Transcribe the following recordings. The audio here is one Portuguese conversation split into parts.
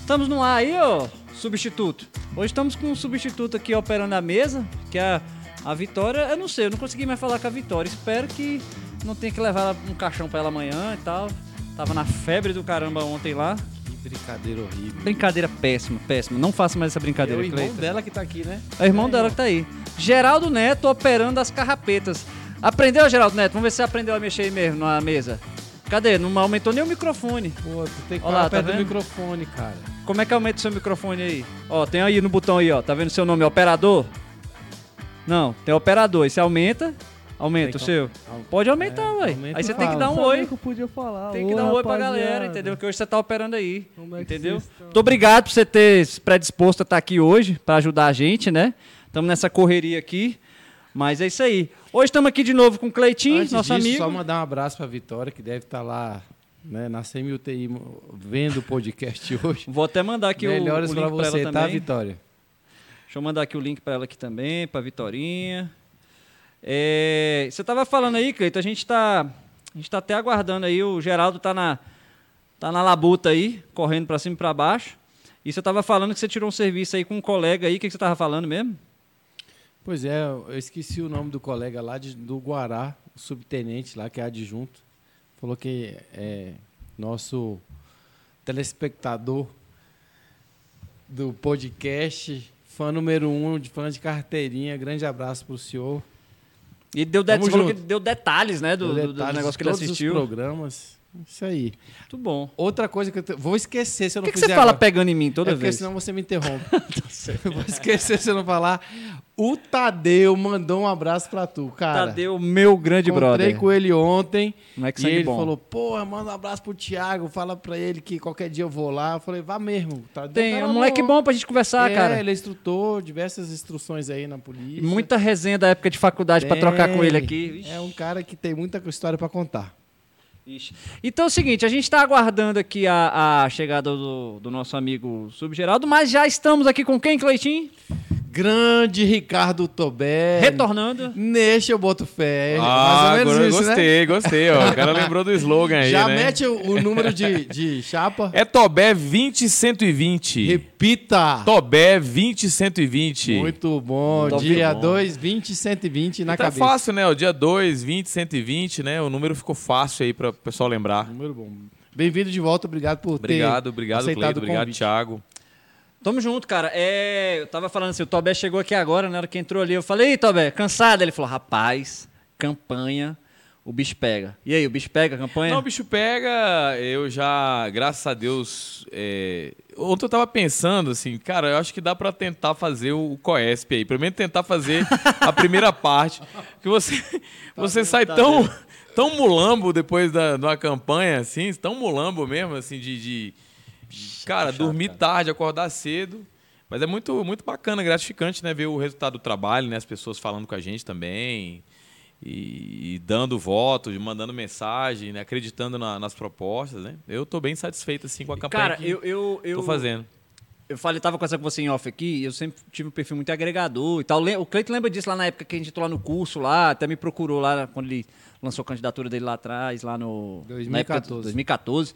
Estamos no ar aí, ó, substituto. Hoje estamos com um substituto aqui operando a mesa, que é a, a Vitória. Eu não sei, eu não consegui mais falar com a Vitória. Espero que não tenha que levar um caixão pra ela amanhã e tal. Tava na febre do caramba ontem lá. Que brincadeira horrível. Brincadeira péssima, péssima. Não faça mais essa É brincadeira, o irmão Cleiton. dela que tá aqui, né? É o irmão dela que tá aí. Geraldo Neto operando as carrapetas. Aprendeu, Geraldo Neto? Vamos ver se você aprendeu a mexer aí mesmo na mesa. Cadê? Não aumentou nem o microfone. Pô, tu tem que Olha lá, tá do microfone, cara. Como é que aumenta o seu microfone aí? Ó, tem aí no botão aí, ó. Tá vendo o seu nome? Operador? Não, tem operador. Aí você aumenta, aumenta Tem o seu. Pode aumentar, É, ué. aumenta Aí você tem que dar um oi. que eu podia falar. Tem que dar um oi pra galera, entendeu? Que hoje você tá operando aí. Como é entendeu? Muito obrigado por você ter predisposto a estar aqui hoje pra ajudar a gente, né? Estamos nessa correria aqui. Mas é isso aí. Hoje estamos aqui de novo com o Cleitinho, Antes nosso disso, amigo. só mandar um abraço pra Vitória, que deve estar lá né, na CMUTI vendo o podcast hoje. Vou até mandar aqui o, o Melhores link pra você, ela tá, também. Vitória? Deixa eu mandar aqui o link pra ela aqui também, pra Vitorinha. É, você tava falando aí, Cleiton, a gente tá a gente tá até aguardando aí, o Geraldo tá na tá na labuta aí, correndo pra cima e pra baixo. E você tava falando que você tirou um serviço aí com um colega aí, o que, que você tava falando mesmo? Pois é, eu esqueci o nome do colega lá de, do Guará, o subtenente lá, que é adjunto. Falou que é nosso telespectador do podcast, fã número um, de fã de carteirinha. Grande abraço pro senhor. E deu, de, você que deu detalhes, né, do, do- do detalhes de negócio que ele todos assistiu. Os programas. Isso aí. Muito bom. Outra coisa que eu te- vou esquecer se eu Por não que, que fizer você fala agora. pegando em mim toda é porque vez? senão você me interrompe. eu vou esquecer se eu não falar. O Tadeu mandou um abraço pra tu, cara. Tadeu, meu grande Encontrei brother. com ele ontem. Moleque E sangue ele bom. falou, porra, manda um abraço pro Thiago, fala pra ele que qualquer dia eu vou lá. Eu falei, vá mesmo. Tadeu Tem cara um moleque bom pra gente conversar, é, cara. ele é instrutor, diversas instruções aí na polícia. E muita resenha da época de faculdade pra Tem. trocar com ele aqui. Vixe. É um cara que tem muita história pra contar. Ixi. Então é o seguinte, a gente está aguardando aqui a, a chegada do, do nosso amigo Subgeraldo, mas já estamos aqui com quem, Cleitinho? Grande Ricardo Tobé. Retornando. Neste eu boto fé. Ah, Mais ou menos isso, né? gostei, gostei. Ó. O cara lembrou do slogan aí, Já né? mete o, o número de, de chapa. É Tobé 20120. Repita. Tobé 20120. Muito bom. Top Dia bom. 2, 20, 120 na tá cabeça. fácil, né? O dia 2, 20, 120, né? O número ficou fácil aí para o pessoal lembrar. Número bom. Bem-vindo de volta, obrigado por Obrigado, ter obrigado, aceitado Cleiton. o Obrigado. Thiago. Tamo junto, cara. É, eu tava falando assim, o Tobé chegou aqui agora, na hora que entrou ali, eu falei, Ei, Tobé, cansado? Ele falou, rapaz, campanha, o bicho pega. E aí, o bicho pega a campanha? Não, o bicho pega, eu já, graças a Deus. é, Ontem eu tava pensando assim, cara, eu acho que dá pra tentar fazer o Coesp aí. Pelo menos tentar fazer a primeira parte. Que você, você sai tão, tão mulambo depois da, de uma campanha, assim, tão mulambo mesmo, assim, de. de- cara, dormir tarde, acordar cedo. Mas é muito, muito bacana, gratificante, né? Ver o resultado do trabalho, né? As pessoas falando com a gente também. E, e dando voto, mandando mensagem, né? acreditando na- nas propostas, né? Eu tô bem satisfeito, assim, com a campanha Cara, que eu, eu, eu, tô fazendo. eu falei, tava conversando com você em off aqui, e eu sempre tive um perfil muito agregador e tal. O Cleiton lembra disso lá na época que a gente entrou lá no curso lá, até me procurou lá quando ele lançou a candidatura dele lá atrás, lá no... na época de 2014. 2014.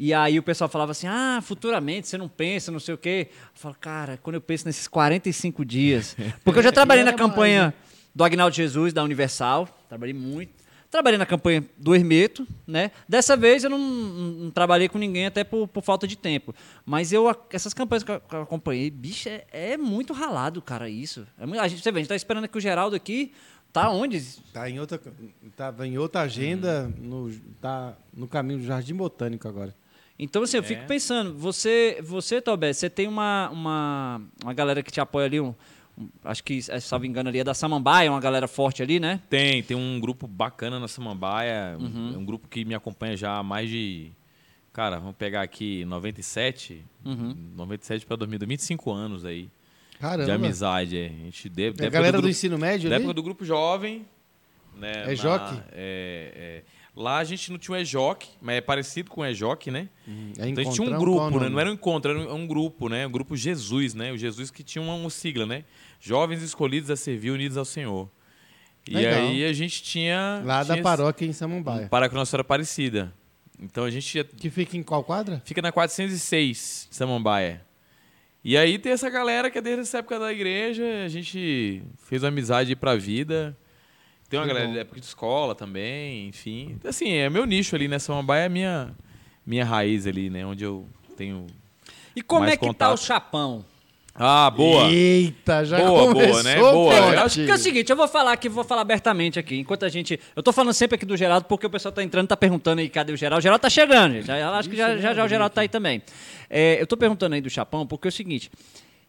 E aí o pessoal falava assim, ah, futuramente você não pensa, não sei o quê. Eu falo, cara, quando eu penso nesses 45 dias... Porque eu já trabalhei na mais, campanha do Agnaldo Jesus, da Universal, trabalhei muito. Trabalhei na campanha do Hermeto, né? Dessa vez eu não, não- não trabalhei com ninguém até por, por falta de tempo. Mas eu, essas campanhas que eu, que eu acompanhei, bicho, é, é muito ralado, cara, isso. É muito- a gente, você vê, a gente tá esperando que o Geraldo aqui tá onde? Tá em outra, tava em outra agenda, no, tá no caminho do Jardim Botânico agora. Então, assim, eu fico pensando, você, você Tobé, você tem uma, uma, uma galera que te apoia ali, um, um- acho que, se não me engano, ali é da Samambaia, uma galera forte ali, né? Tem, tem um grupo bacana na Samambaia, um- Uhum. é um grupo que me acompanha já há mais de. Cara, vamos pegar aqui 97, Uhum. 97 para 2000, 25 anos aí Caramba. de amizade. é. A gente deve, É a galera do, ensino médio Da ali? época do grupo jovem. Né, É joque? é- é. Lá a gente não tinha o EJOC, mas é parecido com o EJOC, né? É Então a gente tinha um grupo, né? nome? Não era um encontro, era um, um grupo, né? O grupo Jesus, né? O Jesus que tinha uma, uma sigla, né? Jovens escolhidos a servir, unidos ao Senhor. E Legal. aí a gente tinha. Lá da tinha paróquia em Samambaia. Paróquia Nossa Senhora Aparecida. Então a gente ia Que fica em qual quadra? Fica na 406, Samambaia. E aí tem essa galera que é desde essa época da igreja, a gente fez uma amizade pra vida. Tem uma Que galera bom. da época de escola também, enfim. Assim, é meu nicho ali, né? Samambaia é minha, minha raiz ali, né? Onde eu tenho... E como Mais é que tá o contato. chapão? Ah, boa! Eita, já Boa, boa, né? Boa. Eu acho Porque é o seguinte, eu vou falar aqui, vou falar abertamente aqui. Enquanto a gente. Eu tô falando sempre aqui do Geraldo, porque o pessoal tá entrando, tá perguntando aí, cadê o Geraldo? O Geraldo tá chegando, gente. Eu acho que já, já, já o Geraldo tá aí também. É, eu tô perguntando aí do Chapão, porque é o seguinte.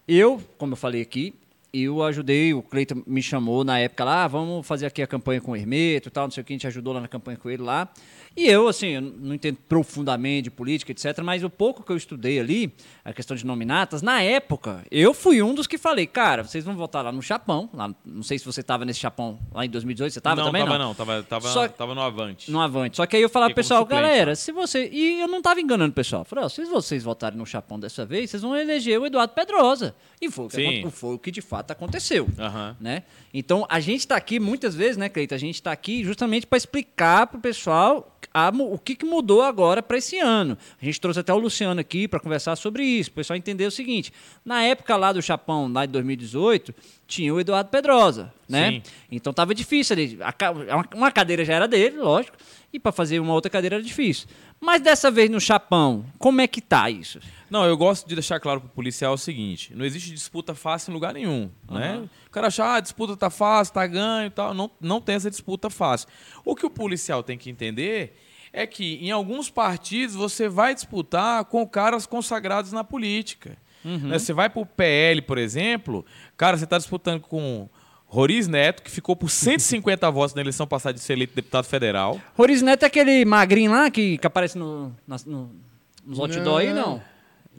Eu, como eu falei aqui, eu ajudei, o Cleiton me chamou na época lá, ah, vamos fazer aqui a campanha com o Hermeto e tal, não sei o que, a gente ajudou lá na campanha com ele lá. E eu, assim, eu não entendo profundamente de política, etc., mas o pouco que eu estudei ali, a questão de nominatas, na época, eu fui um dos que falei, cara, vocês vão votar lá no Chapão, lá, não sei se você estava nesse Chapão lá em 2018, você estava não, também? tava não, não. Tava, tava, Só- tava no Avante. no Avante. Só que aí eu falava Fiquei pessoal, galera, né? se você. E eu não tava enganando o pessoal. Falei, ó, se vocês votarem no Chapão dessa vez, vocês vão eleger o Eduardo Pedrosa. E foi, o que, foi o que de fato aconteceu. Né? Então a gente está aqui muitas vezes, né, Cleita? A gente está aqui justamente para explicar para o pessoal a o que, que mudou agora para esse ano. A gente trouxe até o Luciano aqui para conversar sobre isso, para o pessoal entender o seguinte: na época lá do Chapão, lá de 2018, tinha o Eduardo Pedrosa, né? Sim. Então tava difícil ali. Uma- cadeira já era dele, lógico, e para fazer uma outra cadeira era difícil. Mas dessa vez no Chapão, como é que tá isso? Não, eu gosto de deixar claro pro policial o seguinte: não existe disputa fácil em lugar nenhum, né? O cara acha, ah, a disputa tá fácil, tá ganho e tal. Não, não tem essa disputa fácil. O que o policial tem que entender é que em alguns partidos você vai disputar com caras consagrados na política. Né? Você vai pro PL, por exemplo, cara, você tá disputando com Roriz Neto, que ficou por 150 votos na eleição passada de ser eleito deputado federal. Roriz Neto é aquele magrinho lá que, que aparece no, no, nos outdoor aí, não?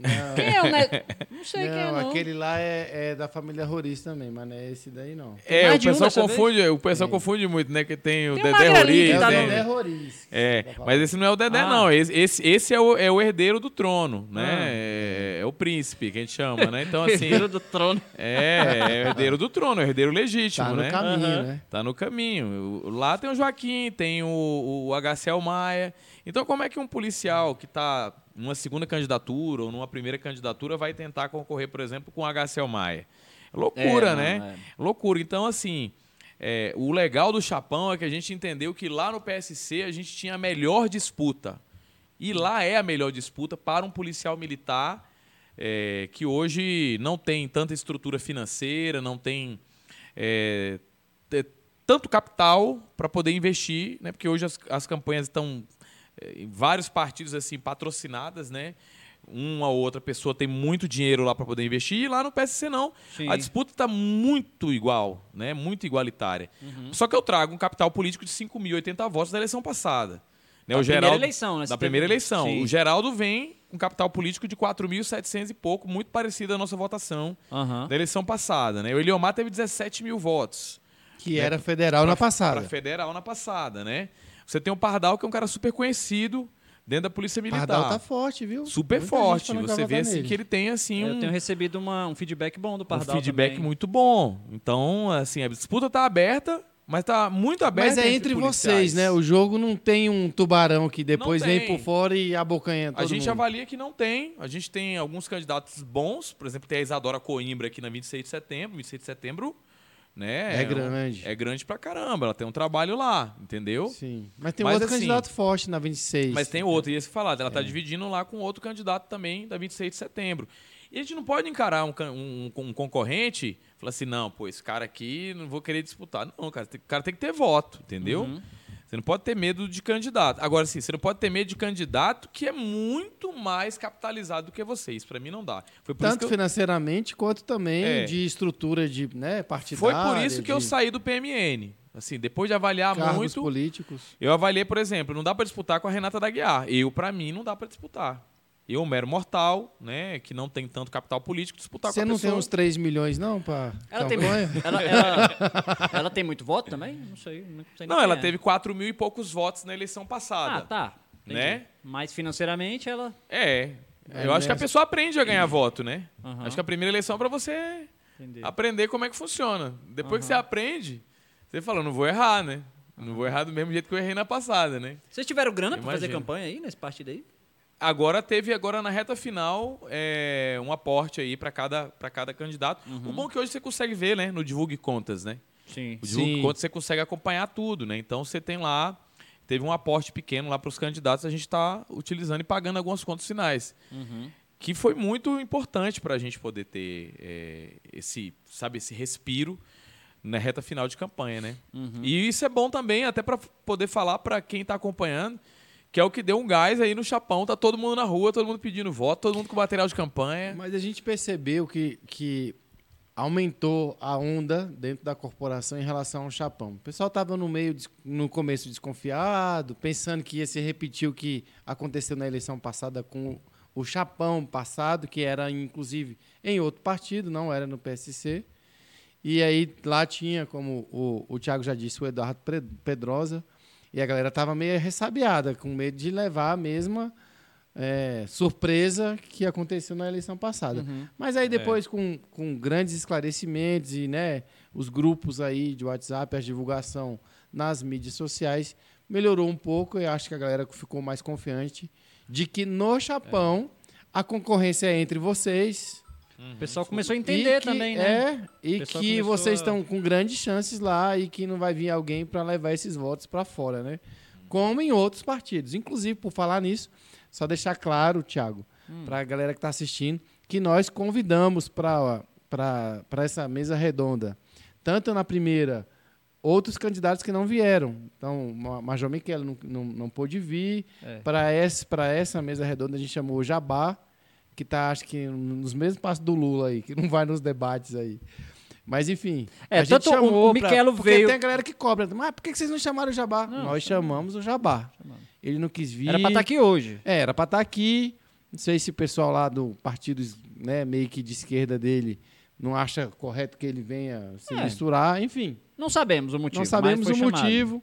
Não, Quem é o Neto? Não sei quem é, não, não. aquele lá é, é da família Roriz também, mas não é esse daí não. É, mais o um pessoal dessa confunde, o pessoal confunde muito, né? Que tem o Tem um Dedé Roriz, É tá tem- Dedé Roriz. É, Tá mas esse não é o Dedé, Ah. não. Esse, esse, esse é, o, é o herdeiro do trono, né? É, é o príncipe que a gente chama, né? Então, assim. Herdeiro do trono. é, é o herdeiro do trono, é o herdeiro legítimo, Tá no né? caminho, Aham. né? Tá no caminho. Lá tem o Joaquim, tem o, o HCL Maia. Então, como é que um policial que está numa segunda candidatura ou numa primeira candidatura vai tentar concorrer, por exemplo, com o HCL Maia? É loucura, É, não, né? Loucura. Então, assim, é, o legal do Chapão é que a gente entendeu que lá no PSC a gente tinha a melhor disputa. E lá é a melhor disputa para um policial militar é, que hoje não tem tanta estrutura financeira, não tem é, tanto capital para poder investir, né? Porque hoje as, as campanhas estão é, em vários partidos assim patrocinadas, né? Uma ou outra pessoa tem muito dinheiro lá para poder investir e lá no PSC não. Sim. A disputa está muito igual, né? Muito igualitária. Uhum. Só que eu trago um capital político de 5.080 votos da eleição passada. Né? Da o primeira Geraldo, eleição, né? Da teve- primeira eleição. Sim. O Geraldo vem com capital político de 4.700 e pouco, muito parecido à nossa votação Aham. da eleição passada. Né? O Eliomar teve 17 mil votos. Que era federal na Para passada. federal na passada, né? Você tem o Pardal, que é um cara super conhecido dentro da Polícia Militar. Pardal tá forte, viu? Super Muita forte. Você vê assim nele. que ele tem assim Eu um, tenho recebido uma- um feedback bom do um Pardal feedback também. muito bom. Então, assim, a disputa tá aberta, mas tá muito aberta Mas é entre policiais. vocês, né? O jogo não tem um tubarão que depois vem por fora e abocanha todo A gente mundo. avalia que não tem. A gente tem alguns candidatos bons. Por exemplo, tem a Isadora Coimbra aqui na 26 de setembro. 26 de setembro, né? É um- grande. É grande pra caramba. Ela tem um trabalho lá, entendeu? Sim. Mas tem Mas, outro assim, candidato forte na 26. Mas tem outro, ia se falar. Ela É. tá dividindo lá com outro candidato também da 26 de setembro. E a gente não pode encarar um, um- um concorrente e falar assim, não, pô, esse cara aqui não vou querer disputar. Não, cara, o cara tem que ter voto, entendeu? Uhum. Você não pode ter medo de candidato. Agora, sim, você não pode ter medo de candidato que é muito mais capitalizado do que você. Isso pra mim não dá. Foi Tanto eu, financeiramente quanto também É. de estrutura de né, partidária. foi por isso que eu de saí do PMN. Assim, depois de avaliar cargos muito, políticos. eu avaliei, por exemplo, não dá pra disputar com a Renata da Guiar. Eu, pra mim, não dá pra disputar. Eu, mero mortal, né, que não tem tanto capital político, disputar Você com a não pessoa. tem uns 3 milhões, não, pra Ela tem, ela, ela, ela tem muito voto também? Não sei. Não, sei Não, ela é. teve 4 mil e poucos votos na eleição passada. Ah, tá. Entendi. Né? Mas financeiramente ela. É. É eu acho que a pessoa aprende a ganhar voto, né? Aham. Acho que a primeira eleição é pra você Entendi. aprender como é que funciona. Depois que você aprende, Você fala, não vou errar, né? Não vou errar do mesmo jeito que eu errei na passada, né? Vocês tiveram grana pra fazer campanha aí nesse partido aí? Agora teve, agora na reta final, é, um aporte aí para cada, pra cada candidato. O bom é que hoje você consegue ver, né? No Divulgue Contas, né? Sim. O Divulgue Sim. Contas você consegue acompanhar tudo, né? Então você tem lá, teve um aporte pequeno lá para os candidatos, a gente está utilizando e pagando algumas contas finais. Que foi muito importante para a gente poder ter é, esse, sabe, esse respiro na reta final de campanha, né? E isso é bom também, até para poder falar para quem está acompanhando, que é o que deu um gás aí no Chapão. Tá todo mundo na rua, todo mundo pedindo voto, todo mundo com material de campanha. Mas a gente percebeu que, que aumentou a onda dentro da corporação em relação ao Chapão. O pessoal estava no meio, no começo desconfiado, pensando que ia se repetir o que aconteceu na eleição passada com o Chapão passado, que era inclusive em outro partido, não era no PSC. E aí lá tinha, como o, o Thiago já disse, o Eduardo Pedrosa, e a galera estava meio ressabiada, com medo de levar a mesma é, surpresa que aconteceu na eleição passada. Mas aí depois, com, com grandes esclarecimentos e né, os grupos aí de WhatsApp, a divulgação nas mídias sociais, melhorou um pouco e acho que a galera ficou mais confiante de que no Japão a concorrência é entre vocês. O pessoal começou a entender que- também, né? É, e que vocês a- estão com grandes chances lá e que não vai vir alguém para levar esses votos para fora, né? Como em outros partidos. Inclusive, por falar nisso, só deixar claro, Thiago, Hum. para a galera que está assistindo, que nós convidamos para essa mesa redonda, tanto na primeira, outros candidatos que não vieram. Então, Ma- Major Michele não, não, não pôde vir. É. Para essa mesa redonda, a gente chamou o Jabá, que está, acho que, nos mesmos passos do Lula aí, que não vai nos debates aí. Mas, enfim. É, a gente o- chamou o pra- Michelo porque veio- tem a galera que cobra. Mas por que vocês não chamaram o Jabá? Não, Nós chamamos o Jabá. Ele não quis vir. Era pra estar aqui hoje. É, era pra estar aqui. Não sei se o pessoal lá do partido, né, meio que de esquerda dele, não acha correto que ele venha se É. misturar. Enfim, Não sabemos o motivo. não sabemos o chamado. motivo.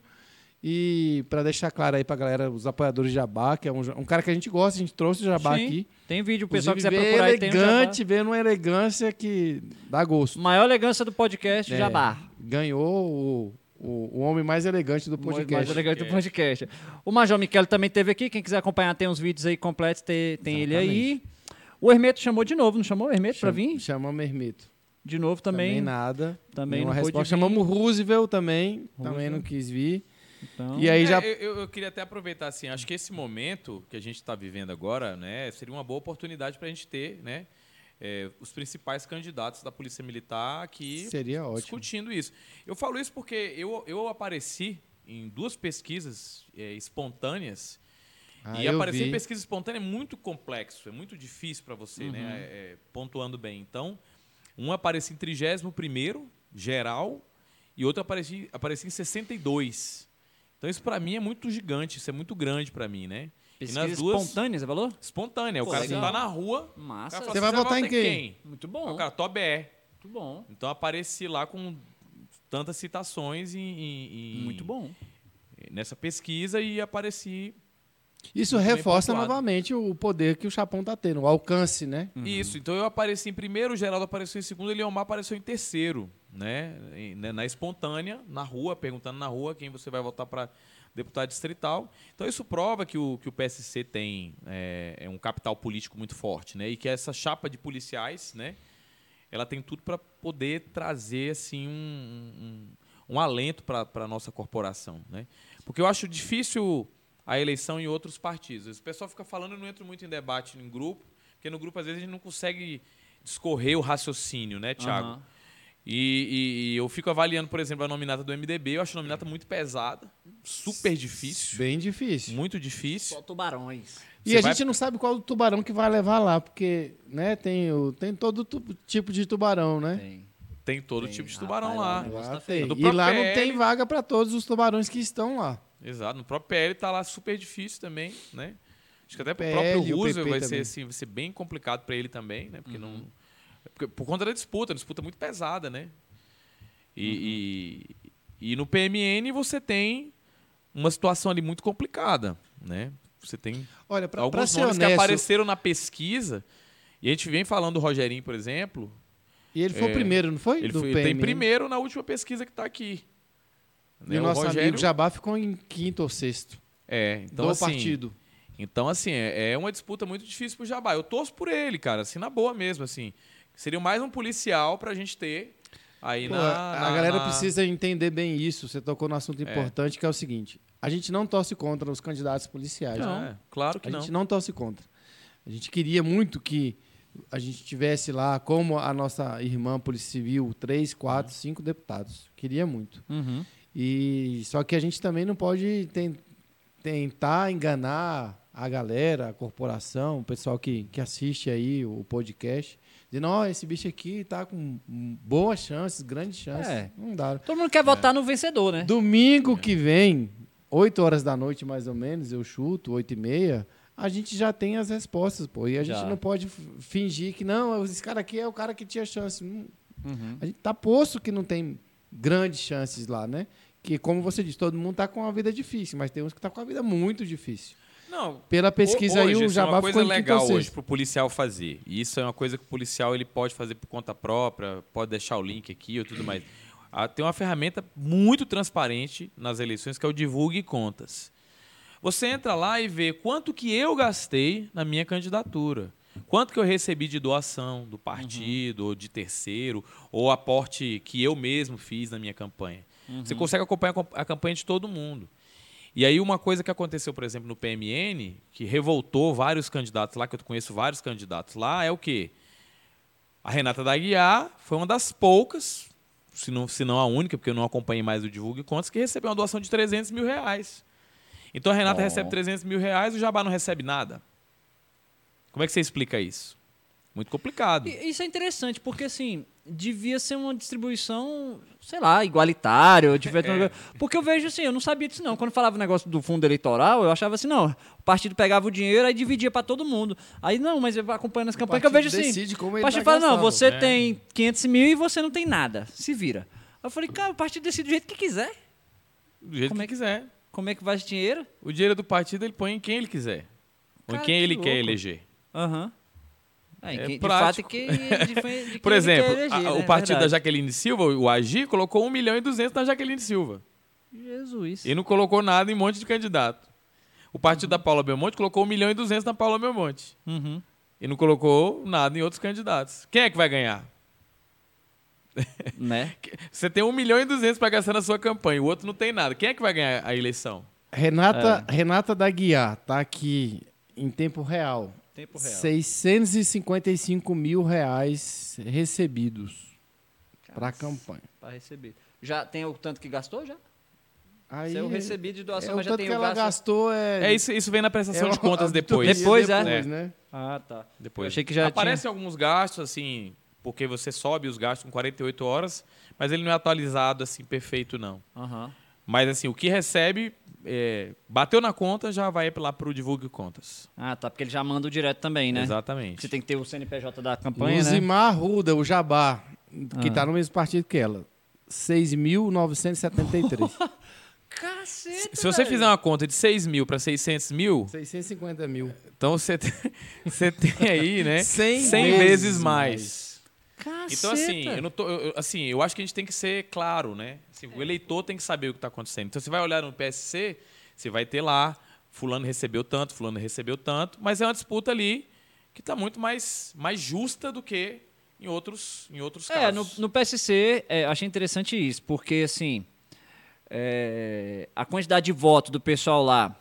E para deixar claro aí pra galera, os apoiadores de Jabá, que é um, um cara que a gente gosta, a gente trouxe o Jabá Sim. aqui. Tem vídeo, o pessoal Inclusive, quiser procurar aí, tem elegante, vê uma elegância que dá gosto. Maior elegância do podcast, É, Jabá. Ganhou o, o, o homem mais elegante do Mais podcast. elegante do podcast. O Major Michele também teve aqui. Quem quiser acompanhar, tem uns vídeos aí completos, tem, tem ele aí. O Hermeto chamou de novo, não chamou o Hermeto pra vir? Chamamos Hermeto. De novo Também, também. nada. também não resposta. vir. Chamamos o Roosevelt também. Também Roosevelt. não quis vir. Então, E aí É, já. eu, eu- eu queria até aproveitar assim, acho que esse momento que a gente está vivendo agora, né, seria uma boa oportunidade para a gente ter, né, é, os principais candidatos da Polícia Militar aqui Seria ótimo. discutindo isso. Eu falo isso porque eu, eu apareci em duas pesquisas é, espontâneas Ah, e aparecer vi. em pesquisa espontânea é muito complexo, é muito difícil para você, né? Uhum. é, é, pontuando bem. Então, um aparecia em 31 geral e outro aparecia, aparecia em 62. Então isso para mim é muito gigante, isso é muito grande para mim, né? pesquisa e nas duas espontânea, você falou? espontânea, o Pô, cara legal. tá na rua, o Massa. fala Você vai votar em vota quem? Muito Aí bom. O cara, Tobé. Muito bom. Então apareci lá com tantas citações em, em- em- Muito bom. nessa pesquisa e apareci Isso reforça novamente o poder que o Chapão tá tendo, o alcance, né? Isso, então eu apareci em primeiro, o Geraldo apareceu em segundo, e Leomar apareceu em terceiro, né? Né, Na espontânea, na rua, perguntando na rua quem você vai votar para deputado distrital. Então isso prova que o, que o PSC tem é, é um capital político muito forte, né? E que essa chapa de policiais, né? Ela tem tudo para poder trazer assim um, um, um alento para a nossa corporação, né? Porque eu acho difícil a eleição em outros partidos. O pessoal fica falando, eu não entro muito em debate em grupo, porque no grupo às vezes a gente não consegue discorrer o raciocínio, né, Thiago? Aham. E, e- e eu fico avaliando, por exemplo, a nominata do MDB. Eu acho a nominata muito pesada, super difícil, Bem difícil. muito difícil. Só tubarões. E Você a vai- gente não sabe qual o tubarão que vai levar lá, porque né, tem, o, tem todo tu- tipo de tubarão, né? Tem. Tem todo Tem, tipo de rapaz, tubarão lá lá. Lá tem. Do E próprio lá não PL. tem vaga para todos os tubarões que estão lá. Exato. No próprio PL tá lá super difícil também, né? Acho que até pro PL próprio e o Roosevelt vai também. ser, assim, vai ser bem complicado para ele também, né? Porque Uhum. não. Por conta da disputa, a disputa é muito pesada, né? Uhum. E, e, e no PMN você tem uma situação ali muito complicada, né? Você tem Olha, para alguns ser nomes que honesto, apareceram na pesquisa, e a gente vem falando do Rogerinho, por exemplo, e ele foi É, o primeiro, não foi? ele, Do foi, ele tem PMN. primeiro na última pesquisa que está aqui. E né? o nosso amigo Jabá ficou em quinto ou sexto é, então, do assim, partido. Então, assim, é, é uma disputa muito difícil pro Jabá. Eu torço por ele, cara, assim, na boa mesmo, assim. Seria mais um policial pra gente ter aí Pô, na, a na- galera na- precisa entender bem isso. Você tocou no assunto importante, que é o seguinte: a gente não torce contra os candidatos policiais. Não, né? claro que a não. gente não torce contra. A gente queria muito que a gente tivesse lá, como a nossa irmã Polícia Civil, três, quatro, cinco deputados. Queria muito. Uhum. E só que a gente também não pode ten- tentar enganar a galera, a corporação, o pessoal que, que assiste aí o podcast, dizendo, ó, esse bicho aqui tá com boas chances, grandes chances. É. Não dá. Todo mundo quer votar no vencedor, né? Domingo que vem, 8 horas da noite mais ou menos, eu chuto, 8 e meia, a gente já tem as respostas, pô. E a gente Já. não pode fingir que, não, esse cara aqui é o cara que tinha chance. Não, Uhum. a gente tá posto que não tem grandes chances lá, né? Que, como você disse, todo mundo tá com uma vida difícil, mas tem uns que tá com a vida muito difícil. Não, Pela pesquisa hoje, aí, o Jabá uma coisa ficou em quinto ou legal hoje sexto. pro policial fazer. E isso é uma coisa que o policial ele pode fazer por conta própria, pode deixar o link aqui ou tudo mais. Ah, Tem uma ferramenta muito transparente nas eleições que é o Divulgue Contas. Você entra lá e vê quanto que eu gastei na minha candidatura. Quanto que eu recebi de doação do partido, ou de terceiro, ou aporte que eu mesmo fiz na minha campanha. Você consegue acompanhar a campanha de todo mundo. E aí uma coisa que aconteceu, por exemplo, no PMN, que revoltou vários candidatos lá, que eu conheço vários candidatos lá, é o quê? A Renata da Guiar foi uma das poucas, se não, se não a única, porque eu não acompanhei mais o Divulgue Contas, que recebeu uma doação de 300 mil reais. Então a Renata Ó. recebe 300 mil reais e o Jabá não recebe nada. Como é que você explica isso? Muito complicado. E- Isso é interessante, porque assim, devia ser uma distribuição, sei lá, igualitária. ou tiver- É. Porque eu vejo assim, eu não sabia disso não. Quando falava o negócio do fundo eleitoral, eu achava assim, não, o partido pegava o dinheiro e dividia pra todo mundo. Aí não, mas eu acompanhando as campanhas que eu vejo partido assim. decide como O ele partido vai fala, não, gastar, você né? tem 500 mil e você não tem nada. Se vira. Eu falei, cara, o partido decide do jeito que quiser. Do jeito Como que é que- quiser. Como é que vai esse dinheiro? O dinheiro do partido ele põe em quem ele quiser. Ou em Cara, quem que ele quer louco. eleger. Aham. É, É quem- de fato, que, de, de, de Por exemplo, eleger, a- né? o partido da. Jaqueline Silva, o AGI, colocou 1 milhão e 200 na Jaqueline Silva. Jesus. E não colocou nada em um monte de candidato. O partido da Paula Belmonte colocou 1 milhão e 200 na Paula Belmonte. Uhum. E não colocou nada em outros candidatos. Quem é que vai ganhar? Né? Você tem 1 milhão e 200 para gastar na sua campanha, o outro não tem nada. Quem é que vai ganhar a eleição? Renata, É. Renata da Guiar tá aqui em tempo real. Tempo real. 655 mil reais recebidos para a campanha. Para receber. Já tem o tanto que gastou já? Aí, Se eu recebi de é, doação, o mas já tem que o ela gasto. gastou é... É isso, isso vem na prestação é de contas depois. Depois, é? depois, É. né? Ah, tá. Depois. Eu achei que já Aparecem alguns gastos, assim, porque você sobe os gastos com 48 horas, mas ele não é atualizado, assim, perfeito, não. Aham. Mas, assim, o que recebe, é, bateu na conta, já vai lá pro Divulgue Contas. Ah, tá. Porque ele já manda o direto também, né? Exatamente. Você tem que ter o CNPJ da campanha, né? Luzimar Ruda, o Jabá, que Ah. tá no mesmo partido que ela. 6.973. Caceta, Se você velho. fizer uma conta de 6 mil para 600 mil, 650 mil. então você tem, você tem aí, né? 100 vezes, vezes mais. Caceta. Então, assim, eu não tô, eu- assim, eu acho que a gente tem que ser claro, né? Assim, o eleitor tem que saber o que está acontecendo. Então, você vai olhar no PSC, você vai ter lá, fulano recebeu tanto, fulano recebeu tanto, mas é uma disputa ali que está muito mais, mais justa do que em outros, em outros É, no, casos. no PSC, é, achei interessante isso, porque, assim, é, a quantidade de voto do pessoal lá,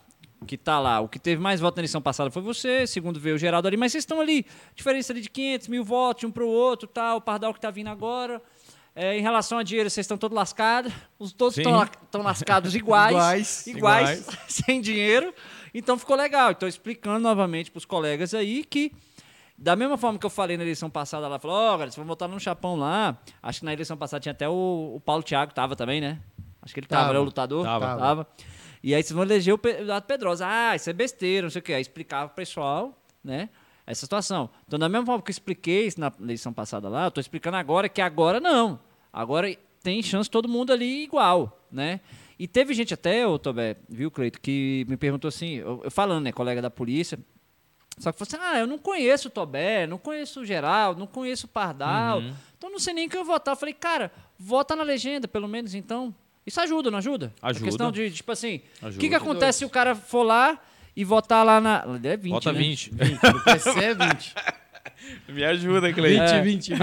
que tá lá, o que teve mais voto na eleição passada foi você, segundo veio o Geraldo ali, mas vocês estão ali, diferença ali de 500 mil votos, um para o outro, tal, o Pardal que tá vindo agora. É, em relação a dinheiro, vocês estão todos lascados, os todos estão la- estão lascados iguais, Iguais. iguais, sem dinheiro. Então ficou legal. Estou explicando novamente para os colegas aí que da mesma forma que eu falei na eleição passada, lá falou, ó, galera, vocês vão votar num chapão lá. Acho que na eleição passada tinha até o, o Paulo Thiago, tava também, né? Acho que ele tava, Tava. era o lutador. Tava. Tava. E aí vocês vão eleger o o Eduardo Pedrosa. Ah, isso é besteira, não sei o quê. Aí explicava pro pessoal, né? Essa situação. Então, da mesma forma que eu expliquei isso na eleição passada lá, eu tô explicando agora que agora não. Agora tem chance todo mundo ali igual, né? E teve gente até, ô Tobé, viu, Cleito, que me perguntou assim, eu, eu falando, né, colega da polícia, só que falou assim, ah, eu não conheço o Tobé, não conheço o Geraldo, não conheço o Pardal, então não sei nem quem eu votar. Eu falei, cara, vota na legenda, pelo menos, então. Isso ajuda, não ajuda? Ajuda. A questão de, tipo assim, o que, que acontece se o cara for lá e votar lá na. É 20, Bota né? 20. No PC é 20. Me ajuda, 20, Cleiton. 20, 20.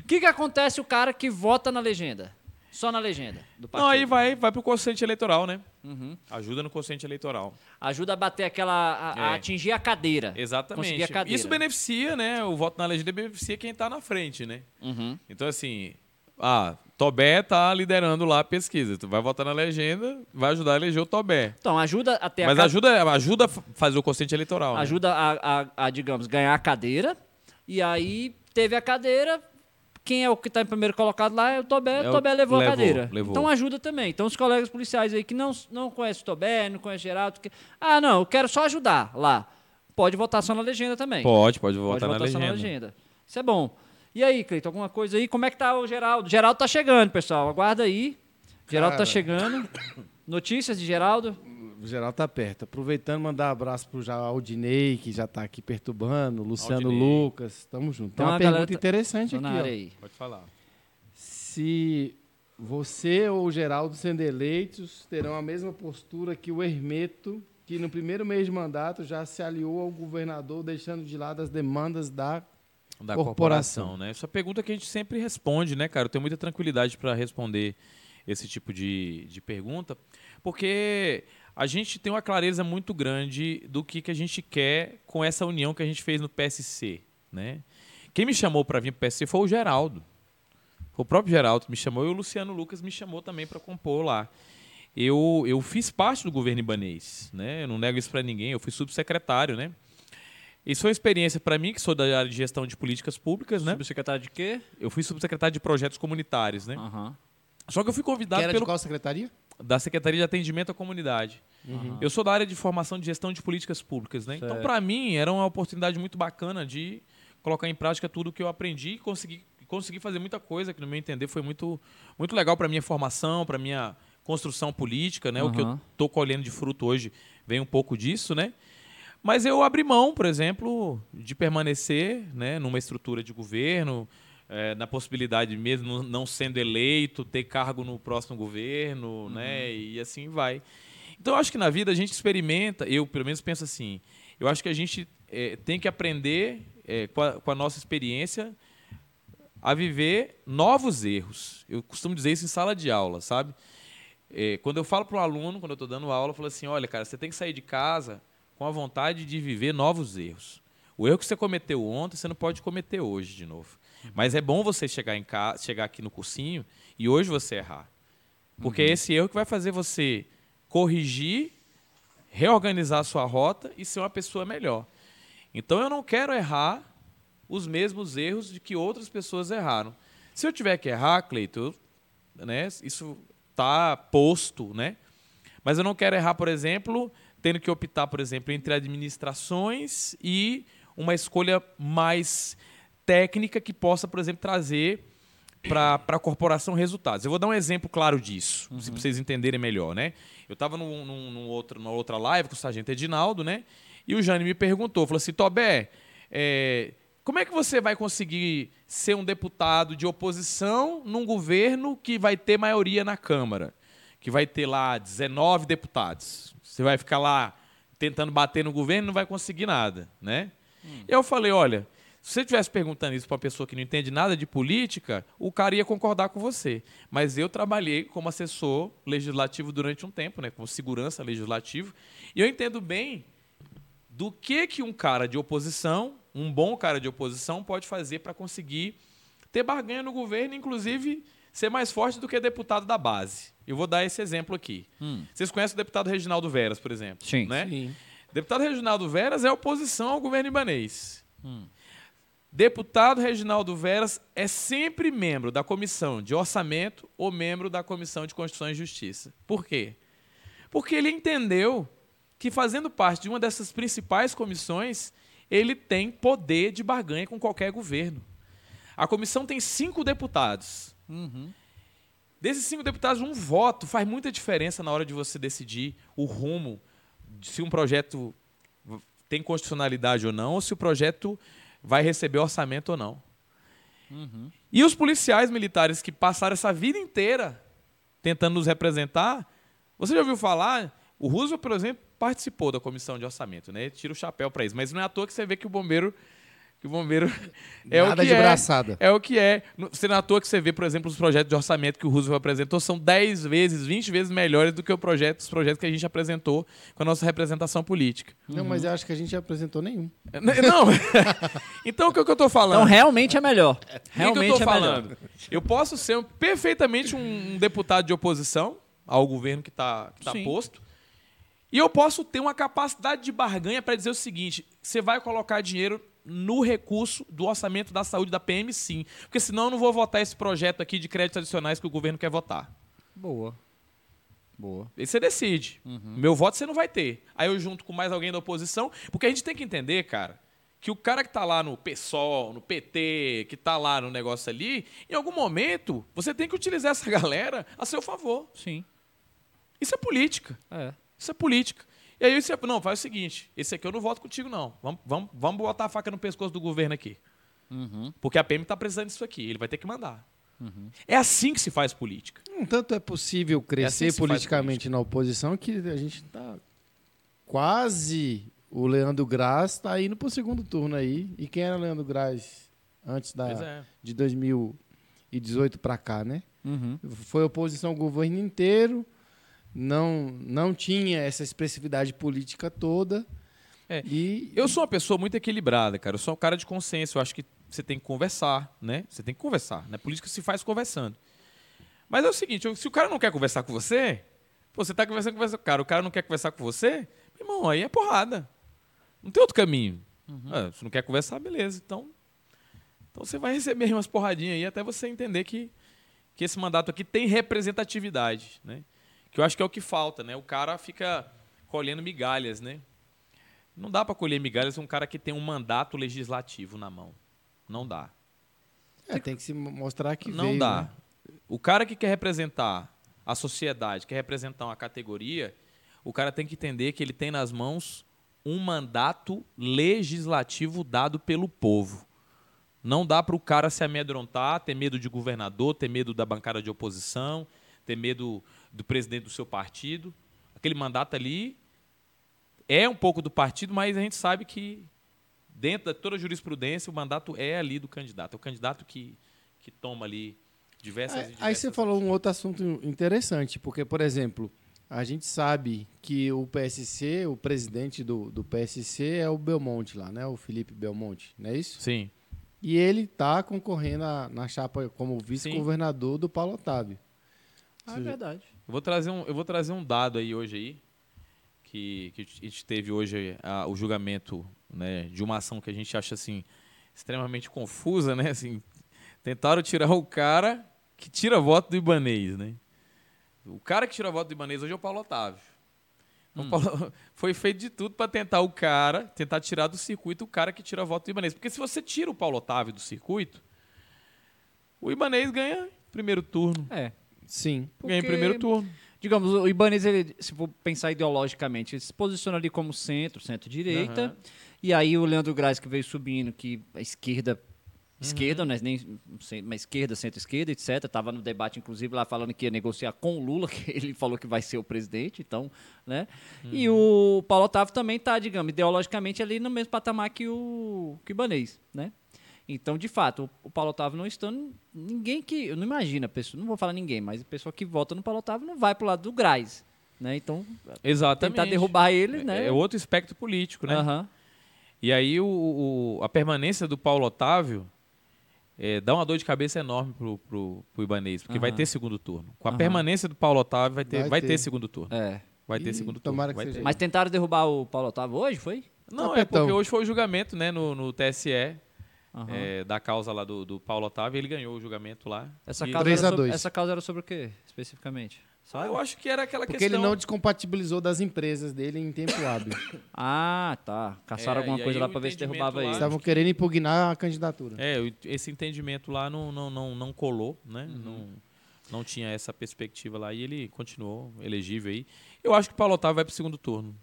O que, que acontece o cara que vota na legenda? Só na legenda do partido. Não, aí vai, vai pro quociente eleitoral, né? Uhum. Ajuda no quociente eleitoral. Ajuda a bater aquela. a, a É. atingir a cadeira. Exatamente. a cadeira. Isso beneficia, né? O voto na legenda beneficia quem tá na frente, né? Uhum. Então, assim, ah, Tobé tá liderando lá a pesquisa. Tu vai votar na legenda, vai ajudar a eleger o Tobé. Então, ajuda a ter Mas a ajuda, ajuda a fazer o quociente eleitoral. né? ajuda a, a- a, digamos, ganhar a cadeira. E aí teve a cadeira. Quem é o que está em primeiro colocado lá é o Tobé. É o Tobé levou, a levou, cadeira. levou. Então ajuda também. Então os colegas policiais aí que não, não conhecem o Tobé, não conhecem o Geraldo. Que... Ah, não, eu quero só ajudar lá. Pode votar só na legenda também. Pode, pode Pode votar na votar só legenda. na legenda. Isso é bom. E aí, Cleiton, alguma coisa aí? Como é que tá o Geraldo? Geraldo tá chegando, pessoal. Aguarda aí. Geraldo tá Cara. chegando. Notícias de Geraldo? O geral tá perto. Aproveitando, mandar um abraço pro Aldinei, que já tá aqui perturbando, Luciano Aldinei. Lucas. Tamo junto. Tem Então uma pergunta tá- interessante Tô aqui. Pode falar. Se você ou o Geraldo sendo eleitos terão a mesma postura que o Hermeto, que no primeiro mês de mandato já se aliou ao governador, deixando de lado as demandas da Da Corporação. corporação, né? Essa pergunta que a gente sempre responde, né, cara? Eu tenho muita tranquilidade para responder esse tipo de, de pergunta, porque a gente tem uma clareza muito grande do que, que a gente quer com essa união que a gente fez no PSC, né? Quem me chamou para vir para o PSC foi o Geraldo. Foi o próprio Geraldo que me chamou e o Luciano Lucas me chamou também para compor lá. Eu, eu fiz parte do governo ibanês, né? Eu não nego isso para ninguém, eu fui subsecretário, né? Isso foi uma experiência para mim, que sou da área de gestão de políticas públicas, né? Subsecretário de quê? Eu fui subsecretário de projetos comunitários, né? Aham. Só que eu fui que convidado era pelo de qual secretaria? da Secretaria de Atendimento à Comunidade. Uhum. Eu sou da área de formação de gestão de políticas públicas, né? Então, Certo. para mim, era uma oportunidade muito bacana de colocar em prática tudo que eu aprendi e conseguir, conseguir fazer muita coisa que, no meu entender, foi muito, muito legal para minha formação, para minha construção política, né? O que eu estou colhendo de fruto hoje vem um pouco disso, né? Mas eu abri mão, por exemplo, de permanecer né, numa estrutura de governo, eh, na possibilidade, mesmo não- sendo eleito, ter cargo no próximo governo, né, e assim vai. Então, eu acho que na vida a gente experimenta, eu pelo menos penso assim, eu acho que a gente eh, tem que aprender eh, com, a, com a nossa experiência a viver novos erros. Eu costumo dizer isso em sala de aula, sabe? É, quando eu falo para o aluno, quando eu estou dando aula, eu falo assim: olha, cara, você tem que sair de casa com a vontade de viver novos erros. O erro que você cometeu ontem, você não pode cometer hoje de novo. Mas é bom você chegar, em casa, chegar aqui no cursinho e hoje você errar. Porque é esse erro que vai fazer você corrigir, reorganizar a sua rota e ser uma pessoa melhor. Então eu não quero errar os mesmos erros de que outras pessoas erraram. Se eu tiver que errar, Cleito, né, isso está posto, né? Mas eu não quero errar, por exemplo, tendo que optar, por exemplo, entre administrações e uma escolha mais técnica que possa, por exemplo, trazer para a corporação resultados. Eu vou dar um exemplo claro disso, se pra vocês entenderem melhor, né? Eu estava num, num, num outro, numa outra live com o Sargento Edinaldo, né? E o Jane me perguntou, falou assim, Tobé, é, como é que você vai conseguir ser um deputado de oposição num governo que vai ter maioria na Câmara? Que vai ter lá 19 deputados. Você vai ficar lá tentando bater no governo e não vai conseguir nada, né? Eu falei, olha, se você estivesse perguntando isso para uma pessoa que não entende nada de política, o cara ia concordar com você. Mas eu trabalhei como assessor legislativo durante um tempo, né, como segurança legislativo, e eu entendo bem do que que um cara de oposição, um bom cara de oposição, pode fazer para conseguir ter barganha no governo, inclusive ser mais forte do que deputado da base. Eu vou dar esse exemplo aqui. Vocês conhecem o deputado Reginaldo Veras, por exemplo? Sim. Né? Sim. Deputado Reginaldo Veras é oposição ao governo ibanês. Deputado Reginaldo Veras é sempre membro da comissão de orçamento ou membro da comissão de Constituição e Justiça. Por quê? Porque ele entendeu que fazendo parte de uma dessas principais comissões, ele tem poder de barganha com qualquer governo. A comissão tem cinco deputados. Desses cinco deputados, um voto faz muita diferença na hora de você decidir o rumo, de se um projeto tem constitucionalidade ou não, ou se o projeto vai receber orçamento ou não. E os policiais militares que passaram essa vida inteira tentando nos representar. Você já ouviu falar? O Roosevelt, por exemplo, participou da comissão de orçamento, né? Tira o chapéu para isso. Mas não é à toa que você vê que o bombeiro que o bombeiro é Nada o que de é. braçada. É o que é. Você não é à toa que você vê, por exemplo, os projetos de orçamento que o Roosevelt apresentou são 10 vezes, 20 vezes melhores do que o projeto, os projetos que a gente apresentou com a nossa representação política. Não, mas eu acho que a gente já apresentou nenhum. Não. então o que, que eu tô falando? Então realmente é melhor. O que que Realmente eu tô é falando? melhor. Eu posso ser um- perfeitamente um, um deputado de oposição ao governo que está tá Sim. posto. E eu posso ter uma capacidade de barganha para dizer o seguinte: você vai colocar dinheiro no recurso do orçamento da saúde da PM, sim. Porque senão eu não vou votar esse projeto aqui de créditos adicionais que o governo quer votar. Boa. Boa. Aí você decide. Meu voto você não vai ter. Aí eu junto com mais alguém da oposição, porque a gente tem que entender, cara, que o cara que tá lá no PSOL, no PT, que tá lá no negócio ali, em algum momento você tem que utilizar essa galera a seu favor. Sim. Isso é política. É. Isso é política. E aí você, não, faz o seguinte, esse aqui eu não voto contigo não. Vamos, vamos, vamos botar a faca no pescoço do governo aqui. Uhum. Porque a PM tá precisando disso aqui, ele vai ter que mandar. É assim que se faz política. Um tanto é possível assim crescer se faz politicamente na oposição que a gente está quase. O Leandro Graz está indo para o segundo turno aí. E quem era o Leandro Graz antes da, é. de 2018 para cá, né? Uhum. Foi oposição ao governo inteiro, não, não tinha essa expressividade política toda. É, E Eu sou uma pessoa muito equilibrada, cara. Eu sou um cara de consciência. Eu acho que você tem que conversar, né? Você tem que conversar. Né? Política se faz conversando. Mas é o seguinte, se o cara não quer conversar com você, pô, você tá conversando com o cara, o cara não quer conversar com você, meu irmão, aí é porrada. Não tem outro caminho. Ah, se não quer conversar, beleza. Então, então você vai receber umas porradinhas aí até você entender que, que esse mandato aqui tem representatividade, né? Que eu acho que é o que falta, né? O cara fica colhendo migalhas, né? Não dá para colher migalhas um cara que tem um mandato legislativo na mão. Não dá. é, tem que se mostrar que não veio, dá. né? O cara que quer representar a sociedade, quer representar uma categoria, o cara tem que entender que ele tem nas mãos um mandato legislativo dado pelo povo. Não dá para o cara se amedrontar, ter medo de governador, ter medo da bancada de oposição, ter medo do presidente do seu partido. Aquele mandato ali é um pouco do partido, mas a gente sabe que dentro de toda a jurisprudência o mandato é ali do candidato. É o candidato que, que toma ali diversas, Aí- Aí diversas você falou um outro assunto interessante, porque, por exemplo, a gente sabe que o PSC, o presidente do, do PSC é o Belmonte lá, né? O Felipe Belmonte, não é isso? Sim. E ele está concorrendo a- na chapa como vice-governador do Paulo Otávio. Ah, é verdade. Eu vou trazer um, eu vou trazer um dado aí hoje aí, que, que a gente teve hoje ah, o julgamento né, de uma ação que a gente acha assim extremamente confusa, né? Assim, tentaram tirar o cara que tira voto do Ibanês, né? O cara que tira voto do Ibanês hoje é o Paulo Otávio. Então, Paulo- foi feito de tudo para tentar o cara, tentar tirar do circuito o cara que tira voto do Ibanês. Porque se você tira o Paulo Otávio do circuito, o Ibanês ganha primeiro turno. É. Sim. Ganha em Porque- primeiro turno. Digamos, o Ibanez, ele, se for pensar ideologicamente, ele se posiciona ali como centro, centro-direita. Aham. E aí o Leandro Graz, que veio subindo, que a esquerda. Uhum. Esquerda, né? Nem, mas esquerda, centro-esquerda, etc. Tava no debate, inclusive, lá falando que ia negociar com o Lula, que ele falou que vai ser o presidente, então, né? E Uhum. o Paulo Otávio também tá, digamos, ideologicamente ali no mesmo patamar que o, que o Ibanez, né? Então, de fato, o, o Paulo Otávio não estando. Ninguém que. Eu não imagino, a pessoa, não vou falar ninguém, mas a pessoa que vota no Paulo Otávio não vai pro lado do Graz. Né? Então, Exatamente. tentar derrubar ele, né? É outro espectro político, né? Aham. E aí o, o- a permanência do Paulo Otávio é, dá uma dor de cabeça enorme pro, pro, pro Ibanês, porque vai Aham. ter segundo turno. Com a Aham. permanência do Paulo Otávio, vai ter, vai Vai ter. ter. segundo turno. É. Vai ter E segundo turno. tomara que vai seja ter. Mas tentaram derrubar o Paulo Otávio hoje, foi? Não, é Tapetão. porque hoje foi o julgamento né, no, no TSE Aham. é, da causa lá do, do Paulo Otávio ele ganhou o julgamento lá. Essa, E- causa 3 era sobre, 2. essa causa era sobre o quê, especificamente? Ah, Sabe? eu acho que era aquela Porque questão... ele não descompatibilizou das empresas dele em tempo hábil. Ah, tá. Caçaram É, alguma coisa lá o pra ver se derrubava lá- ele. Estavam querendo impugnar a candidatura. É, esse entendimento lá não, não, não, não colou, né? Uhum. Não, não tinha essa perspectiva lá e ele continuou elegível aí. Eu acho que o Paulo Otávio vai para o segundo turno.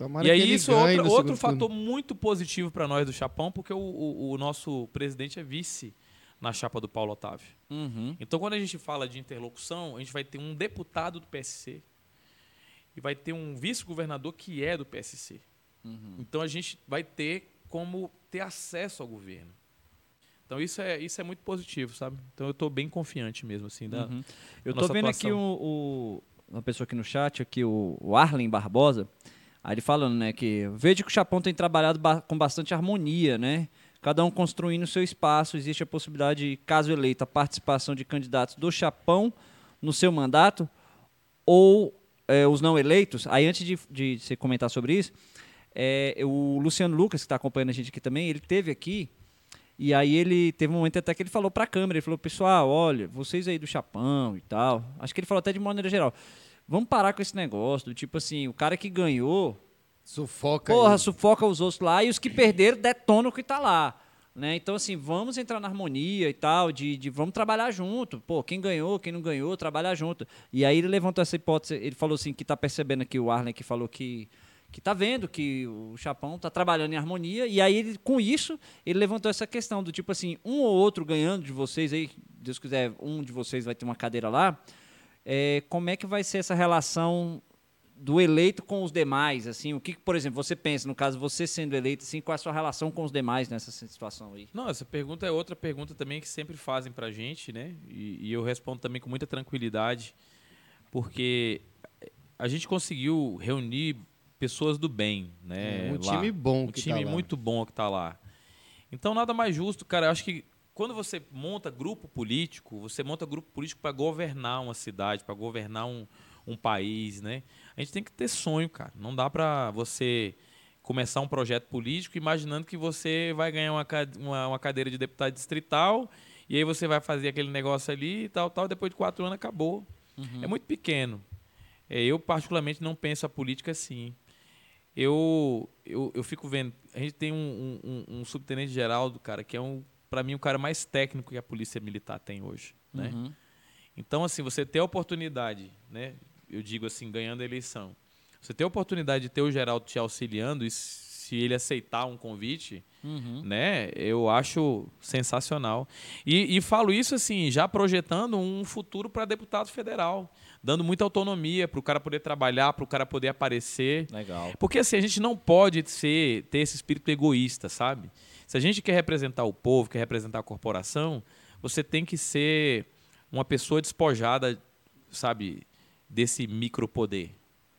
Tomara e aí isso é outro segundo fator turno. muito positivo para nós do Chapão, porque o, o- o nosso presidente é vice na chapa do Paulo Otávio. Uhum. Então, quando a gente fala de interlocução, a gente vai ter um deputado do PSC e vai ter um vice-governador que é do PSC. Então, a gente vai ter como ter acesso ao governo. Então, isso é, isso é muito positivo, sabe? Então, eu estou bem confiante mesmo, assim, da, Uhum. Eu nossa vendo aqui atuação. o, o- uma pessoa aqui no chat, aqui o, o Arlen Barbosa, aí ele falando, né, que vejo que o Chapão tem trabalhado ba- com bastante harmonia, né? Cada um construindo o seu espaço, existe a possibilidade, caso eleito, a participação de candidatos do Chapão no seu mandato ou é, os não eleitos. Aí antes de, de você comentar sobre isso, é, o Luciano Lucas, que está acompanhando a gente aqui também, ele teve aqui e aí ele teve um momento até que ele falou pra câmera, ele falou, pessoal, olha, vocês aí do Chapão e tal. Acho que ele falou até de maneira geral. Vamos parar com esse negócio, do tipo assim, o cara que ganhou, Sufoca porra, aí. sufoca os outros lá e os que perderam detonam o que tá lá. Né? Então, assim, vamos entrar na harmonia e tal, de, de vamos trabalhar junto. Pô, quem ganhou, quem não ganhou, trabalhar junto. E aí ele levantou essa hipótese, ele falou assim, que tá percebendo aqui, o Arlen que falou que que tá vendo que o Chapão tá trabalhando em harmonia, e aí ele, com isso, ele levantou essa questão do tipo assim, um ou outro ganhando de vocês aí, Deus quiser, um de vocês vai ter uma cadeira lá, é, como é que vai ser essa relação do eleito com os demais, assim, o que, por exemplo, você pensa, no caso, você sendo eleito, assim, qual é a sua relação com os demais nessa situação aí? Não, essa pergunta é outra pergunta também que sempre fazem pra gente, né? E, e eu respondo também com muita tranquilidade, porque a gente conseguiu reunir pessoas do bem, né? É, um lá. time bom um que time tá lá. muito bom que tá lá. Então nada mais justo, cara. Eu acho que quando você monta grupo político, você monta grupo político para governar uma cidade, para governar um, um país, né? A gente tem que ter sonho, cara. Não dá para você começar um projeto político imaginando que você vai ganhar uma, uma, uma cadeira de deputado distrital e aí você vai fazer aquele negócio ali e tal, tal. Depois de quatro anos acabou. É muito pequeno. É, eu particularmente não penso a política assim. Eu, eu, eu fico vendo. A gente tem um, um, um- um subtenente Geraldo, cara, que é um, para mim, o cara mais técnico que a polícia militar tem hoje, né? Uhum. Então, assim, você ter a oportunidade, né? Eu digo assim, ganhando a eleição. Você ter a oportunidade de ter o Geraldo te auxiliando e se ele aceitar um convite, Uhum. né? Eu acho sensacional. E, e falo isso assim, já projetando um futuro para deputado federal, dando muita autonomia para o cara poder trabalhar, para o cara poder aparecer. Legal. Porque assim, a gente não pode ser, ter esse espírito egoísta, sabe? Se a gente quer representar o povo, quer representar a corporação, você tem que ser uma pessoa despojada, sabe, desse micropoder.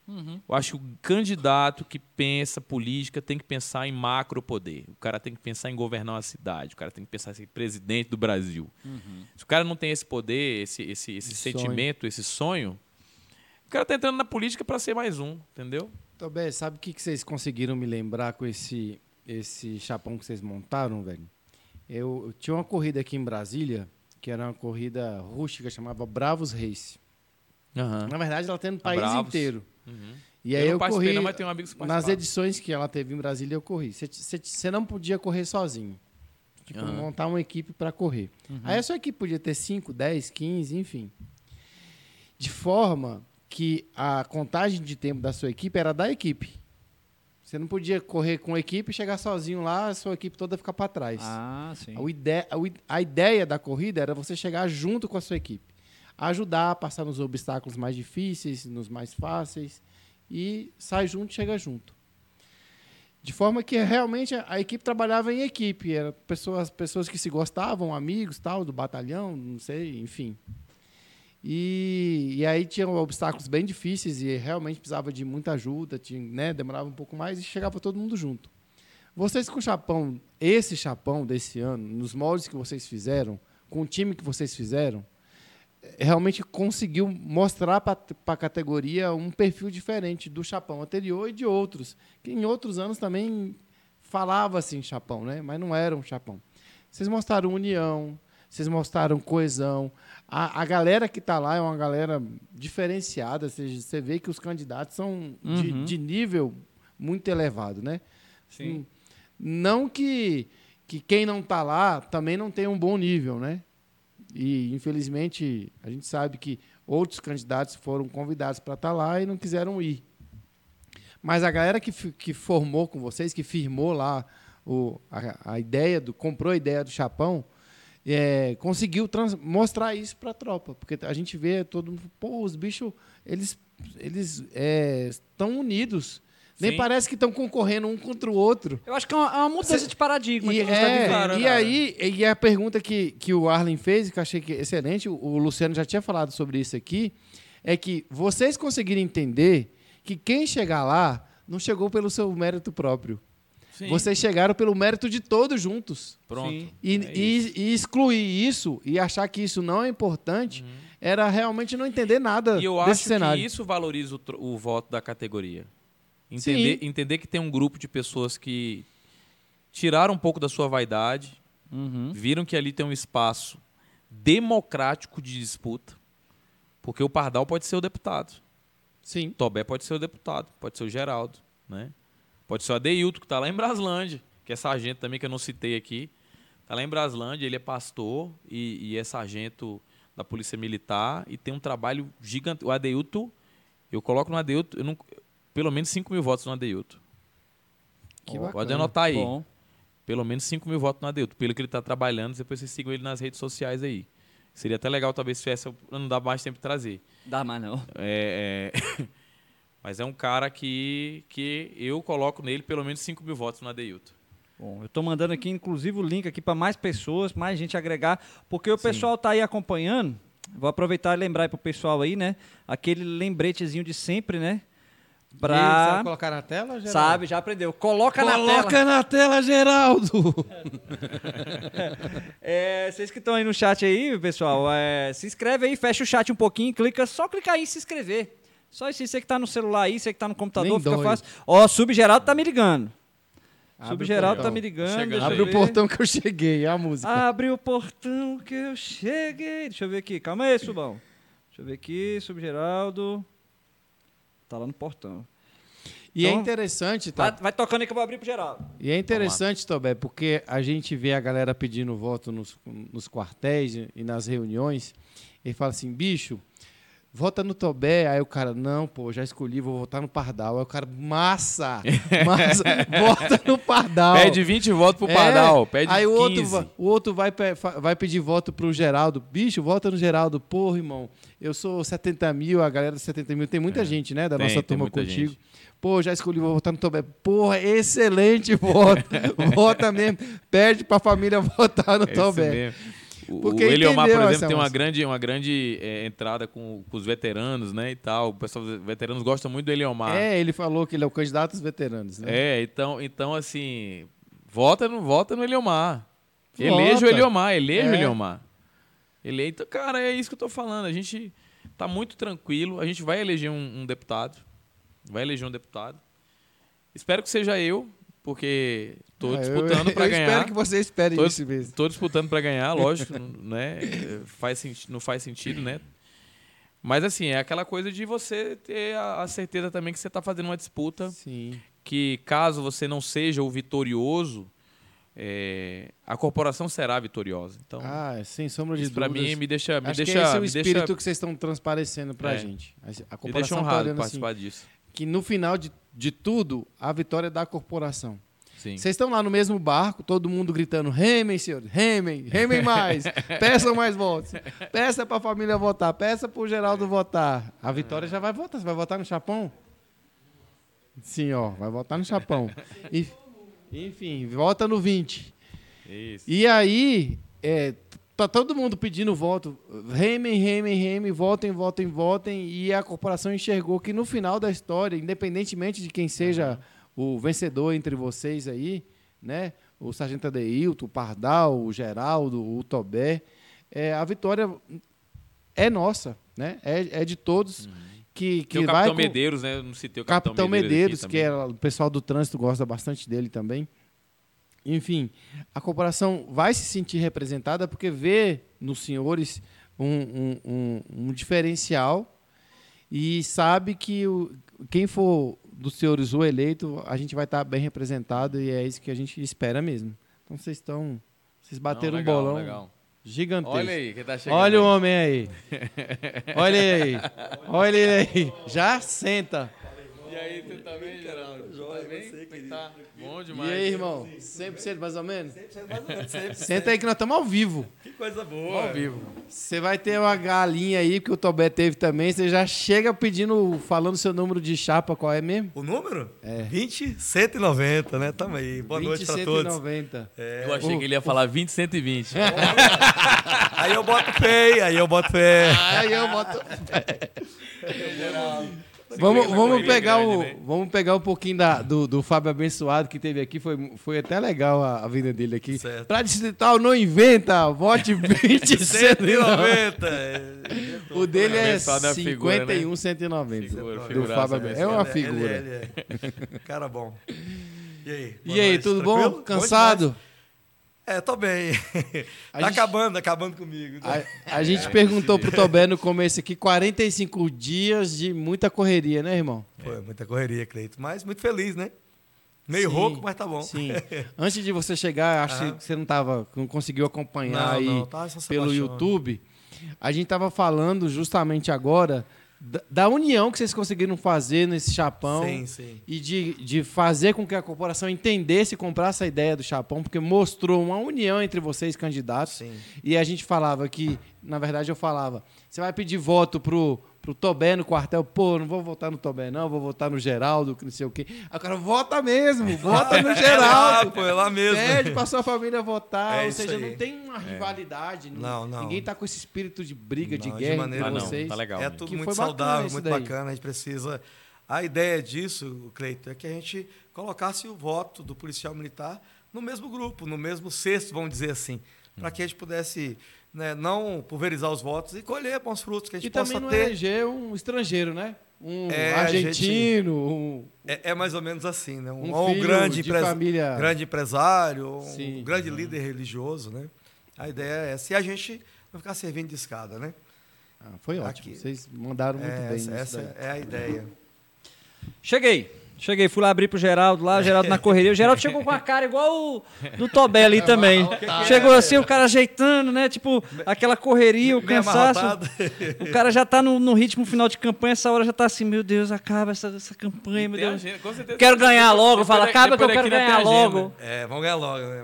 Uhum. Eu acho que o candidato que pensa política tem que pensar em macropoder. O cara tem que pensar em governar uma cidade. O cara tem que pensar em ser presidente do Brasil. Se o cara não tem esse poder, esse, esse, esse Esse sentimento, esse sonho, o cara tá entrando na política para ser mais um, entendeu? Tobé, sabe o que, que vocês conseguiram me lembrar com esse, esse chapão que vocês montaram, velho? Eu, eu tinha uma corrida aqui em Brasília, que era uma corrida rústica, chamava Bravos Race. Na verdade, ela tem no país Bravos. inteiro. Uhum. E aí eu, participei, corri não, mas tem um amigo que nas edições que ela teve em Brasília, eu corri. Você não podia correr sozinho. Tipo, Aham. montar uma equipe para correr. Aí a sua equipe podia ter 5, 10, 15, enfim. De forma que a contagem de tempo da sua equipe era da equipe. Você não podia correr com a equipe e chegar sozinho lá, a sua equipe toda ficar para trás. Ah, sim. O ide- A ideia da corrida era você chegar junto com a sua equipe. Ajudar a passar nos obstáculos mais difíceis, nos mais fáceis. E sai junto, chega junto. De forma que realmente a, a equipe trabalhava em equipe. Eram pessoas, pessoas que se gostavam, amigos tal, do batalhão, não sei, enfim. E, e aí tinham obstáculos bem difíceis e realmente precisava de muita ajuda, tinha, né, demorava um pouco mais e chegava todo mundo junto. Vocês com o chapão, esse chapão desse ano, nos moldes que vocês fizeram, com o time que vocês fizeram, eh, realmente conseguiu mostrar para a categoria um perfil diferente do chapão anterior e de outros, que em outros anos também falava assim chapão, né? mas não era um chapão. Vocês mostraram união, vocês mostraram coesão. A, a galera que está lá é uma galera diferenciada. Você, você vê que os candidatos são de, Uhum. de nível muito elevado, né? Sim. Hum, Não que, que quem não está lá também não tem um bom nível, né? E, infelizmente, a gente sabe que outros candidatos foram convidados para estar lá e não quiseram ir. Mas a galera que, que formou com vocês, que firmou lá o, a, a ideia, do, comprou a ideia do Chapão, é, conseguiu trans- mostrar isso para a tropa. Porque a gente vê todo mundo, pô, os bichos, eles eles estão unidos. Nem Sim. parece que estão concorrendo um contra o outro. Eu acho que é uma, é uma mudança Cê- de paradigma E, que a gente tá é, vivendo. E cara. aí, e a pergunta que, que o Arlen fez, que eu achei que é excelente, o, o Luciano já tinha falado sobre isso aqui, é que vocês conseguirem entender que quem chegar lá não chegou pelo seu mérito próprio. Sim. Vocês chegaram pelo mérito de todos juntos. Pronto. E, É e- isso. e excluir isso e achar que isso não é importante era realmente não entender nada E eu desse acho cenário. que isso valoriza o, o voto da categoria. Entender, Sim. entender que tem um grupo de pessoas que tiraram um pouco da sua vaidade, Uhum. viram que ali tem um espaço democrático de disputa, porque o Pardal pode ser o deputado, Sim. o Tobé pode ser o deputado, pode ser o Geraldo, né? Pode ser o Adeilton, que está lá em Braslândia, que é sargento também, que eu não citei aqui. Está lá em Braslândia, ele é pastor e, e é sargento da Polícia Militar e tem um trabalho gigante. O Adeilton, eu coloco no Adeilton, eu não- pelo menos 5 mil votos no Adeilto. Que Pode bacana. anotar aí. Bom. Pelo menos 5 mil votos no Adeilto. Pelo que ele está trabalhando, depois vocês sigam ele nas redes sociais aí. Seria até legal, talvez, se tivesse. Não dá mais tempo de trazer. Dá mais não. É, é, Mas é um cara que, que eu coloco nele pelo menos 5 mil votos no Adeilto. Bom, eu tô mandando aqui, inclusive, o link aqui para mais pessoas, mais gente agregar, porque o Sim. pessoal tá aí acompanhando. Vou aproveitar e lembrar aí pro pessoal aí, né? Aquele lembretezinho de sempre, né? E Pra. sabe colocar na tela, Geraldo? Sabe, já aprendeu. Coloca, na tela. Coloca na tela, Geraldo! É, vocês que estão aí no chat aí, pessoal, é, se inscreve aí, fecha o chat um pouquinho, clica, só clicar aí em se inscrever. Só isso aí, você que tá no celular aí, você que tá no computador, Nem fica dói. fácil. Ó, Subgeraldo tá me ligando. Abre Subgeraldo o tá me ligando. Chegando deixa eu Abre o ver. portão que eu cheguei, é a música. Abre o portão que eu cheguei. Deixa eu ver aqui. Calma aí, Subão. Deixa eu ver aqui. Subgeraldo. Tá lá no portão. e é então- interessante, tá? Vai, vai tocando aí que eu vou abrir pro Geraldo. E é interessante, Tobé, porque a gente vê a galera pedindo voto nos, nos quartéis e nas reuniões e fala assim, bicho, vota no Tobé. Aí o cara, não, pô, já escolhi, vou votar no Pardal. Aí o cara, massa, massa, vota no Pardal. Pede 20 votos pro É, Pardal. Pede Aí 15. o outro, vai, o outro vai, vai pedir voto pro Geraldo. Bicho, vota no Geraldo. Porra, irmão, eu sou 70 mil, a galera dos 70 mil. Tem muita gente, né, da É. Tem, nossa tem turma contigo. gente. Pô, já escolhi, vou votar no Tobé. Porra, excelente voto. Vota mesmo. Pede pra família votar no É esse Tobé. mesmo. O, Porque o Eliomar, por exemplo, tem uma grande, uma grande é, entrada com, com os veteranos, né? E tal. O pessoal, os veteranos gostam muito do Eliomar. É, ele falou que ele é o candidato dos veteranos, né? É, então, então assim, vota no, vota no Eliomar. Vota. Eleja o Eliomar, eleja o É. Eliomar. Ele, então, cara, é isso que eu tô falando. A gente tá muito tranquilo. A gente vai eleger um, um deputado. Vai eleger um deputado. Espero que seja eu, porque tô É, disputando para eu ganhar. espero que você espere Tô- isso mesmo. Tô disputando para ganhar, lógico, né? Faz, não faz sentido, né? Mas assim, é aquela coisa de você ter a, a certeza também que você tá fazendo uma disputa Sim. que caso você não seja o vitorioso, é, a corporação será vitoriosa. Então, Ah, sem sombra de isso para dúvidas. mim me deixa, me Acho deixa, que esse é o espírito deixa, que vocês estão transparecendo pra É. gente. A- A me deixa corporação tá honrado olhando assim, participar disso. que no final de, de tudo, a vitória é da corporação. Vocês estão lá no mesmo barco, todo mundo gritando: remem, senhores, remem, remem mais, peçam mais votos. Peça para a família votar, peça para o Geraldo votar. A vitória já vai votar. Você vai votar no Chapão? Sim, ó, vai votar no Chapão. E- enfim, vota no 20. Isso. E aí, é, tá todo mundo pedindo voto. Remem, remem, remem, votem, votem, votem. E a corporação enxergou que no final da história, independentemente de quem seja o vencedor entre vocês aí, né? O Sargento Adeilton, o Pardal, o Geraldo, o Tobé, é, a vitória é nossa, né? É, é de todos que, que Tem o vai Capitão com- Medeiros, né? Eu não citei o Capitão, Capitão, Medeiros, aqui que é, o pessoal do trânsito gosta bastante dele também. Enfim, a corporação vai se sentir representada porque vê nos senhores um, um- um- um diferencial e sabe que o- quem for dos senhores o eleito, a gente vai estar bem representado e é isso que a gente espera mesmo. Então vocês estão. Vocês bateram Não, legal, um bolão legal. gigantesco. Olha aí, quem tá chegando. Olha o aí. homem aí. Olha ele aí. Olha ele aí. Já senta. E aí, você tá bem, Geraldo? Joia, tá bem? você, é que querido. tá? Bom E demais. aí, irmão? 100% mais ou menos? Sempre, mais ou menos, sempre. Senta aí que nós estamos ao vivo. Que coisa boa. Ao vivo. Você vai ter uma galinha aí, que o Tobé teve também. Você já chega pedindo, falando seu número de chapa, qual é mesmo? O número? É. 20 190, né? Tamo aí. Boa noite pra todos. 190. É. Eu achei que ele ia falar 20, 120. Aí eu boto fé, aí eu boto fé. Aí eu boto. Vamos, vamos, correria pegar grande, o, né? vamos pegar um pouquinho da, do, do Fábio Abençoado que teve aqui. Foi, foi até legal a, a vinda dele aqui. Certo. Pra distrital não inventa, vote 20, 190. é. O dele é Abençoado é uma figura, 51, 190. Figura, do Fábio Aben- É uma figura. Ele, ele é. Cara bom. E aí? E aí, tudo tranquilo? bom? Cansado? É, tô bem. A tá gente- acabando, acabando comigo. A, a gente perguntou pro Tobé no começo aqui, 45 dias de muita correria, né, irmão? Foi muita correria, Cleito. Mas muito feliz, né? Meio Sim, rouco, mas tá bom. Sim. Antes de você chegar, acho que você não tava, não conseguiu acompanhar Não, aí não, pelo. YouTube. A gente tava falando justamente agora da, da união que vocês conseguiram fazer nesse chapão Sim, sim. e de, de fazer com que a corporação entendesse e comprasse a ideia do chapão, porque mostrou uma união entre vocês, candidatos. Sim. E a gente falava que, na verdade, eu falava: você vai pedir voto pro, pro Tobé no quartel? Pô, não vou votar no Tobé, não, vou votar no Geraldo, que não sei o quê. Aí o cara, vota mesmo, vota no É Geraldo. pô, é lá mesmo. Pede pra sua família votar. É ou seja, aí. não tem uma rivalidade. Não, não. Ninguém tá com esse espírito de briga, de Não, de guerra maneira entre Ah, não, vocês. tá legal. É né? tudo Que muito saudável, muito daí. bacana. A gente precisa. A ideia disso, Cleito, é que a gente colocasse o voto do policial militar no mesmo grupo, no mesmo cesto, vamos dizer assim, para que a gente pudesse né, não pulverizar os votos e colher bons frutos, que a gente E possa também não ter. eleger um estrangeiro, né? Um É, a argentino, um, É, é mais ou menos assim, né? Um, um um grande, de empres- família. grande empresário, ou um Sim. grande líder religioso, né? A ideia é essa. E a gente não ficar servindo de escada, né? Ah, foi ótimo. Aqui. Vocês mandaram muito É, bem essa essa é a ideia. Cheguei. Cheguei, fui lá abrir pro Geraldo lá, o Geraldo na correria. O Geraldo chegou com a cara igual o do Tobé ali também. Chegou assim, o cara ajeitando, né? Tipo, aquela correria, o cansaço. O cara já tá no, no ritmo final de campanha, essa hora já tá assim, meu Deus, acaba essa, essa campanha, meu Deus. agenda, com certeza. Quero ganhar logo, fala, acaba que eu quero ganhar logo. É, vamos ganhar logo, né?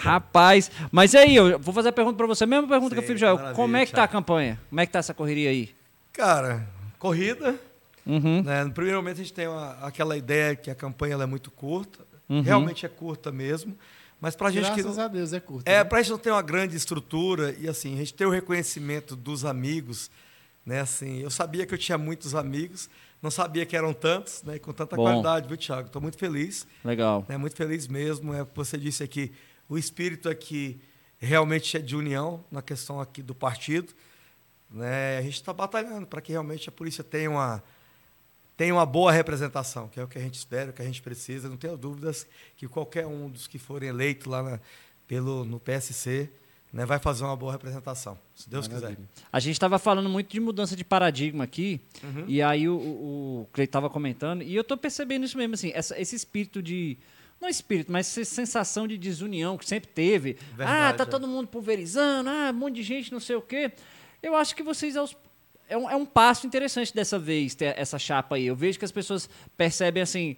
Rapaz, mas aí, eu vou fazer a pergunta pra você, mesma pergunta que eu fiz maravilha, Como é que tá a campanha? Como é que tá essa correria aí? Cara, corrida. Uhum. Né? No primeiro momento a gente tem uma- aquela ideia que a campanha ela é muito curta. Uhum. Realmente é curta mesmo. Mas pra gente que. Graças a Deus, é curto. É, né? pra gente não ter uma grande estrutura e assim, a gente ter o reconhecimento dos amigos, né? Assim, eu sabia que eu tinha muitos amigos, não sabia que eram tantos, né? Com tanta Bom. qualidade, viu, Thiago? Estou muito feliz, Legal. né? Muito feliz mesmo. É o que você disse aqui, o espírito aqui realmente é de união na questão aqui do partido, né? A gente está batalhando para que realmente a polícia tenha uma tenha uma boa representação, que é o que a gente espera, o que a gente precisa. Não tenho dúvidas que qualquer um dos que forem eleitos lá na- pelo, no PSC né, vai fazer uma boa representação, se Deus quiser. Maravilha. A gente estava falando muito de mudança de paradigma aqui, Uhum. e aí o, o, Cleiton estava comentando, e eu estou percebendo isso mesmo, assim, essa- esse espírito de. Não espírito, mas essa sensação de desunião que sempre teve. ah, Verdade, tá é. todo mundo pulverizando, ah, um monte de gente, não sei o quê. Eu acho que vocês, aos- é um, é um passo interessante dessa vez, ter essa chapa aí. Eu vejo que as pessoas percebem assim,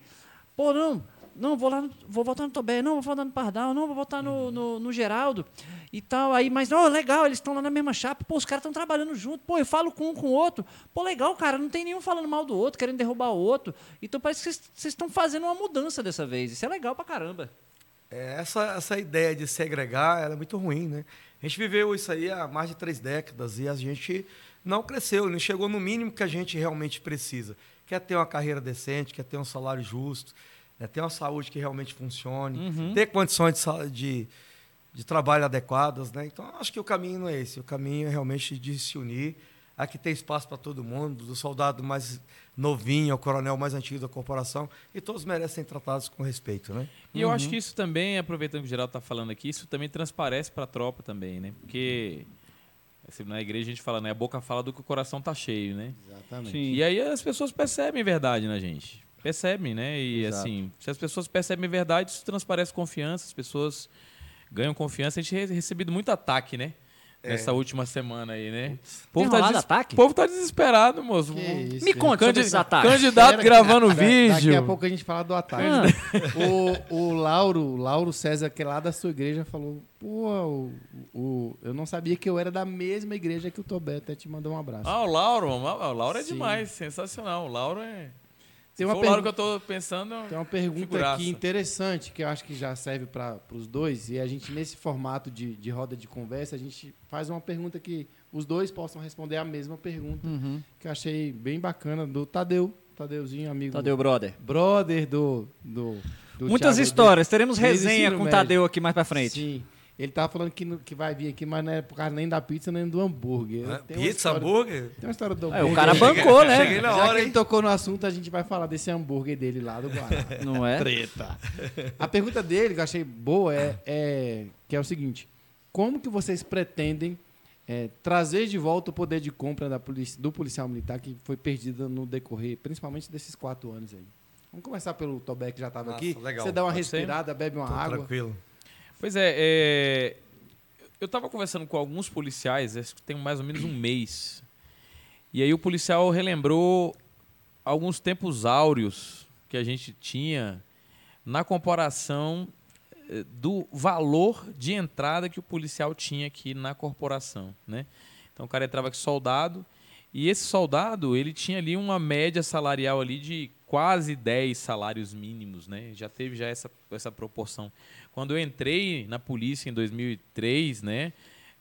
pô, não, não, vou lá, no- vou votar no Tobé, não, vou votar no Pardal, não, vou votar no, no, no Geraldo e tal. Aí, mas, ó, legal, eles estão lá na mesma chapa, pô, os caras estão trabalhando junto, pô, eu falo com um com o outro, pô, legal, cara, não tem nenhum falando mal do outro, querendo derrubar o outro. Então parece que vocês- estão fazendo uma mudança dessa vez. Isso é legal pra caramba. É, essa, essa ideia de segregar é muito ruim, né? A gente viveu isso aí há mais de três décadas e a gente não cresceu, não chegou no mínimo que a gente realmente precisa. Quer ter uma carreira decente, quer ter um salário justo, né? ter uma saúde que realmente funcione, ter condições de, de, de trabalho adequadas, né? Então, acho que o caminho não é esse. O caminho é realmente de se unir. Aqui tem espaço para todo mundo, do soldado mais novinho ao coronel mais antigo da corporação, e todos merecem ser tratados com respeito, né? E eu acho que isso também, aproveitando que o Geraldo está falando aqui, isso também transparece para a tropa também, né? Porque assim, na igreja a gente fala, né? A boca fala do que o coração tá cheio, né? Exatamente. E aí as pessoas percebem verdade na gente. Percebem, né? E Exato. assim, se as pessoas percebem verdade, isso transparece confiança, as pessoas ganham confiança. A gente tem recebido muito ataque, né? Nessa última semana aí, né? O povo, tá des- ataque? o povo tá desesperado, moço. Que Um isso, Me gente. conte sobre ataques. Candidato gravando vídeo. Daqui a pouco a gente fala do ataque. Ah. O, o Lauro, o Lauro César, que é lá da sua igreja, falou: Pô, o, o- eu não sabia que eu era da mesma igreja que o Tobé. Até te mandou um abraço. Ah, o Lauro, o Lauro é Sim. demais, sensacional. O Lauro é. Se Tem uma for o Lauro pergu- que eu tô pensando. Tem uma pergunta Figuraça. aqui interessante que eu acho que já serve para os dois. E a gente, nesse formato de, de roda de conversa, a gente faz uma pergunta que os dois possam responder a mesma pergunta, Uhum. que eu achei bem bacana, do Tadeu. Tadeuzinho, amigo. Tadeu, brother. Brother do. do, do Muitas Thiago- histórias. Teremos resenha com o. Tadeu aqui mais pra frente. Sim. Ele tava falando que, que vai vir aqui, mas não é por causa nem da pizza, nem do hambúrguer. É, Pizza, história- hambúrguer? Tem uma história do É, hambúrguer. o cara bancou, né? Cheguei na Já hora, que ele hein? tocou no assunto, a gente vai falar desse hambúrguer dele lá do Guará. Não é? Treta. A pergunta dele, que eu achei boa, é, é- que é o seguinte: como que vocês pretendem é, trazer de volta o poder de compra da polici- do policial militar que foi perdido no decorrer, principalmente desses quatro anos aí? Vamos começar pelo Tobé, que já estava aqui. legal. Você dá uma Pode ser? respirada, bebe uma Tô água. tranquilo. Pois é, é, eu estava conversando com alguns policiais, acho que tem mais ou menos um mês. E aí o policial relembrou alguns tempos áureos que a gente tinha na comparação eh, do valor de entrada que o policial tinha aqui na corporação, né? Então o cara entrava aqui soldado e esse soldado, ele tinha ali uma média salarial ali de quase 10 salários mínimos, né? Já teve já essa, essa proporção. Quando eu entrei na polícia em 2003, né?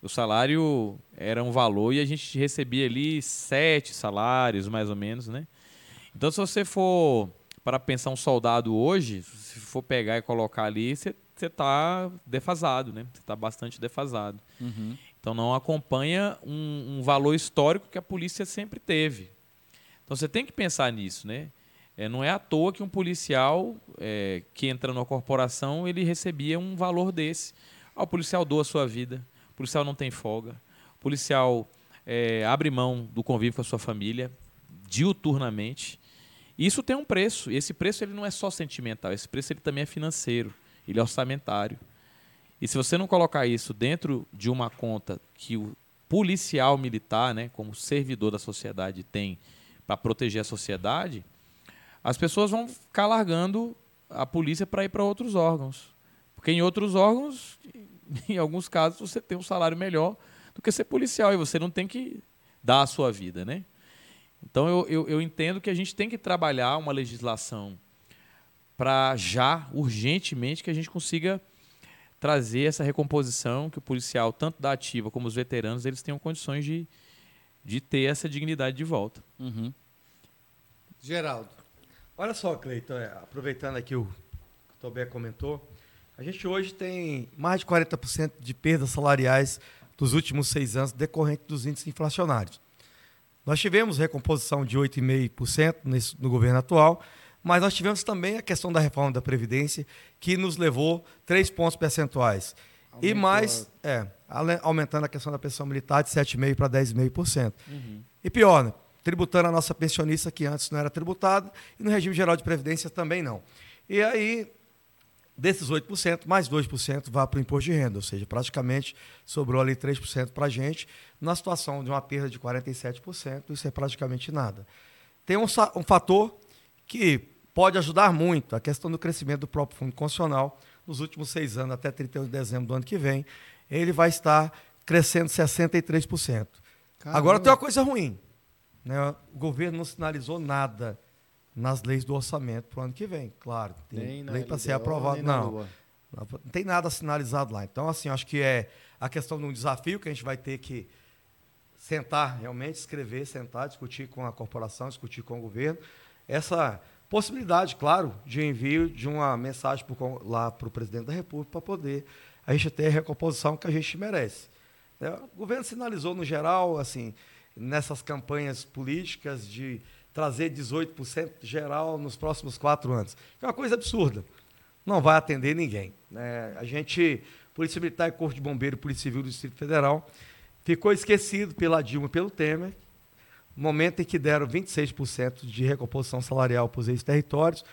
O salário era um valor e a gente recebia ali sete salários, mais ou menos, né? Então, se você for para pensar um soldado hoje, se for pegar e colocar ali, você está defasado, né? Você está bastante defasado. Uhum. Então, não acompanha um, um valor histórico que a polícia sempre teve. Então, você tem que pensar nisso, né? É, não é à toa que um policial é, que entra numa corporação, ele recebia um valor desse. Ah, o policial doa a sua vida, o policial não tem folga, o policial é, abre mão do convívio com a sua família diuturnamente. Isso tem um preço, e esse preço ele não é só sentimental, esse preço ele também é financeiro, ele é orçamentário. E se você não colocar isso dentro de uma conta que o policial militar, né, como servidor da sociedade, tem para proteger a sociedade, as pessoas vão ficar largando a polícia para ir para outros órgãos. Porque em outros órgãos, em alguns casos, você tem um salário melhor do que ser policial e você não tem que dar a sua vida, né? Então eu, eu, eu entendo que a gente tem que trabalhar uma legislação para já, urgentemente, que a gente consiga trazer essa recomposição, que o policial, tanto da ativa como os veteranos, eles tenham condições de, de ter essa dignidade de volta. Uhum. Geraldo. Olha só, Cleiton, é, aproveitando aqui o que o Tobé comentou, a gente hoje tem mais de 40% de perdas salariais dos últimos seis anos decorrente dos índices inflacionários. Nós tivemos recomposição de 8,5% nesse- no governo atual, mas nós tivemos também a questão da reforma da Previdência, que nos levou três pontos percentuais. e Aumentou mais, é, aumentando a questão da pensão militar de 7,5% para 10,5%. E pior, né? Tributando a nossa pensionista, que antes não era tributada, e no regime geral de previdência também não. E aí, desses 8%, mais 2% vai para o imposto de renda, ou seja, praticamente sobrou ali 3% para a gente. Na situação de uma perda de 47%, isso é praticamente nada. Tem um, um fator que pode ajudar muito, a questão do crescimento do próprio Fundo Constitucional. Nos últimos seis anos, até 31 de dezembro do ano que vem, ele vai estar crescendo 63%. Agora tem uma coisa ruim. Né? O governo não sinalizou nada nas leis do orçamento para o ano que vem. Claro, tem lei para ser aprovada. Não, Lua. não tem nada sinalizado lá. Então, assim, acho que é a questão de um desafio que a gente vai ter que sentar, realmente, escrever, sentar, discutir com a corporação, discutir com o governo. Essa possibilidade, claro, de envio de uma mensagem pro lá para o presidente da República para poder a gente ter a recomposição que a gente merece. né? O governo sinalizou, no geral, assim, nessas campanhas políticas de trazer 18% geral nos próximos quatro anos. É uma coisa absurda. Não vai atender ninguém. né? A gente, Polícia Militar e Corpo de Bombeiro Polícia Civil do Distrito Federal, ficou esquecido pela Dilma e pelo Temer, no momento em que deram 26% de recomposição salarial para os ex-territórios,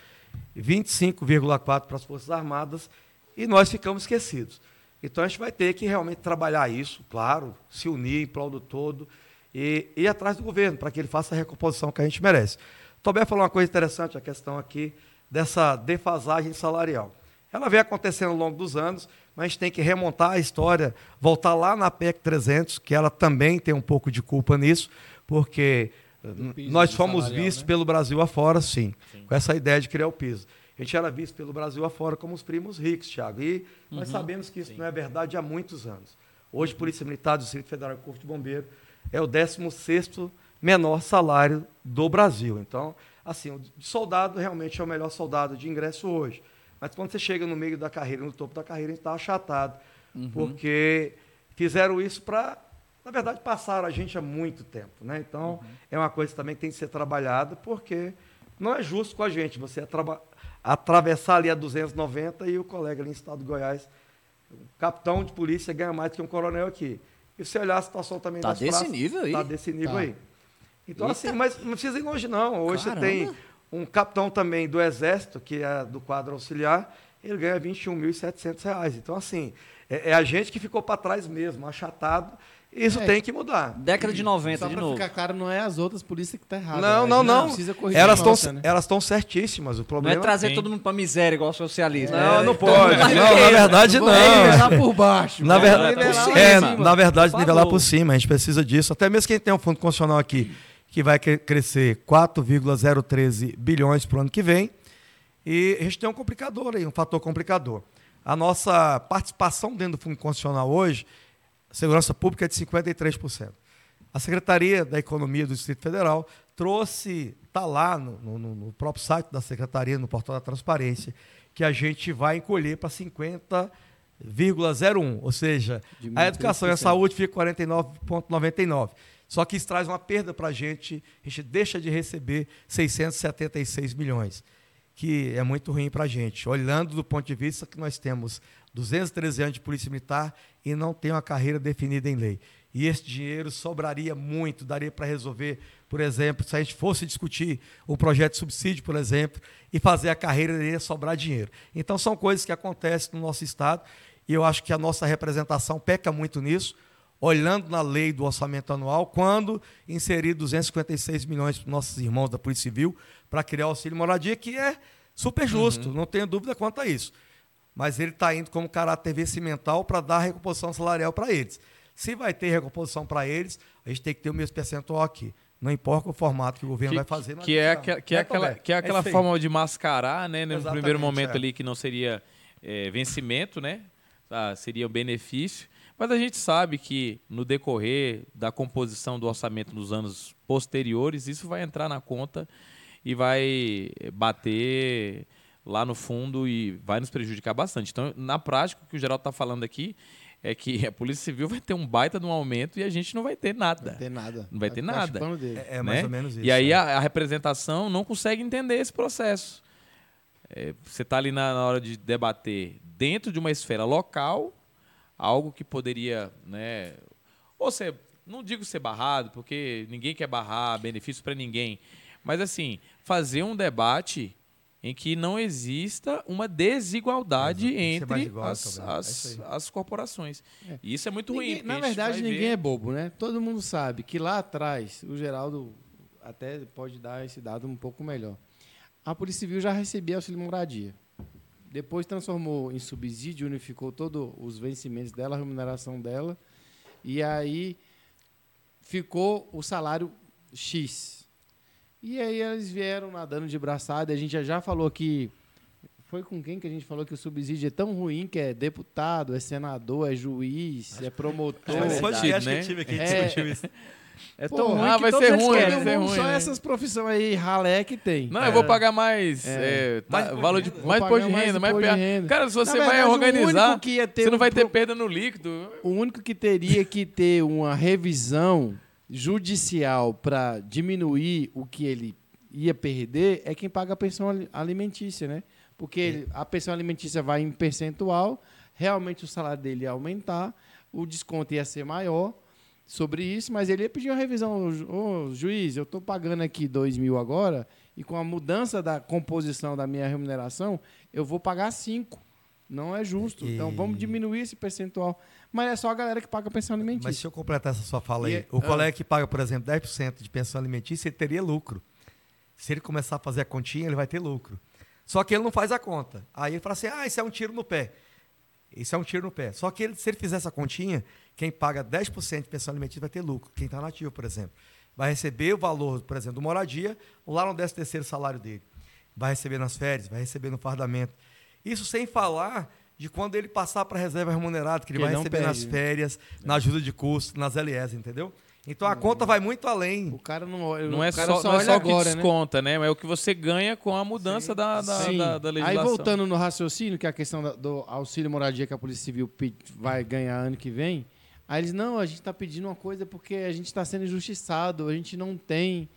25,4% para as Forças Armadas, e nós ficamos esquecidos. Então a gente vai ter que realmente trabalhar isso, claro, se unir em prol do todo e ir atrás do governo para que ele faça a recomposição que a gente merece. Tobé falou uma coisa interessante, a questão aqui dessa defasagem salarial. Ela vem acontecendo ao longo dos anos, mas a gente tem que remontar a história, voltar lá na PEC 300, que ela também tem um pouco de culpa nisso, porque nós fomos vistos né? pelo Brasil afora, sim, sim, com essa ideia de criar o piso. A gente era visto pelo Brasil afora como os primos ricos, Thiago. E uhum, nós sabemos que isso sim. não é verdade há muitos anos. Hoje, Polícia Militar do Distrito Federal e Corpo de Bombeiro é o 16º menor salário do Brasil. Então, assim, o soldado realmente é o melhor soldado de ingresso hoje. Mas quando você chega no meio da carreira, no topo da carreira, a gente está achatado. Uhum. Porque fizeram isso para, na verdade, passaram a gente há muito tempo. Né? Então, uhum. é uma coisa também que tem que ser trabalhada, porque não é justo com a gente você atravessar ali a 290 e o colega ali em estado de Goiás, o capitão de polícia, ganha mais que um coronel aqui. E se olhar a situação também tá das desse praças, nível aí. Está desse nível tá. aí. Então, Eita. assim, mas não precisa ir longe, não. Hoje Caramba. você tem um capitão também do Exército, que é do quadro auxiliar, ele ganha R$ 21.700. Então, assim, é, é, a gente que ficou para trás mesmo, achatado, isso é, tem que mudar. Década de 90, Só de novo. ficar claro, não é as outras polícias que tá errado. Não, né? não, não. Elas estão né? elas estão certíssimas. O problema não é trazer todo mundo para miséria igual o socialismo. Não, é, não pode. Não, na verdade não. Nivelar por baixo. Na, ver... é, na verdade, nivelar por cima. A gente precisa disso. Até mesmo quem tem um fundo constitucional aqui que vai crescer 4,013 bilhões para o ano que vem. E a gente tem um complicador aí, um fator complicador. A nossa participação dentro do fundo constitucional hoje segurança pública é de 53%. A Secretaria da Economia do Distrito Federal trouxe, está lá no, no, no, próprio site da Secretaria, no portal da Transparência, que a gente vai encolher para 50,01, ou seja, a educação e a saúde fica 49,99. Só que isso traz uma perda para a gente, a gente deixa de receber 676 milhões, que é muito ruim para a gente, olhando do ponto de vista que nós temos 213 anos de polícia militar e não tem uma carreira definida em lei. E esse dinheiro sobraria muito, daria para resolver, por exemplo, se a gente fosse discutir o projeto de subsídio, por exemplo, e fazer a carreira, iria sobrar dinheiro. Então, são coisas que acontecem no nosso Estado e eu acho que a nossa representação peca muito nisso, olhando na lei do orçamento anual, quando inserir 256 milhões para nossos irmãos da Polícia Civil para criar o auxílio moradia, que é super justo, uhum. não tenho dúvida quanto a isso mas ele está indo como caráter vencimental para dar recomposição salarial para eles. Se vai ter recomposição para eles, a gente tem que ter o mesmo percentual aqui. Não importa o formato que o governo que, vai fazer. Que é, que, que é, aquela, que é aquela é forma de mascarar, né? No Exatamente, primeiro momento é. ali que não seria é, vencimento, né? Ah, seria o benefício. Mas a gente sabe que no decorrer da composição do orçamento nos anos posteriores, isso vai entrar na conta e vai bater lá no fundo e vai nos prejudicar bastante. Então, na prática, o que o Geraldo está falando aqui é que a Polícia Civil vai ter um baita de um aumento e a gente não vai ter nada. Não vai ter nada. Não vai ter nada. É, é, mais né? ou menos isso. E aí é. a, a, representação não consegue entender esse processo. É, você está ali na, na, hora de debater dentro de uma esfera local algo que poderia, né, ou ser, não digo ser barrado, porque ninguém quer barrar benefício para ninguém, mas assim fazer um debate em que não exista uma desigualdade entre igual, as, as, é as, corporações. É. E isso é muito ninguém, ruim. Na verdade, ninguém ver... é bobo, né? Todo mundo sabe que lá atrás, o Geraldo até pode dar esse dado um pouco melhor. A Polícia Civil já recebia auxílio moradia. Depois transformou em subsídio, unificou todos os vencimentos dela, a remuneração dela. E aí ficou o salário X, e aí eles vieram nadando de braçada. A gente já, já falou que. Foi com quem que a gente falou que o subsídio é tão ruim que é deputado, é senador, é juiz, é promotor. É podcast né? que tive aqui é, discutiu isso. É tão Pô, ruim ah, vai ser ruim, vai ser ruim. Só né? essas profissões aí, ralé que tem. Não, é. eu vou pagar mais, é. É, tá, mais valor de mais imposto de renda, mais, mais renda. Cara, se você verdade, vai organizar, você não vai ter perda no líquido. O único que teria que ter uma revisão judicial para diminuir o que ele ia perder é quem paga a pensão alimentícia, né? Porque ele, a pensão alimentícia vai em percentual, realmente o salário dele ia aumentar, o desconto ia ser maior sobre isso, mas ele ia pedir uma revisão. Ô, oh, juiz, eu estou pagando aqui dois mil agora e com a mudança da composição da minha remuneração, eu vou pagar cinco. Não é justo. Então vamos diminuir esse percentual. Mas é só a galera que paga pensão Mas alimentícia. se eu completar essa sua fala aí, E- o ah. colega que paga, por exemplo, 10% de pensão alimentícia, ele teria lucro. Se ele começar a fazer a continha, ele vai ter lucro. Só que ele não faz a conta. Aí ele fala assim: ah, isso é um tiro no pé. Isso é um tiro no pé. Só que ele, se ele fizer essa continha, quem paga 10% de pensão alimentícia vai ter lucro. Quem está nativo, por exemplo. Vai receber o valor, por exemplo, do moradia, lá no 13 terceiro salário dele. Vai receber nas férias, vai receber no fardamento. Isso sem falar de quando ele passar para a reserva remunerada, que ele Que vai receber nas perde, né? férias, na ajuda de custo, nas LEs, entendeu? Então a conta vai muito além. O cara não, Não é o cara só, não é olha só o que agora, né? desconta, né? Mas é o que você ganha com a mudança da, da, Sim. da, da Aí legislação. voltando no raciocínio, que é a questão da- do auxílio moradia que a Polícia Civil vai ganhar ano que vem, aí eles, não, a gente está pedindo uma coisa porque a gente está sendo injustiçado, a gente não tem.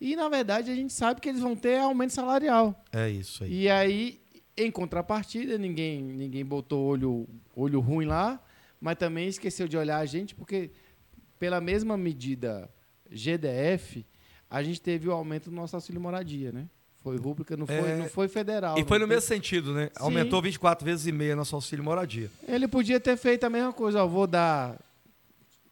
E, na verdade, a gente sabe que eles vão ter aumento salarial. É isso aí. E aí, em contrapartida, ninguém, ninguém botou olho, olho ruim lá, mas também esqueceu de olhar a gente, porque pela mesma medida GDF, a gente teve o aumento do nosso auxílio moradia, né? Foi rúbrica, não foi, É, não foi federal. E foi no mesmo sentido, né? Sim. Aumentou 24 vezes e meia nosso auxílio moradia. Ele podia ter feito a mesma coisa, ó, vou dar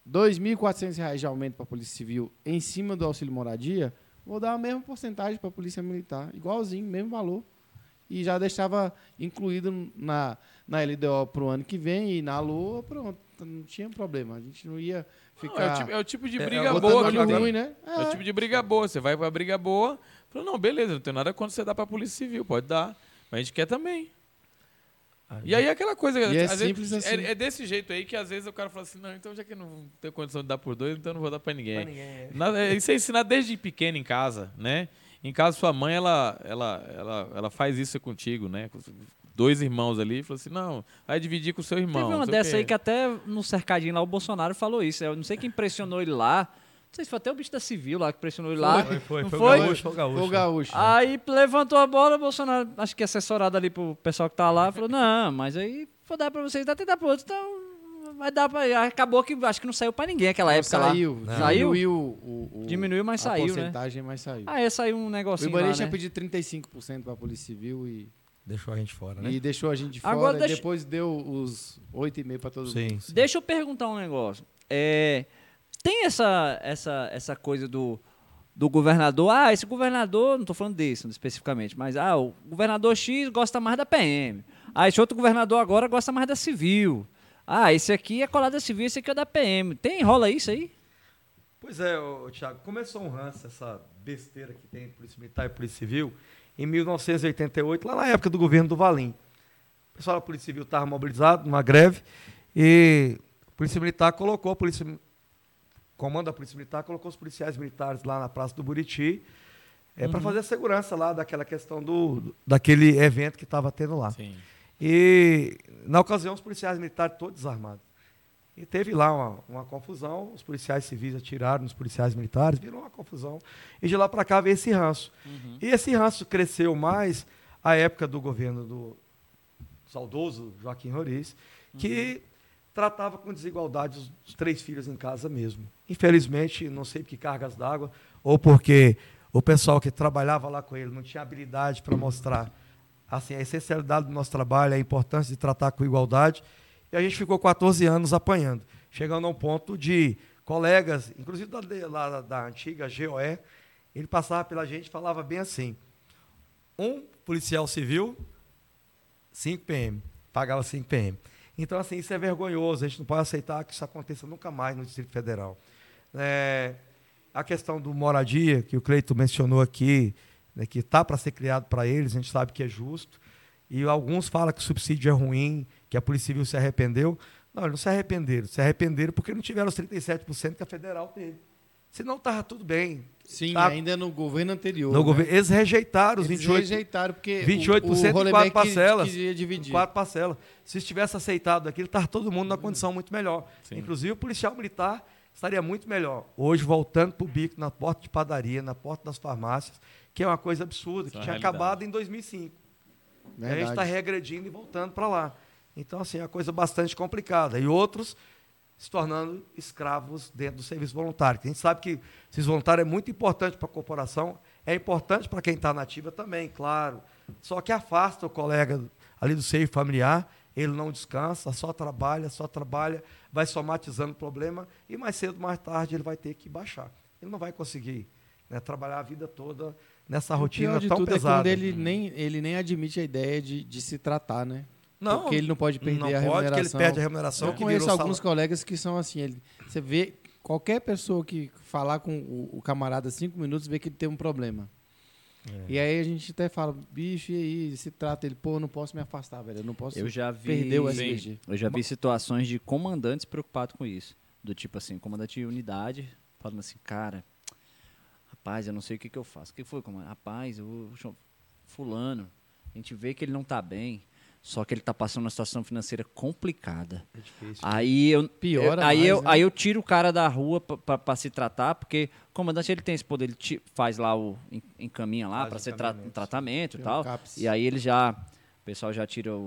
2.400 reais de aumento para a Polícia Civil em cima do auxílio moradia, vou dar a mesma porcentagem para a Polícia Militar, igualzinho, mesmo valor. E já deixava incluído na, na LDO para o ano que vem e na LOA, pronto, não tinha problema. A gente não ia Não, ficar é, o tipo, é o tipo de É, briga é, boa. que- ruim, né? É o tipo de briga boa. Você vai pra briga boa, fala, não, beleza, não tem nada contra você dar pra Polícia Civil, pode dar. Mas a gente quer também. E aí é aquela coisa, E é às vezes, simples assim. é, é desse jeito aí que às vezes o cara fala assim, não, então já que eu não tenho condição de dar por dois, então eu não vou dar pra ninguém. Na- é, Isso é ensinar desde pequeno em casa, né? Em casa, sua mãe, ela, ela, ela, ela faz isso contigo, né? Dois irmãos ali, falou assim, não, vai dividir com o seu irmão. Teve uma dessa aí que até no cercadinho lá o Bolsonaro falou isso. Eu não sei quem pressionou ele lá. Não sei se foi até o bicho da civil lá que pressionou ele lá. Foi, foi, Não foi, foi? o gaúcho, foi o gaúcho. O gaúcho. Aí levantou a bola, o Bolsonaro, acho que assessorado ali pro pessoal que tá lá, falou: Não, mas aí vou dar pra vocês, dá até dar pro outro, então vai dar pra. Aí Acabou que acho que não saiu pra ninguém aquela época saiu, lá. saiu, Saiu? diminuiu o, o- Diminuiu, mas a saiu, né? porcentagem, mas saiu. Aí saiu um o negocinho. Ibanez lá, tinha né? pedido 35% para a Polícia Civil e, Deixou a gente fora, né? e deixou a gente de fora. Agora e deixa- depois deu os 8,5% para todo mundo. Sim, sim. Deixa eu perguntar um negócio. É, tem essa, essa, essa coisa do, do governador. Ah, esse governador, não estou falando desse especificamente, mas ah, o governador X gosta mais da PM. Ah, esse outro governador agora gosta mais da civil. Ah, esse aqui é colado civil, esse aqui é da PM. Tem, rola isso aí? Pois é, ô, Thiago, começou um ranço, essa besteira que tem entre Polícia Militar e Polícia Civil, em 1988, lá na época do governo do Valim. O pessoal da Polícia Civil estava mobilizado numa greve e a Polícia Militar colocou a Polícia o comando da Polícia Militar colocou os policiais militares lá na Praça do Buriti é, para fazer a segurança lá daquela questão do daquele evento que estava tendo lá. Sim. E, na ocasião, os policiais militares todos desarmados. E teve lá uma, uma confusão, os policiais civis atiraram nos policiais militares, virou uma confusão. E de lá para cá veio esse ranço. E esse ranço cresceu mais à época do governo do saudoso Joaquim Roriz, que tratava com desigualdade os, os três filhos em casa mesmo. Infelizmente, não sei por que cargas d'água, ou porque o pessoal que trabalhava lá com ele não tinha habilidade para mostrar assim, a essencialidade do nosso trabalho, a importância de tratar com igualdade. E a gente ficou 14 anos apanhando, chegando a um ponto de colegas, inclusive da, da, da antiga GOE, ele passava pela gente e falava bem assim: um policial civil, 5 PM, pagava 5 PM. Então, assim, isso é vergonhoso, a gente não pode aceitar que isso aconteça nunca mais no Distrito Federal. É, a questão do moradia, que o Cleito mencionou aqui, né, que está para ser criado para eles, a gente sabe que é justo. E alguns falam que o subsídio é ruim, que a Polícia Civil se arrependeu. Não, eles não se arrependeram. Se arrependeram porque não tiveram os 37% que a federal teve. Senão estava tudo bem. Sim, ainda no governo anterior. No né? governo, eles rejeitaram os Eles 28%. rejeitaram, porque 28% o, o em quatro parcelas. queria Em dividir. quatro parcelas. Se tivesse aceitado aquilo, estava todo mundo na condição muito melhor. Sim. Inclusive o policial militar estaria muito melhor. Hoje, voltando para o bico, na porta de padaria, na porta das farmácias, que é uma coisa absurda, Isso que é tinha realidade. acabado em 2005. E a gente Verdade. está regredindo e voltando para lá. Então, assim, é uma coisa bastante complicada. E outros se tornando escravos dentro do serviço voluntário. A gente sabe que o serviço voluntário é muito importante para a corporação, é importante para quem está na ativa também, claro. Só que afasta o colega ali do seio familiar ele não descansa, só trabalha, só trabalha, vai somatizando o problema e mais cedo, mais tarde ele vai ter que baixar. Ele não vai conseguir né, trabalhar a vida toda nessa rotina tão tudo pesada. é quando ele nem, ele nem admite a ideia de, de se tratar, né? Não, Porque ele não pode perder não a pode, remuneração. que ele perde a remuneração. Eu que conheço alguns colegas que são assim. Ele, você vê qualquer pessoa que falar com o, o camarada cinco minutos vê que ele tem um problema. É. E aí a gente até fala, bicho, e aí, se trata ele, pô, eu não posso me afastar, velho. Eu não posso Eu já vi. perder o Sim. SVG. Eu já vi situações de comandantes preocupados com isso. Do tipo assim, comandante de unidade falando assim, cara, rapaz, eu não sei o que, que eu faço. O que foi, comandante? Rapaz, o fulano, a gente vê que ele não tá bem, só que ele tá passando uma situação financeira complicada. É difícil. Aí eu, Piora eu- aí, mais, eu, né? aí eu tiro o cara da rua para se tratar, porque o comandante ele tem esse poder, ele ti- faz lá o en- encaminha lá para o ser tra encaminhamento. tratamento e um tal. CAPS. E aí ele já o pessoal já tira o,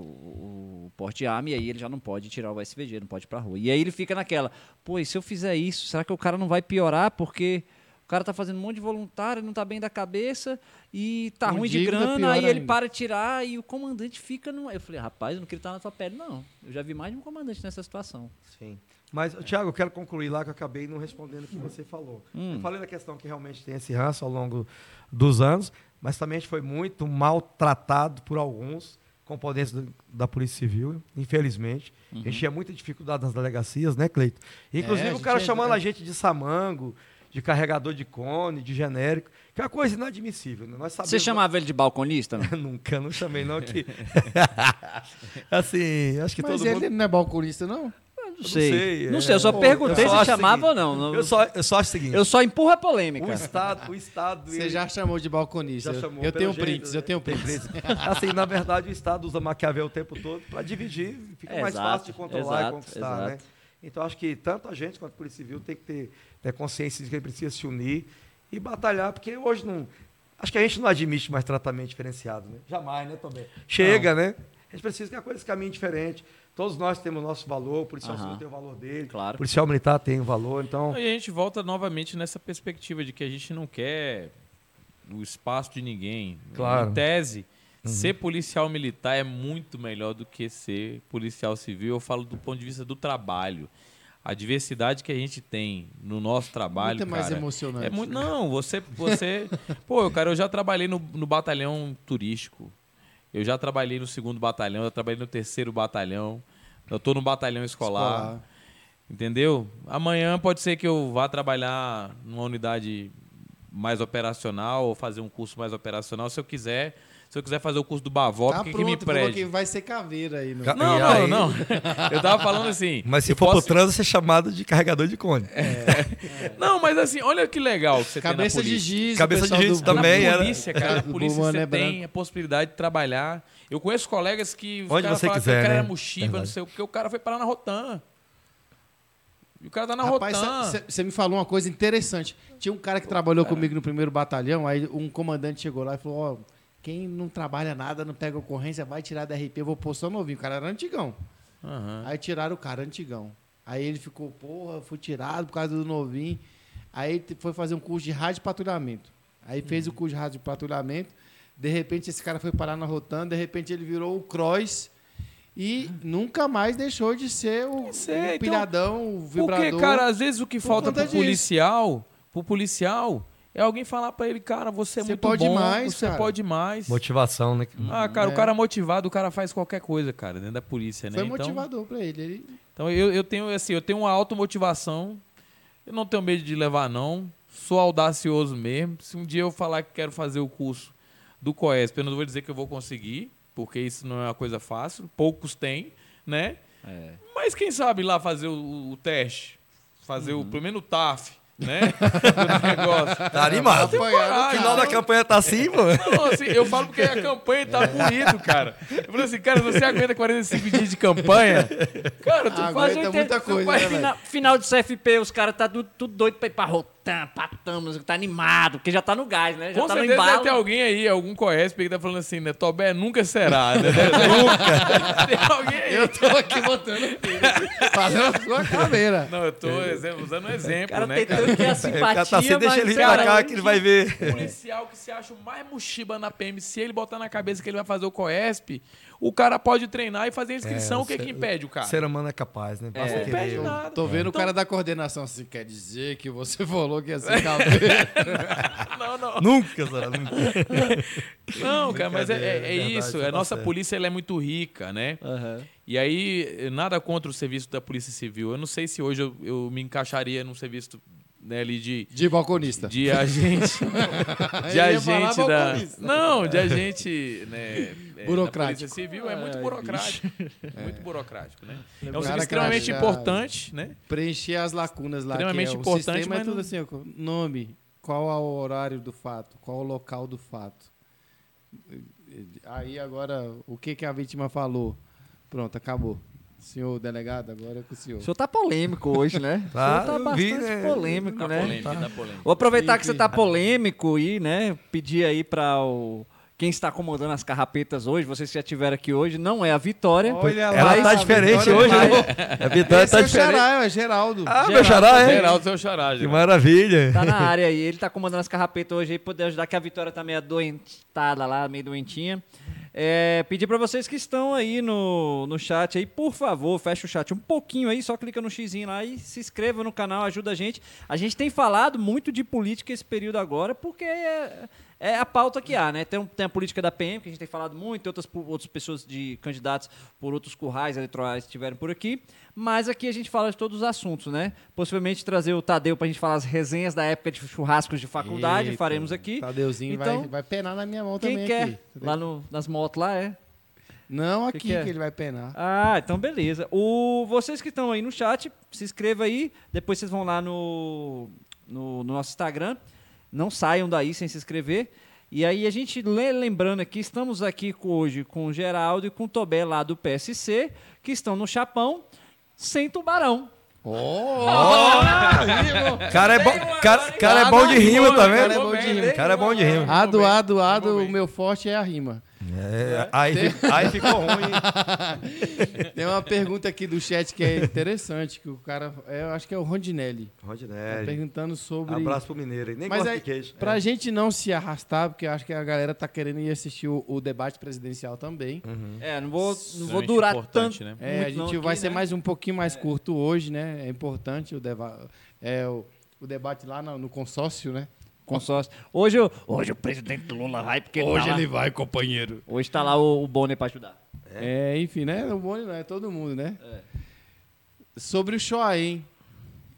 o porte de arma e aí ele já não pode tirar o SVG, não pode ir pra rua. E aí ele fica naquela, pô, e se eu fizer isso, será que o cara não vai piorar porque o cara tá fazendo um monte de voluntário, não tá bem da cabeça e tá Com ruim de dívida, grana, aí ele ainda. para de tirar e o comandante fica no. Eu falei, rapaz, eu não queria estar na tua pele, não. Eu já vi mais de um comandante nessa situação. Sim. Mas, Tiago, eu quero concluir lá que eu acabei não respondendo o que você falou. Hum. Eu falei da questão que realmente tem esse ranço ao longo dos anos, mas também a gente foi muito maltratado por alguns componentes da Polícia Civil, infelizmente. A gente tinha muita dificuldade nas delegacias, né, Cleito? Inclusive É, o cara entra- chamando a gente de samango, de carregador de cone, de genérico, que é uma coisa inadmissível. Né? Nós sabemos, Você chamava ele de balconista? Não? Nunca, não chamei não que... assim, acho que Mas todo ele mundo... não é balconista, não? Não sei, sei. Não é. sei, eu só Pô, perguntei eu só se chamava seguinte, ou não. Não- Eu só, eu só acho o seguinte, Eu só empurro a polêmica. o Estado, o Estado... Você ele- já chamou de balconista. Já Eu- chamou, eu tenho jeito, prints, né? eu tenho prints. Assim, na verdade, o Estado usa Maquiavel o tempo todo para dividir, fica É, mais exato, fácil de controlar exato, e conquistar, exato. né? Então, acho que tanto a gente quanto a Polícia Civil tem que ter, ter consciência de que precisa se unir e batalhar, porque hoje não... Acho que a gente não admite mais tratamento diferenciado, né? Jamais, né, também. Chega, né? A gente precisa que a coisa caminhe diferente. Todos nós temos o nosso valor, o policial civil tem o valor dele, Claro. o policial militar tem o valor, então... E a gente volta novamente nessa perspectiva de que a gente não quer o espaço de ninguém. Claro. Em tese, ser policial militar é muito melhor do que ser policial civil. Eu falo do ponto de vista do trabalho. A diversidade que a gente tem no nosso trabalho, Muito mais cara, emocionante. É muito, não, você, você, pô, cara, eu já trabalhei no, no batalhão turístico. Eu já trabalhei no segundo batalhão, eu trabalhei no terceiro batalhão. Eu tô no batalhão escolar. Escolar. Entendeu? Amanhã pode ser que eu vá trabalhar numa unidade mais operacional ou fazer um curso mais operacional, se eu quiser. Se eu quiser fazer o curso do Bavó, Tá por que, que me que prende? vai ser caveira aí. No... Ca- Não, não, aí- não. Eu tava falando assim. Mas se for posso- pro trânsito, é chamado de carregador de cone. Não, mas assim, olha que legal que você Cabeça tem na de giz. Cabeça de giz do- também na era- polícia, cara, na polícia Bomané você tem branco. a possibilidade de trabalhar. Eu conheço colegas que Onde você falaram quiser, que o cara né? era mochiva, não Verdade. sei o que, o cara foi parar na Rotan. E o cara tá na Rapaz, Rotan. você me falou uma coisa interessante. Tinha um cara que trabalhou comigo no primeiro batalhão, aí um comandante chegou lá e falou, ó, quem não trabalha nada, não pega ocorrência, vai tirar da RP, vou pôr só novinho. O cara era antigão. Aham. Aí tiraram o cara antigão. Aí ele ficou, porra, fui tirado por causa do novinho. Aí foi fazer um curso de rádio patrulhamento. Aí fez o curso de rádio patrulhamento. De repente esse cara foi parar na Rotan, de repente ele virou o Cross e nunca mais deixou de ser o, Sei, o então, pilhadão, o vibrador. Porque, cara, às vezes o que por falta pro disso. policial, pro policial, é alguém falar pra ele, cara, você é Você muito pode bom, mais, você cara. pode mais. Motivação, né? Ah, cara, É. o cara motivado, o cara faz qualquer coisa, cara, dentro da polícia, né? Foi Então- motivador pra ele. ele Então eu, eu tenho assim, eu tenho uma automotivação. Eu não tenho medo de levar não. Sou audacioso mesmo. Se um dia eu falar que quero fazer o curso do COESP, eu não vou dizer que eu vou conseguir, porque isso não é uma coisa fácil. Poucos têm, né? É. Mas quem sabe lá fazer o, o teste, fazer o pelo menos o TAF, né? do negócio. Tá animado. Tenho O coragem. final da campanha tá assim, pô. Não, assim, eu falo porque a campanha tá bonito, cara. Eu falo assim, cara, você aguenta 45 dias de campanha? Cara, tu Aguenta faz muita 80, coisa, faz né? Final, final de CFP, os caras tá tudo, tudo doido pra ir pra Rotan, tá, patamos, tá animado, porque já tá no gás, né? Já Com tá no embalo. deve ter alguém aí, algum Coesp que tá falando assim, né? Tobé nunca será, né? nunca. tem alguém aí. Eu tô aqui botando fazendo a sua caveira. Não, eu tô exemplo- usando um O exemplo, cara né, cara? tentando criar O simpatia, cara tá assim, deixa ele pra cá que ele vai ver. O policial que se acha o mais mochiba na PM, se ele botar na cabeça que ele vai fazer o COESP, o cara pode treinar e fazer a inscrição. É, o que o que ser- impede o cara? Ser humano é capaz, né? Basta É. Não impede nada. Tô vendo o Então- cara da coordenação assim, quer dizer que você falou que ia ser. Não, não. Nunca, será? Nunca. Não, cara, mas é, é- é é verdade, isso. A tá nossa certo. polícia ela é muito rica, né? Aham. E aí, nada contra o serviço da Polícia Civil. Eu não sei se hoje eu, eu me encaixaria num serviço né, ali de, De balconista. de agente. de agente da. Não, de agente. Né, é, Burocrático. Polícia Civil é muito burocrático. Muito burocrático, né? É um cara serviço extremamente importante, né? Preencher as lacunas lá. Extremamente que é, importante, sistema é mas tudo não- assim, ó, nome, qual é o horário do fato, qual é o local do fato. Aí agora, o que, que a vítima falou? Pronto, acabou. Senhor delegado, agora é com o senhor. O senhor tá polêmico hoje, né? Tá, o senhor tá eu vi, bastante né? polêmico, Tá né? polêmica, tá polêmica. Vou aproveitar que você tá polêmico e, né, pedir aí para o quem está comandando as carrapetas hoje, vocês que já estiveram aqui hoje, não é a Vitória. Olha lá, Ela tá a diferente Vitória hoje, vai- né? A Vitória Esse tá é o diferente. Xará, é Geraldo. Ah, meu xará, é? Geraldo, seu xará, Que Geraldo. maravilha. Tá na área aí, ele tá comandando as carrapetas hoje aí, poder ajudar, que a Vitória tá meio adoentada lá, meio doentinha. É, pedir para vocês que estão aí no, no chat aí, por favor, fecha o chat um pouquinho aí, só clica no xizinho lá e se inscreva no canal, ajuda a gente. A gente tem falado muito de política esse período agora, porque é, é a pauta que há, né? Tem, tem a política da PM, que a gente tem falado muito, outras, outras pessoas de candidatos por outros currais eleitorais que estiveram por aqui, mas aqui a gente fala de todos os assuntos, né? Possivelmente trazer o Tadeu pra gente falar as resenhas da época de churrascos de faculdade, Eita, faremos aqui. Tadeuzinho Então, vai, vai penar na minha mão Quem também quer? aqui. Lá no, nas motos lá, é? Não aqui que que, é? ele vai penar. Ah, então beleza. O, vocês que estão aí no chat, se inscreva aí. Depois vocês vão lá no, no, no nosso Instagram. Não saiam daí sem se inscrever. E aí a gente, le- lembrando aqui, estamos aqui hoje com o Geraldo e com o Tobé lá do PSC, que estão no Chapão, sem tubarão. Cara é bom, cara, cara é bom de rima, tá Cara é vendo? bom de rima. Cara é bom de rima. Ado, ado, ado, o meu forte é a rima. É, aí, fi- aí ficou ruim. Tem uma pergunta aqui do chat que é interessante, que o cara, é, eu acho que é o Rondinelli, tá Rondinelli. perguntando sobre... Abraço pro Mineiro. Nem Mas de queijo. pra gente não se arrastar, porque eu acho que a galera tá querendo ir assistir o, o debate presidencial também. É, não vou, não vou Extremamente durar importante, tanto. né? É, muito a gente não vai aqui, ser né? mais um pouquinho mais curto hoje, né? É importante o, deba é, o, o debate lá no, no consórcio, né? Consórcio. Hoje, o- hoje o presidente Lula vai, porque tá lá, vai, companheiro. hoje tá lá o, o Bonner para ajudar. É. enfim, né? O Boni não é todo mundo, né? É. Sobre o Shoaim,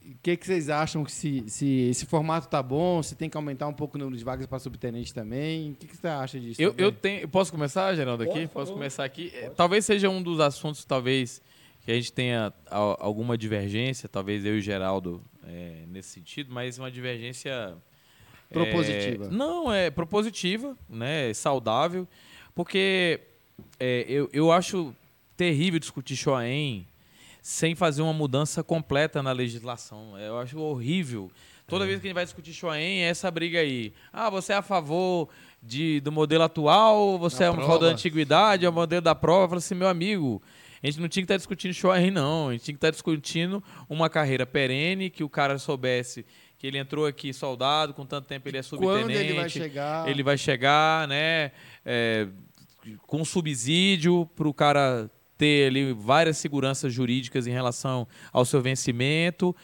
o que, que vocês acham que se, se esse formato tá bom? Se tem que aumentar um pouco o número de vagas para subtenente também? O que, que você acha disso? Eu, também? eu tenho. Posso começar, Geraldo, aqui? Posso começar aqui? É, Talvez seja um dos assuntos, talvez, que a gente tenha alguma divergência, talvez eu e o Geraldo, é, nesse sentido, mas uma divergência. É, Propositiva. não, é propositiva, né? Saudável. Porque é, eu, eu acho terrível discutir Shoaém sem fazer uma mudança completa na legislação. Eu acho horrível. Toda vez que a gente vai discutir Shoaém, é essa briga aí. Ah, você é a favor de, do modelo atual, você Da é a favor da antiguidade, é o modelo da prova. Eu falo assim, meu amigo, a gente não tinha que estar discutindo Shoaém, não. A gente tinha que estar discutindo uma carreira perene, que o cara soubesse que ele entrou aqui soldado, com tanto tempo ele é subtenente. Quando ele vai chegar? Ele vai chegar, né? é, com subsídio para o cara ter ali várias seguranças jurídicas em relação ao seu vencimento.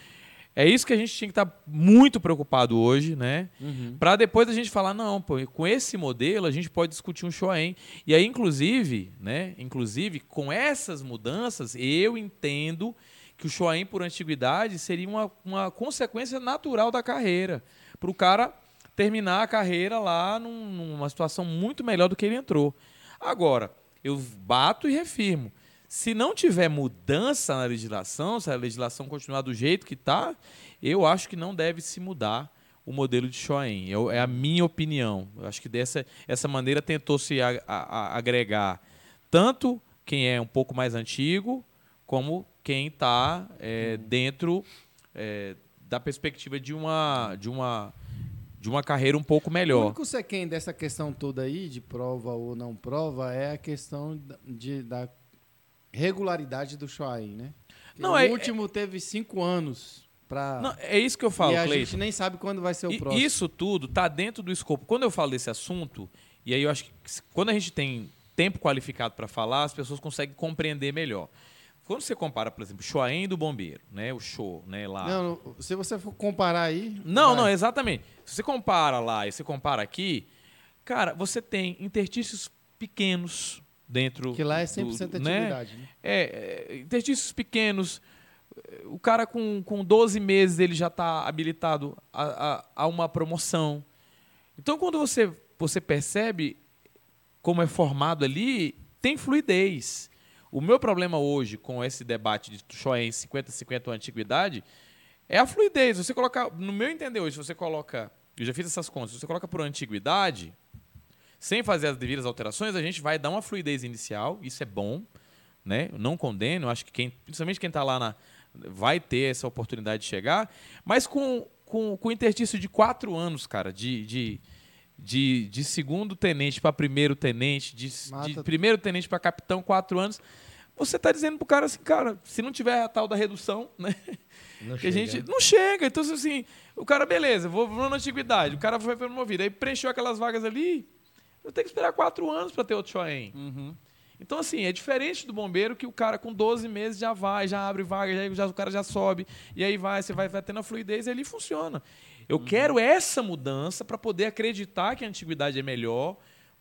É isso que a gente tinha que estar muito preocupado hoje, né? Uhum. Para depois a gente falar, não, pô, com esse modelo a gente pode discutir um Shoaém. E aí, inclusive, né? Inclusive, com essas mudanças, eu entendo que o Shoaém por antiguidade seria uma, uma consequência natural da carreira. Para o cara terminar a carreira lá num- numa situação muito melhor do que ele entrou. Agora, eu bato e refirmo. Se não tiver mudança na legislação, se a legislação continuar do jeito que está, eu acho que não deve se mudar o modelo de Shoaém. Eu- É a minha opinião. Eu acho que dessa essa maneira tentou se agregar tanto quem é um pouco mais antigo, como quem está dentro é, da perspectiva de uma, de uma, de uma carreira um pouco O melhor. único sequem dessa questão toda aí, de prova ou não prova, é a questão da- de, da regularidade do Shoaim, né? Não, o é- último teve cinco anos para. Não, é isso que eu falo, e a Cleiton. gente nem sabe quando vai ser o E- próximo. Isso tudo está dentro do escopo. Quando eu falo desse assunto, e aí eu acho que quando a gente tem tempo qualificado para falar, as pessoas conseguem compreender melhor. Quando você compara, por exemplo, Shoaém do Bombeiro, né, o show, né, lá. Não, se você for comparar aí. Não, vai. não, exatamente. Se você compara lá e você compara aqui, cara, você tem interstícios pequenos dentro. Que lá é do- 100% do- né? atividade. Né? É, é, interstícios pequenos. O cara com, com 12 meses ele já está habilitado a, a, a uma promoção. Então, quando você, você percebe como é formado ali, tem fluidez. O meu problema hoje com esse debate de Shoen 50-50 ou antiguidade é a fluidez. Você colocar, no meu entender hoje, se você coloca, eu já fiz essas contas, se você coloca por antiguidade, sem fazer as devidas alterações, a gente vai dar uma fluidez inicial, isso é bom, né? Eu não condeno, acho que quem, principalmente quem está lá na, vai ter essa oportunidade de chegar, mas com, com, com interstício de quatro anos, cara, de, de, de, de segundo tenente para primeiro tenente, de, de primeiro tenente para capitão, quatro anos, você está dizendo pro cara assim, cara, se não tiver a tal da redução, né? Não que a gente não chega. Então, assim, o cara, beleza, vou, vou na antiguidade, o cara foi promovido, aí preencheu aquelas vagas ali, eu tenho que esperar quatro anos para ter outro Shoen. Uhum. Então, assim, é diferente do bombeiro que o cara com 12 meses já vai, já abre vaga, já, já- o cara já sobe, e aí vai, você vai, vai tendo a fluidez e ali funciona. Eu quero essa mudança para poder acreditar que a antiguidade é melhor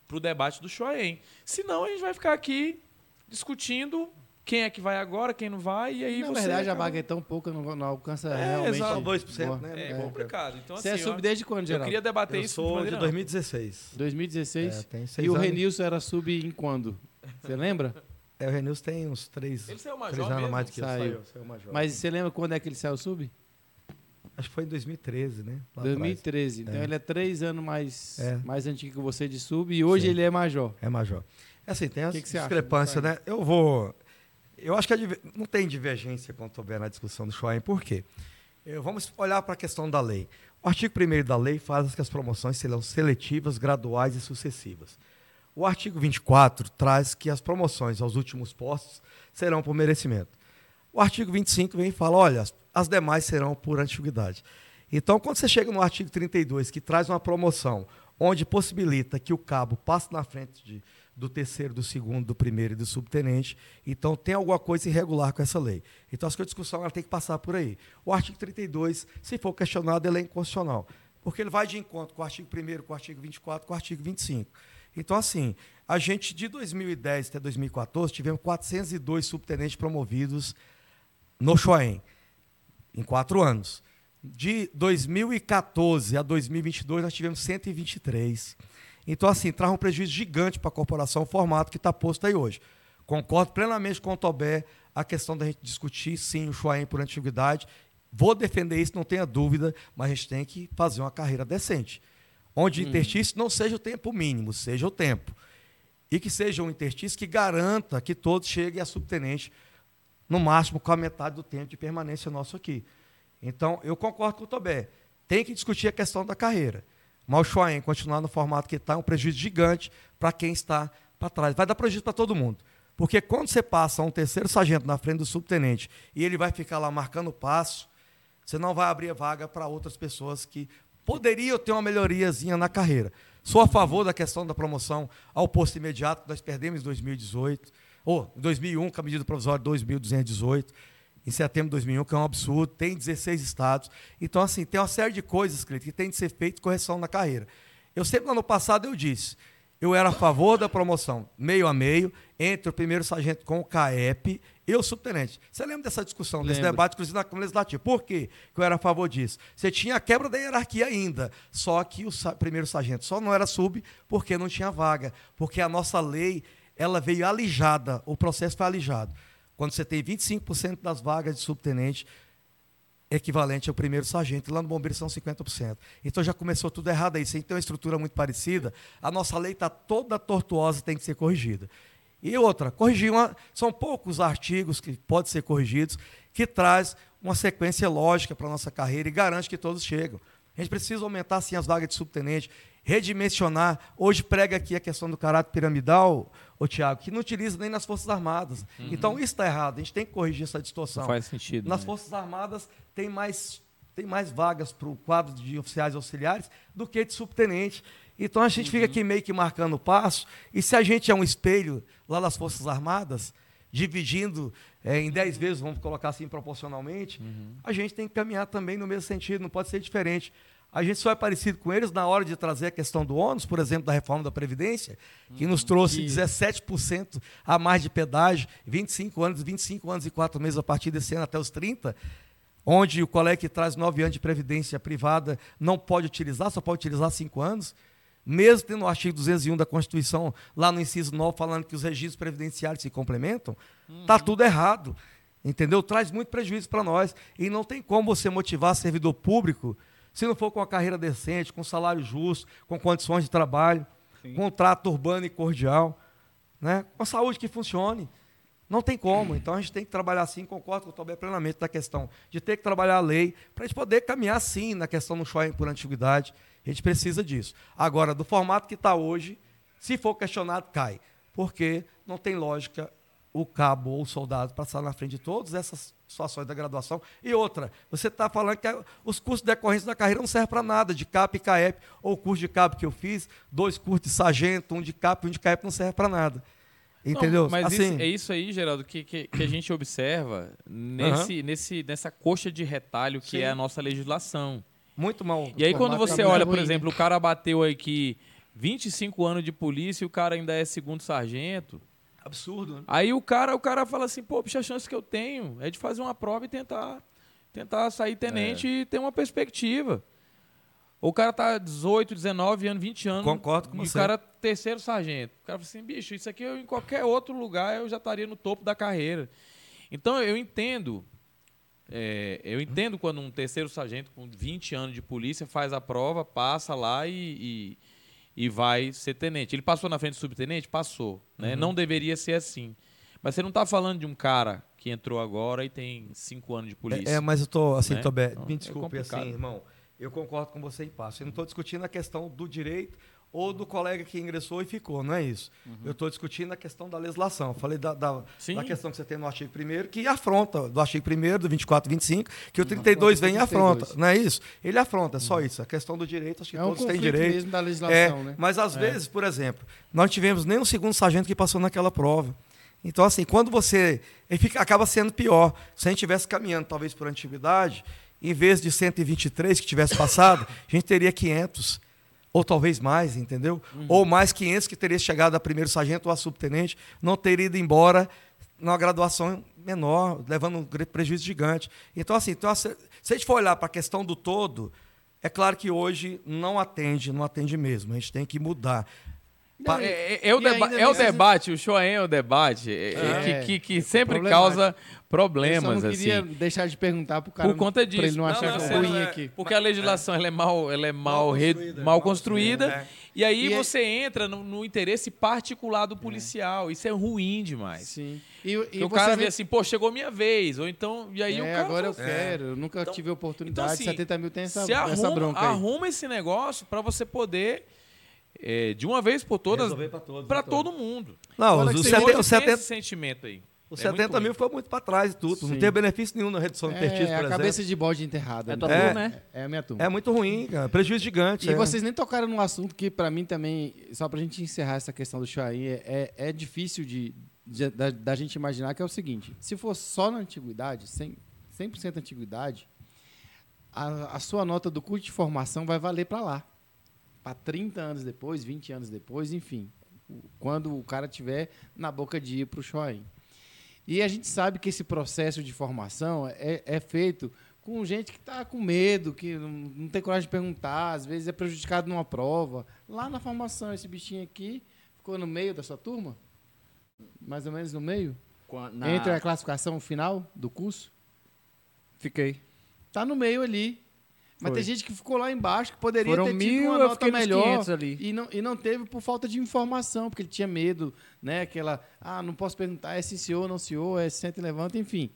para o debate do Shoen. Senão, a gente vai ficar aqui discutindo quem é que vai agora, quem não vai, e aí Na você. verdade, a acaba- vaga é tão pouca, não, não alcança É, realmente. exato. Só 2%, Boa. né? É, É. complicado. Então, Você é assim, sub eu- desde quando, eu Geraldo? queria debater Eu isso sou de maneira- 2016. 2016? É, tem seis e o anos. Renilson era sub em quando? Você lembra? É, o Renilson tem uns três, Ele saiu três major anos mesmo? mais do que eu. Saiu. Saiu, saiu major. Mas você lembra quando é que ele saiu sub? Acho que foi em 2013, né? Lá 2013. Então É. ele é três anos mais, É. mais antigo que você de sub e hoje Sim. ele é major. atrás. É major. É assim, tem as Que que você acha, né? Eu vou... Eu acho que diver- não tem divergência quando houver na discussão do Shoen. Por quê? Eh, Vamos olhar para a questão da lei. O artigo 1 da lei faz que as promoções serão seletivas, graduais e sucessivas. O artigo 24 traz que as promoções aos últimos postos serão por merecimento. O artigo 25 vem e fala, olha, as demais serão por antiguidade. Então, quando você chega no artigo 32, que traz uma promoção onde possibilita que o cabo passe na frente de- do terceiro, do segundo, do primeiro e do subtenente, então tem alguma coisa irregular com essa lei. Então, acho que a discussão ela tem que passar por aí. O artigo 32, se for questionado, ele é inconstitucional, porque ele vai de encontro com o artigo 1 com o artigo 24, com o artigo 25. Então, assim, a gente, de 2010 até 2014, tivemos 402 subtenentes promovidos no Choém, em quatro anos. De 2014 a 2022, nós tivemos 123. Então, assim, traz um prejuízo gigante para a corporação, o formato que está posto aí hoje. Concordo plenamente com o Tobé a questão da gente discutir, sim, o Choém por antiguidade. Vou defender isso, não tenha dúvida, mas a gente tem que fazer uma carreira decente. Onde o interstício não seja o tempo mínimo, seja o tempo. E que seja um interstício que garanta que todos cheguem a subtenente no máximo com a metade do tempo de permanência nosso aqui. Então, eu concordo com o Tobé. Tem que discutir a questão da carreira. Mas o Choen continuar no formato que está é um prejuízo gigante para quem está para trás. Vai dar prejuízo para todo mundo. Porque quando você passa um terceiro sargento na frente do subtenente e ele vai ficar lá marcando o passo, você não vai abrir vaga para outras pessoas que poderiam ter uma melhoriazinha na carreira. Sou a favor da questão da promoção ao posto imediato, que nós perdemos em 2018, ou em 2001, com a medida provisória 2218, em setembro de 2001, que é um absurdo, tem 16 estados. Então, assim, tem uma série de coisas, Cleiton, que tem de ser feito correção na carreira. Eu sempre, no ano passado, eu disse, eu era a favor da promoção meio a meio, entre o primeiro sargento com o CAEP e o subtenente. Você lembra dessa discussão, desse Lembro. debate, inclusive, na Câmara Legislativa? Por quê que eu era a favor disso? Você tinha a quebra da hierarquia ainda, só que o primeiro sargento só não era sub porque não tinha vaga, porque a nossa lei ela veio alijada, o processo foi alijado. Quando você tem 25% das vagas de subtenente, equivalente ao primeiro sargento, lá no bombeiro são 50%. Então já começou tudo errado aí. Sem ter uma estrutura muito parecida, a nossa lei está toda tortuosa tem que ser corrigida. E outra, corrigir uma, são poucos artigos que podem ser corrigidos, que traz uma sequência lógica para a nossa carreira e garante que todos chegam. A gente precisa aumentar, sim, as vagas de subtenente, redimensionar. Hoje prega aqui a questão do caráter piramidal, o Tiago, que não utiliza nem nas Forças Armadas. Uhum. Então, isso está errado. A gente tem que corrigir essa distorção. Não faz sentido. Nas né? Forças Armadas tem mais, tem mais vagas para o quadro de oficiais auxiliares do que de subtenente. Então, a gente uhum. fica aqui meio que marcando o passo. E se a gente é um espelho lá nas Forças Armadas, dividindo é, em 10 vezes, vamos colocar assim proporcionalmente, uhum. a gente tem que caminhar também no mesmo sentido, não pode ser diferente. A gente só é parecido com eles na hora de trazer a questão do ônus, por exemplo, da reforma da Previdência, que nos trouxe 17% a mais de pedágio, 25 anos, 25 anos e 4 meses a partir desse ano até os 30, onde o colega que traz 9 anos de Previdência privada não pode utilizar, só pode utilizar 5 anos, mesmo tendo o artigo 201 da Constituição, lá no inciso 9, falando que os registros previdenciários se complementam, está uhum. tudo errado. Entendeu? Traz muito prejuízo para nós. E não tem como você motivar servidor público se não for com uma carreira decente, com salário justo, com condições de trabalho, Sim. contrato urbano e cordial, né? com a saúde que funcione. Não tem como. Então a gente tem que trabalhar assim, concordo com o Tobé plenamente da questão de ter que trabalhar a lei para a gente poder caminhar sim na questão do shopping por antiguidade. A gente precisa disso. Agora, do formato que está hoje, se for questionado, cai. Porque não tem lógica o cabo ou o soldado passar na frente de todas essas situações da graduação. E outra, você está falando que os cursos de decorrência da carreira não servem para nada, de CAP e CAEP, ou o curso de CAP que eu fiz, dois cursos de sargento, um de CAP e um de CAEP não serve para nada. Entendeu? Não, mas assim, isso, é isso aí, Geraldo, que, que, que, a gente observa nesse, nesse, nessa coxa de retalho que sim. é a nossa legislação. Muito mal. E aí, quando você olha, por exemplo, o cara bateu aqui 25 anos de polícia e o cara ainda é segundo sargento. Absurdo, né? Aí o cara, o cara fala assim, pô, bicho, a chance que eu tenho é de fazer uma prova e tentar, tentar sair tenente é. e ter uma perspectiva. O cara tá 18, 19 anos, 20 anos. Concordo com e você. o cara terceiro sargento. O cara fala assim, bicho, isso aqui eu, em qualquer outro lugar eu já estaria no topo da carreira. Então eu entendo. É, eu entendo quando um terceiro sargento com 20 anos de polícia faz a prova, passa lá e, e e vai ser tenente. Ele passou na frente do subtenente? Passou. Né? Uhum. Não deveria ser assim. Mas você não está falando de um cara que entrou agora e tem cinco anos de polícia. É, é mas eu estou assim, né? Tobé, então, me é desculpe, é assim, irmão. Eu concordo com você em passo. Eu não estou discutindo a questão do direito ou do colega que ingressou e ficou, não é isso. Uhum. Eu estou discutindo a questão da legislação. Eu falei da, da, da, questão que você tem no artigo 1 que afronta, do artigo 1 do 24 e 25, que o 32 vem e afronta, não é isso? Ele afronta, é só uhum. isso. A questão do direito, acho que é todos um têm direito. mesmo da legislação, é, né? Mas às é. vezes, por exemplo, nós tivemos nem um segundo sargento que passou naquela prova. Então, assim, quando você. Fica, acaba sendo pior. Se a gente estivesse caminhando, talvez, por antiguidade, em vez de 123 que tivesse passado, a gente teria 500 ou talvez mais, entendeu? Uhum. Ou mais 500 que teria chegado a primeiro sargento ou a subtenente, não teria ido embora numa graduação menor, levando um prejuízo gigante. Então, assim, então, se a gente for olhar para a questão do todo, é claro que hoje não atende, não atende mesmo. A gente tem que mudar. Não, é, é, é, o, deba é o debate, o show é o debate é, é, que, que, que sempre causa problemas. Eu não queria assim. deixar de perguntar pro cara. Por conta disso. Pra ele não achar não, não, ruim é, aqui. Porque a legislação ela é mal, ela é mal, mal construída. Mal construída é. E aí e você entra no, no, interesse particular do policial. Isso é ruim demais. Sim. E, e o cara vê assim, pô, chegou minha vez. Ou então, e aí é, o cara. Agora eu quero, eu nunca então, tive oportunidade. Então, assim, 70 mil tem essa, essa arruma, bronca. Aí. Arruma esse negócio para você poder é, de uma vez por todas para todo mundo. Não, os, os 70, 70 esse sentimento aí. Os é 70 mil ficou muito para trás e tudo. Sim. Não tem benefício nenhum na redução de é, perfis, por é, a exemplo. cabeça de bode enterrada. É, né? é, né? é a minha turma. É muito ruim, cara. Prejuízo gigante. E é. vocês nem tocaram num assunto que, para mim, também, só para a gente encerrar essa questão do Chuaí, é, é difícil de, de da, da, gente imaginar que é o seguinte: se for só na antiguidade, 100%, 100 antiguidade, a, a sua nota do curso de formação vai valer para lá para 30 anos depois, 20 anos depois, enfim, quando o cara tiver na boca de ir para o Shoaim. E a gente sabe que esse processo de formação é, é feito com gente que está com medo, que não, não, tem coragem de perguntar, às vezes é prejudicado numa prova. Lá na formação, esse bichinho aqui ficou no meio da sua turma? Mais ou menos no meio? Na... Entre a classificação final do curso? Fiquei. Está no meio ali. Mas Foi. tem gente que ficou lá embaixo que poderia Foram ter mil, tido uma nota melhor ali. E, não, e não teve por falta de informação, porque ele tinha medo, né? Aquela, ah, não posso perguntar, é se senhor, não senhor, é senta e levanta, enfim.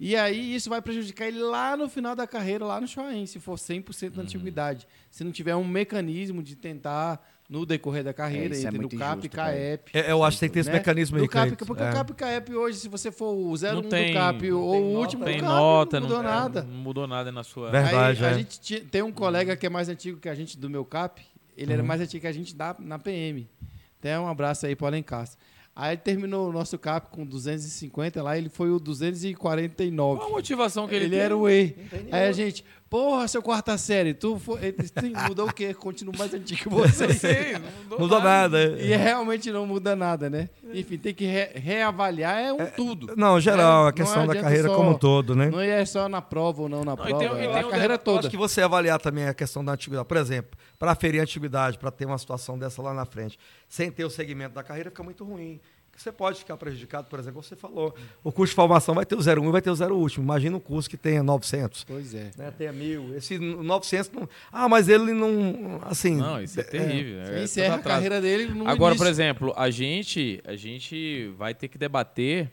E aí isso vai prejudicar ele lá no final da carreira, lá no Shoaim, se for 100% da antiguidade. Se não tiver um mecanismo de tentar, no decorrer da carreira, É, é entre no muito CAP e. CAEP. É, eu acho que tem que ter esse né? mecanismo aí, do CAP. Porque É. o CAP e CAEP hoje, se você for o 01 Não do CAP ou o último Tem do CAP, nota, não mudou não, nada. não mudou nada na sua. Ver- Verdade, Aí, a é. gente tem um colega que é mais antigo que a gente do meu CAP. Ele Uhum. era mais antigo que a gente da, na PM. Até um abraço aí para o Alencastro. Aí ele terminou o nosso CAP com 250 lá, ele foi o 249. Qual a motivação que ele, Ele tem? era o E. Aí a gente, porra, seu quarta série, tu foi. "Sim, mudou o quê? Continua mais antigo que você. Eu sei, não mudou, Mudou nada. é. E realmente não muda nada, né? Enfim, tem que re- reavaliar é um tudo. Não, geral, É, a questão da carreira só- como um todo, né? Não é só na prova ou não na Não, e prova, tem- e é tem a um carreira Eu toda. acho que você avaliar também a questão da antiguidade. Por exemplo, para ferir a antiguidade, para ter uma situação dessa lá na frente, sem ter o segmento da carreira, fica muito ruim. Você pode ficar prejudicado, por exemplo, você falou. O curso de formação vai ter o 01 e vai ter o 0 último. Imagina um curso que tenha 900. Pois é. Né, tenha mil. Esse 900 não. Ah, mas ele não. Assim. Não, isso é terrível. Você é encerra a todo atraso. carreira dele no Agora, início. por exemplo, a gente, a gente vai ter que debater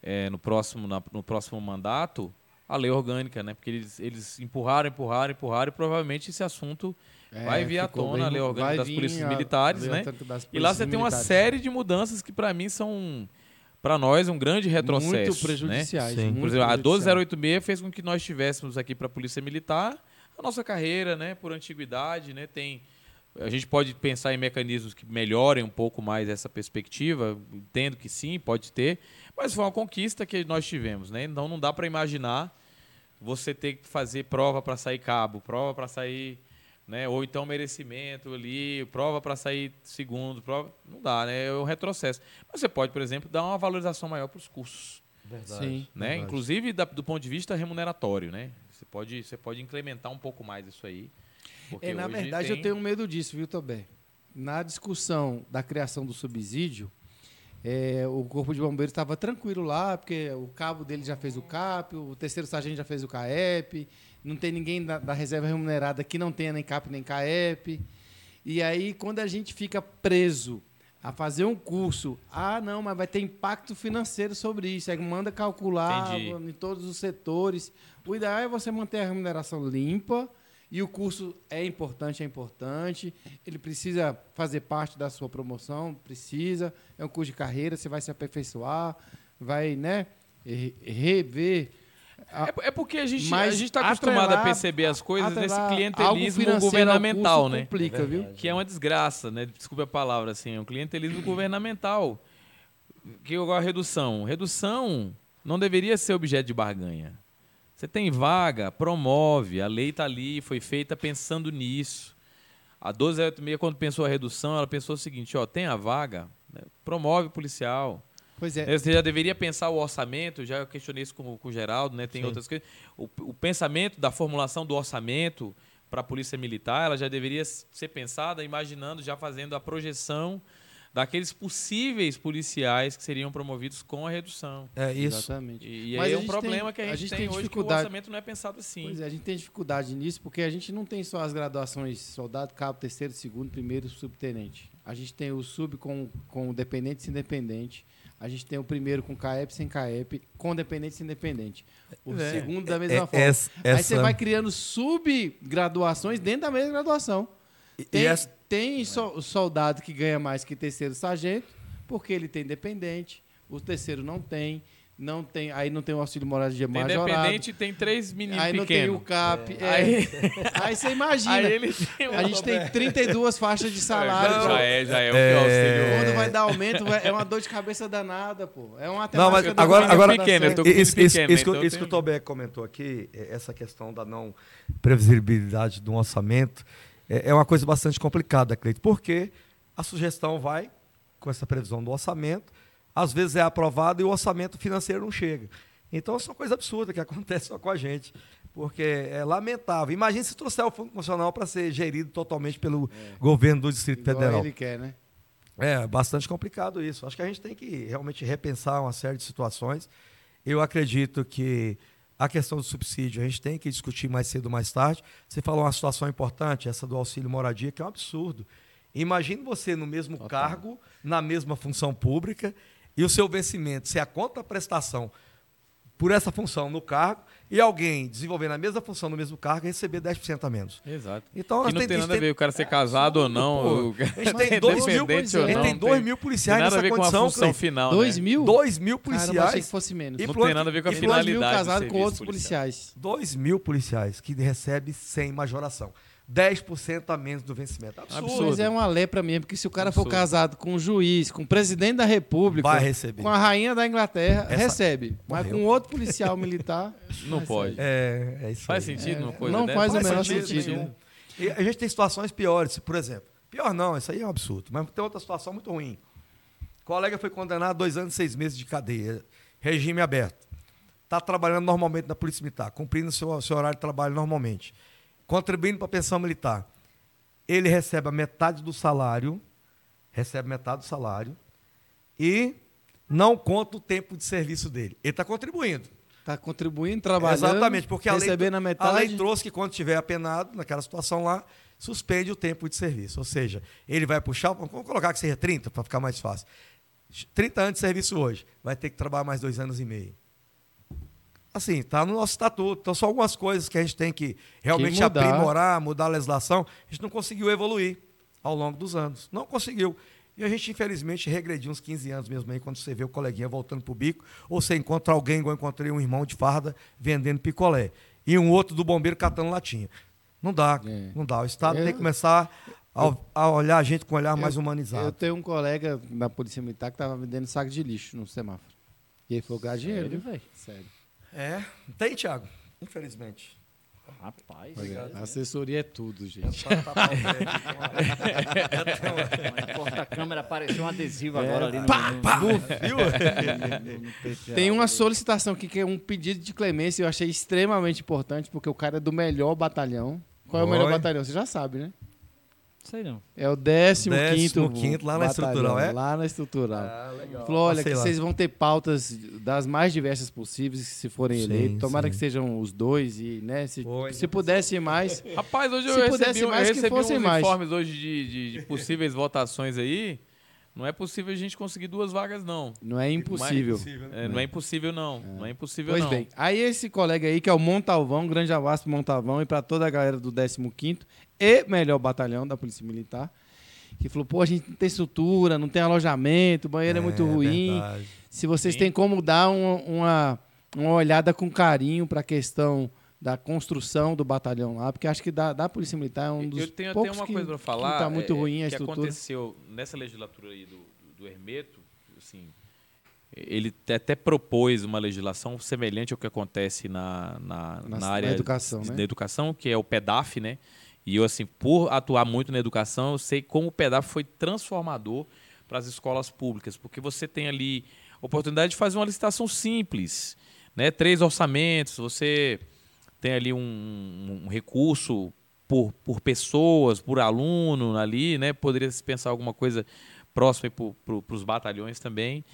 é, no, próximo, na- no próximo mandato a lei orgânica, né? Porque eles, eles empurraram, empurraram, empurraram e provavelmente esse assunto É, vai vir à tona a bem- lei orgânica vai das polícias a militares, lei né? das E lá polícias você tem uma série de mudanças que para mim são, para nós, um grande retrocesso. muito né? prejudiciais. Sim. muito Por exemplo, a prejudiciais. 12086 fez com que nós tivéssemos aqui para a Polícia Militar a nossa carreira, né, por antiguidade, né, tem a gente pode pensar em mecanismos que melhorem um pouco mais essa perspectiva, entendo que sim, pode ter, mas foi uma conquista que nós tivemos, né? Então não dá para imaginar você ter que fazer prova para sair cabo, prova para sair, né, ou então merecimento ali, prova para sair segundo, prova, não dá, né? É um retrocesso. Mas você pode, por exemplo, dar uma valorização maior para os cursos Sim. né? Verdade. Inclusive da- do ponto de vista remuneratório, né? Você pode, você pode incrementar um pouco mais isso aí. porque É, na verdade, tem- eu tenho medo disso, viu, Tobé? Na discussão da criação do subsídio, é, o Corpo de Bombeiros estava tranquilo lá, porque o cabo dele já fez o CAP, o terceiro sargento já fez o CAEP, não tem ninguém da, da reserva remunerada que não tenha nem CAP nem CAEP. E aí, quando a gente fica preso a fazer um curso, ah, não, mas vai ter impacto financeiro sobre isso, aí manda calcular Entendi. em todos os setores. O ideal é você manter a remuneração limpa, e o curso é importante, é importante. Ele precisa fazer parte da sua promoção, precisa. É um curso de carreira, você vai se aperfeiçoar, vai, né, re- rever. A- É, é porque a gente Mas a gente está acostumado a atrelar- perceber as coisas nesse clientelismo ao governamental, né? Complica, viu? Que é uma desgraça, né? Desculpe a palavra assim, é um clientelismo governamental. Que agora a redução, redução não deveria ser objeto de barganha. Você tem vaga, promove, a lei está ali, foi feita pensando nisso. A 1286, quando pensou a redução, ela pensou o seguinte: ó, tem a vaga, né, promove o policial. Pois é. Você já deveria pensar o orçamento, já questionei isso com, com o Geraldo, né? Tem Sim. outras coisas. O, o pensamento da formulação do orçamento para a Polícia Militar, ela já deveria ser pensada imaginando, já fazendo a projeção daqueles possíveis policiais que seriam promovidos com a redução. É isso. Exatamente. E, e Mas aí é um gente problema tem- que a a gente, gente tem, tem hoje que o orçamento não é pensado assim. Pois é, a gente tem dificuldade nisso porque a gente não tem só as graduações soldado, cabo, terceiro, segundo, primeiro, subtenente. A gente tem o sub com, com dependente e sem dependente. A gente tem o primeiro com CAEP sem CAEP, com dependente sem dependente. O É. segundo da mesma É- forma. essa- Aí você essa- vai criando subgraduações dentro da mesma graduação. E- Tem, e essa- tem so- soldado que ganha mais que terceiro sargento, porque ele tem dependente, o terceiro não tem, não tem, aí não tem o auxílio moral de Tem majorado. independente tem três meninos Aí não tem o pequenos. CAP. é. Aí, Aí você imagina. aí ele tem um A gente tem 32 faixas de salário. Já é, já é, o É. pior auxílio. Quando vai dar aumento, vai- é uma dor de cabeça danada, pô. É uma Não, mas agora- agora- pequeno, eu certo. tô- com Isso, isso- pequeno, isso que- então eu isso que o tenho- Tobé comentou aqui, é, essa questão da não previsibilidade do orçamento, é, é uma coisa bastante complicada, Cleito, porque a sugestão vai com essa previsão do orçamento, às vezes é aprovado e o orçamento financeiro não chega. Então, isso é uma coisa absurda que acontece só com a gente, porque é lamentável. Imagine se trouxer o Fundo Nacional para ser gerido totalmente pelo governo do Distrito Igual Federal. ele quer, né? É bastante complicado isso. Acho que a gente tem que realmente repensar uma série de situações. Eu acredito que a questão do subsídio a gente tem que discutir mais cedo ou mais tarde. Você falou uma situação importante, essa do auxílio moradia, que é um absurdo. Imagine você no mesmo cargo, na mesma função pública, e o seu vencimento, se a conta prestação por essa função no cargo e alguém desenvolvendo a mesma função no mesmo cargo receber 10% a menos. Exato. Então, nós não tem, tem- nada a ver o cara ser casado ou não. Pô, o cara a gente é tem dois mil, gente não, tem dois mil policiais tem nada nessa a ver com a condição, função final. Dois né? mil? Dois mil Caramba, achei policiais. que fosse menos. E Não tem nada a ver com a e Dois finalidade. mil do casados com outros policiais. 2 mil policiais que recebem sem majoração. 10% a menos do vencimento. Absurdo. Absurdo. Mas é uma lepra mesmo, porque se o cara for Absurdo. casado com um juiz, com o presidente da república, Vai receber. com a rainha da Inglaterra, Essa- recebe. Mas Morreu. com outro policial militar, Não pode. É, é isso Faz aí. sentido É, uma coisa não dessa? faz o Faz menor sentido sentido. E a gente tem situações piores, por exemplo. Pior não, isso aí é um absurdo. Mas tem outra situação muito ruim. O colega foi condenado a dois anos e seis meses de cadeia, regime aberto. Está trabalhando normalmente na Polícia Militar, cumprindo seu, seu horário de trabalho normalmente, contribuindo para a pensão militar. Ele recebe a metade do salário, recebe metade do salário, e não conta o tempo de serviço dele. Ele está contribuindo. tá contribuindo, trabalhando, Exatamente, porque a lei, a a metade. lei trouxe que quando estiver apenado, naquela situação lá, suspende o tempo de serviço. Ou seja, ele vai puxar, vamos colocar que seja 30, para ficar mais fácil. 30 anos de serviço hoje, vai ter que trabalhar mais dois anos e meio. Assim, está no nosso estatuto. Então, são algumas coisas que a gente tem que realmente mudar. aprimorar, mudar a legislação. A gente não conseguiu evoluir ao longo dos anos. Não conseguiu. E a gente, infelizmente, regrediu uns 15 anos mesmo aí, quando você vê o coleguinha voltando para o bico, ou você encontra alguém, igual eu encontrei um irmão de farda vendendo picolé, e um outro do bombeiro catando latinha. Não dá, É. não dá. O Estado Eu- tem que começar a, a olhar a gente com um olhar mais Eu humanizado. tenho um colega da Polícia Militar que estava vendendo saco de lixo no semáforo. E ele falou, ganhar dinheiro, velho? Sério. É, tem, Thiago? Infelizmente. Rapaz. A assessoria é tudo, gente. Só tapar o pé aqui. Mas porta-câmera apareceu um adesivo agora ali no, Pá, no- pá, viu? no-. Tem uma solicitação aqui que é um pedido de clemência, eu achei extremamente importante, porque o cara é do melhor batalhão. Qual é o melhor Oi. batalhão? Você já sabe, né? Sei não. É o 15 Décimo quinto, lá na batalhão, estrutural, é? Lá na estrutural. Ah, legal. Falou, olha, Sei que lá. vocês vão ter pautas das mais diversas possíveis, se forem Sim, eleitos. Tomara sim. que sejam os dois e, né, se, Foi. se pudesse mais. Rapaz, hoje eu Se recebi, pudesse mais, eu que recebi fossem uns mais. informes hoje de, de- de possíveis votações aí. Não é possível a gente conseguir duas vagas, não. Não é impossível. É, não é impossível, não. Não é impossível, Pois não. bem, aí esse colega aí, que é o Montalvão, grande abraço pro Montalvão e para toda a galera do 15º e melhor batalhão da Polícia Militar, que falou, pô, a gente não tem estrutura, não tem alojamento, o banheiro é, muito ruim. verdade. Se vocês Sim. têm como dar uma, uma, uma olhada com carinho para a questão da construção do batalhão lá, porque acho que da, da Polícia Militar é um dos eu tenho até uma que, coisa para falar. que tá muito é, ruim a que estrutura. aconteceu nessa legislatura aí do, do, Hermeto, assim, ele até propôs uma legislação semelhante ao que acontece na, na, Na- na área educação, de- né? da educação, que é o PEDAF, né? E eu, assim, por atuar muito na educação, eu sei como o PEDAF foi transformador para as escolas públicas, porque você tem ali oportunidade de fazer uma licitação simples, né? Três orçamentos, você tem ali um, um recurso por, por pessoas, por aluno ali, né? Poderia se pensar alguma coisa próxima para os batalhões também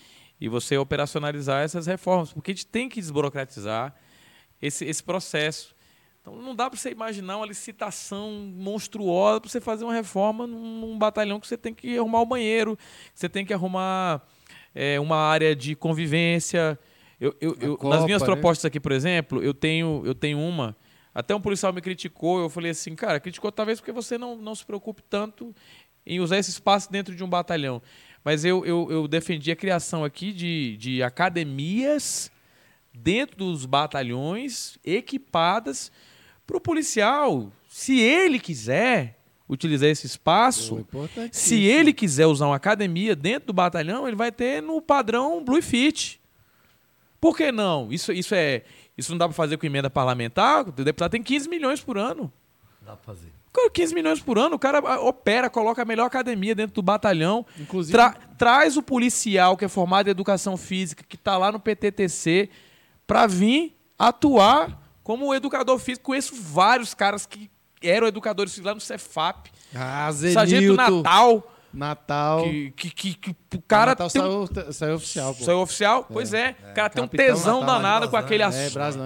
e você operacionalizar essas reformas, porque a gente tem que desburocratizar esse, esse processo. Então não dá para você imaginar uma licitação monstruosa para você fazer uma reforma num, num batalhão que você tem que arrumar o banheiro, que você tem que arrumar é, uma área de convivência. Eu, eu, eu- Copa, nas minhas né? propostas aqui, por exemplo, eu tenho, eu tenho uma. Até um policial me criticou, eu falei assim, cara, criticou talvez porque você não, não se preocupe tanto em usar esse espaço dentro de um batalhão. Mas eu, eu, eu defendi a criação aqui de, de academias dentro dos batalhões, equipadas para o policial, se ele quiser utilizar esse espaço, importantíssimo. se ele quiser usar uma academia dentro do batalhão, ele vai ter no padrão Blue Fit. Por que não? Isso, isso, é, isso não dá para fazer com emenda parlamentar? O deputado tem 15 milhões por ano. Dá pra fazer. Cara, 15 milhões por ano, o cara ah, opera, coloca a melhor academia dentro do batalhão, Inclusive, tra- traz o policial que é formado em educação física, que está lá no PTTC, para vir atuar como educador físico. Conheço vários caras que eram educadores físicos lá no Cefap. ah, Sargento Zenilton, Natal. Natal. Que, que, que, que o cara Natal tem saiu, saiu oficial, pô. Saiu oficial? Pois é. O cara tem um Capitão tesão Natal, danado é, com aquele É,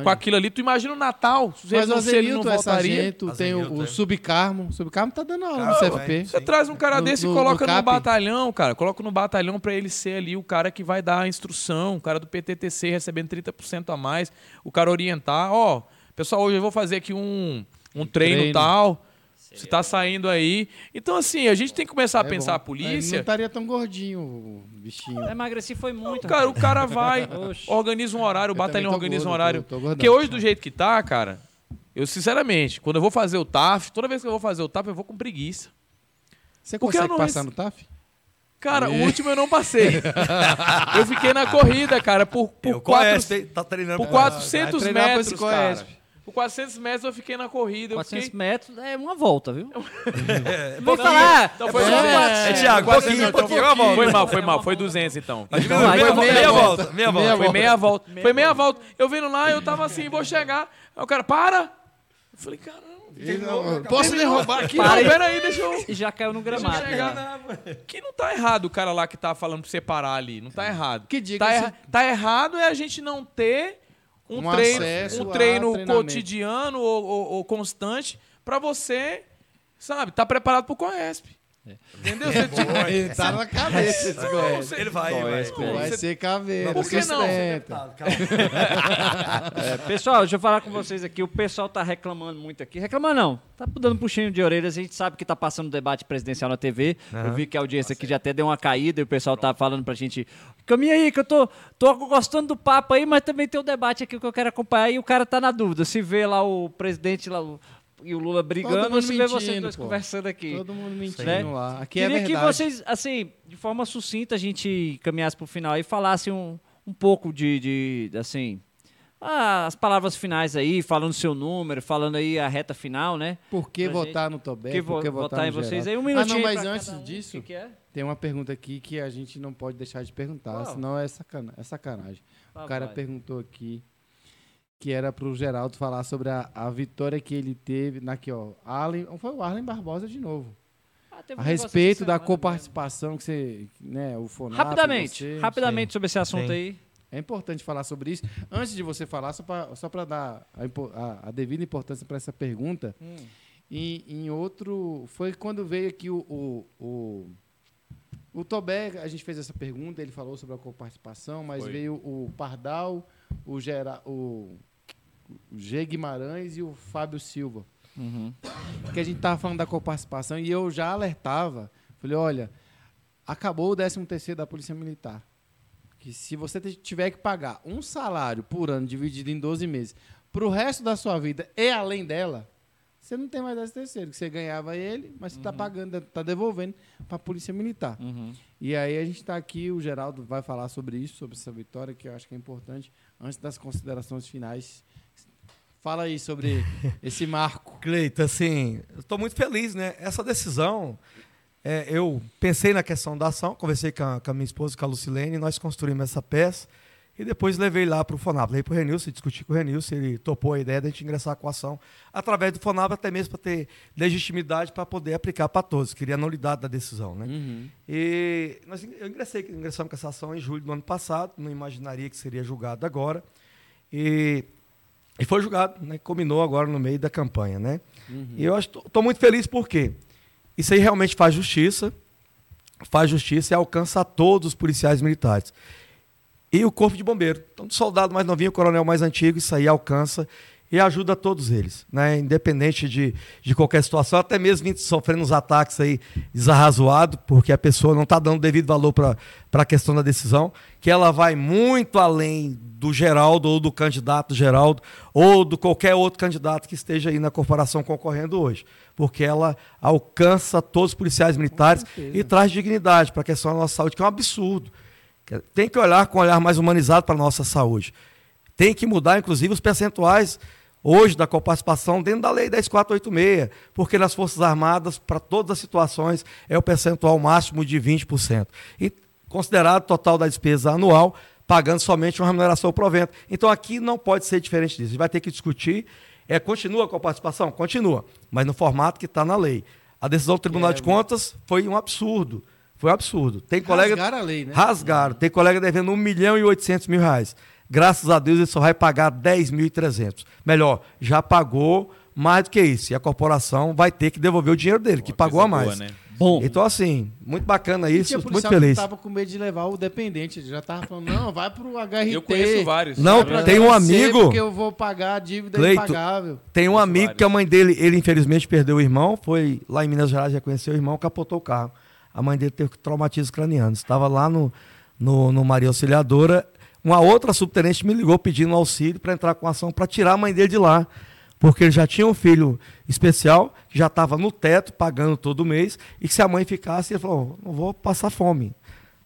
com aquilo ali. Tu imagina o Natal. Se Mas o Azenilton é voltaria. sargento, tem o, o é. Subcarmo. O Subcarmo tá dando aula Cara, no CFP. sim. Você traz um cara No- desse no- e coloca no no, CAP. batalhão, cara. Coloca no batalhão pra ele ser ali o cara que vai dar a instrução, o cara do PTTC recebendo 30% a mais, o cara orientar. Ó, pessoal, hoje eu vou fazer aqui um, um treino, treino. tal. Você tá saindo aí. Então, assim, a gente tem que começar a É pensar a bom. Ele polícia. não estaria tão gordinho, o bichinho. Eu emagreci foi muito. Cara, o cara vai, organiza um horário, o Eu batalhão organiza um gordo, horário. tô- tô gordão. Porque hoje, do jeito que tá, cara, eu sinceramente, quando eu vou fazer o TAF, toda vez que eu vou fazer o TAF, eu vou com preguiça. Você Porque consegue eu não passar rece- no TAF? Cara, o último eu não passei. eu fiquei na corrida, cara, por, por, o quatro, Coesp, tá treinando por pra- 400 vai treinar pra metros, cara. Por 400 metros eu fiquei na corrida. Eu 400 fiquei... metros é uma volta, viu? É, Vou pouquinho. falar. Então foi é, duzentos. É, Thiago, 400, pouquinho, então pouquinho, uma volta. Foi mal, foi mal. Foi 200, então. Então, meia, foi meia, volta. volta. Meia volta. Foi meia volta. Foi meia volta. Eu vendo lá, eu tava assim, vou chegar. Aí o cara, para! Eu falei, caramba. Posso lhe roubar aqui? Não, Para aí. peraí, deixa eu. E já caiu no Deixa eu gramado. né? Que não tá errado o cara lá que tá falando pra você parar ali. Não tá errado. Que diga tá, erra- tá errado é a gente não ter um, Um treino, um treino cotidiano ou, ou- ou constante pra você, sabe, tá preparado pro Coesp. Entendeu? Você, tipo, Ele tá na cabeça esse Goiás. Ele vai, vai. Vai ser caveira. Por que não? É, pessoal, deixa eu falar com vocês aqui. O pessoal tá reclamando muito aqui. Reclamando não. Tá dando puxinho de orelhas. A gente sabe que tá passando debate presidencial na TV. Eu vi que a audiência aqui já até deu uma caída e o pessoal tá falando pra gente. Caminha aí, que eu tô, tô gostando do papo aí, mas também tem o debate aqui que eu quero acompanhar. E o cara tá na dúvida. Se vê lá o presidente lá, o- e o Lula brigando, ou mundo se vê vocês mentindo, dois pô. conversando aqui. Todo mundo mentindo Né? lá. Aqui é Queria que verdade. vocês, assim, de forma sucinta, a gente caminhasse pro final e falasse um, um pouco de, de, assim, ah, as palavras finais aí, falando seu número, falando aí a reta final, né? Por que pra votar no Tobé? que Por que vo- votar, em vocês Geraldo? aí. Um Ah, minutinho não, mas antes um. disso, O que, que é? tem uma pergunta aqui que a gente não pode deixar de perguntar, Qual? senão é, sacana é sacanagem. Ah, o cara vai. perguntou aqui que era pro Geraldo falar sobre a, a vitória que ele teve naqui, ó. Arlen, foi o Arlen Barbosa de novo. Ah, A respeito da coparticipação que você, né, o Fonap, Rapidamente, você- rapidamente sobre esse assunto Sim. aí. É importante falar sobre isso. Antes de você falar, só para só pra dar a, a- a devida importância para essa pergunta, e em outro. Foi quando veio aqui o. O, o, o Tobé, a gente fez essa pergunta, ele falou sobre a coparticipação, mas Foi. veio o Pardal, o, Gera, o, o G. Guimarães e o Fábio Silva. Que a gente estava falando da coparticipação e eu já alertava. Falei, olha, acabou o 13 terceiro da Polícia Militar que se você tiver que pagar um salário por ano dividido em 12 meses para o resto da sua vida e além dela, você não tem mais esse terceiro, que você ganhava ele, mas você está pagando, está devolvendo para a Polícia Militar. E aí a gente está aqui, o Geraldo vai falar sobre isso, sobre essa vitória, que eu acho que é importante, antes das considerações finais. Fala aí sobre esse marco. Cleito, assim, estou muito feliz, né? Essa decisão, é, eu pensei na questão da ação, conversei com a, com a minha esposa, com a Lucilene, nós construímos essa peça e depois levei lá para o FONAP. Levei para o Renilson, discuti com o Renilson, ele topou a ideia de a gente ingressar com a ação através do FONAP, até mesmo para ter legitimidade para poder aplicar para todos, queria a nulidade da decisão, né? E nós, eu ingressei, ingressamos com essa ação em julho do ano passado, não imaginaria que seria julgado agora. E, e foi julgado, né? Combinou agora no meio da campanha, né? E eu estou muito feliz porque isso aí realmente faz justiça, faz justiça e alcança a todos os policiais militares. E o corpo de bombeiro. Então, do soldado mais novinho, o coronel mais antigo, isso aí alcança e ajuda todos eles, né? Independente de, de qualquer situação, até mesmo sofrendo uns ataques aí desarrazoados, porque a pessoa não está dando devido valor para a questão da decisão, que ela vai muito além do Geraldo ou do candidato Geraldo ou do qualquer outro candidato que esteja aí na corporação concorrendo hoje, porque ela alcança todos os policiais militares e traz dignidade para a questão da nossa saúde, que é um absurdo. Tem que olhar com um olhar mais humanizado para a nossa saúde. Tem que mudar, inclusive, os percentuais hoje da coparticipação dentro da Lei 10486, porque nas Forças Armadas, para todas as situações, é o percentual máximo de 20%. E considerado o total da despesa anual, pagando somente uma remuneração provento. Então aqui não pode ser diferente disso. A gente vai ter que discutir. É, continua com a participação? Continua, mas no formato que está na lei. A decisão do Tribunal é de Contas foi um absurdo. Foi um absurdo. Tem colega. Rasgaram a lei, né? Rasgaram. Tem colega devendo 1 milhão e 800 mil reais. Graças a Deus ele só vai pagar 10.300. Melhor, já pagou mais do que isso. E a corporação vai ter que devolver o dinheiro dele, que Uma pagou a mais. boa, né? Bom, Então, assim, muito bacana isso, tinha muito policial feliz. que tava com medo de levar o dependente. Ele já tava falando, não, vai pro HRT. Eu conheço vários. Não, tem um amigo- Porque eu vou pagar a dívida Cleito, impagável. Tem um amigo vários. que a mãe dele, ele infelizmente perdeu o irmão, foi lá em Minas Gerais, já conheceu o irmão, capotou o carro. A mãe dele teve traumatismo craniano. Estava lá no, no, no Maria Auxiliadora. Uma outra subtenente me ligou pedindo auxílio para entrar com ação para tirar a mãe dele de lá. Porque ele já tinha um filho especial, que já estava no teto, pagando todo mês, e que se a mãe ficasse, ele falou: não vou passar fome.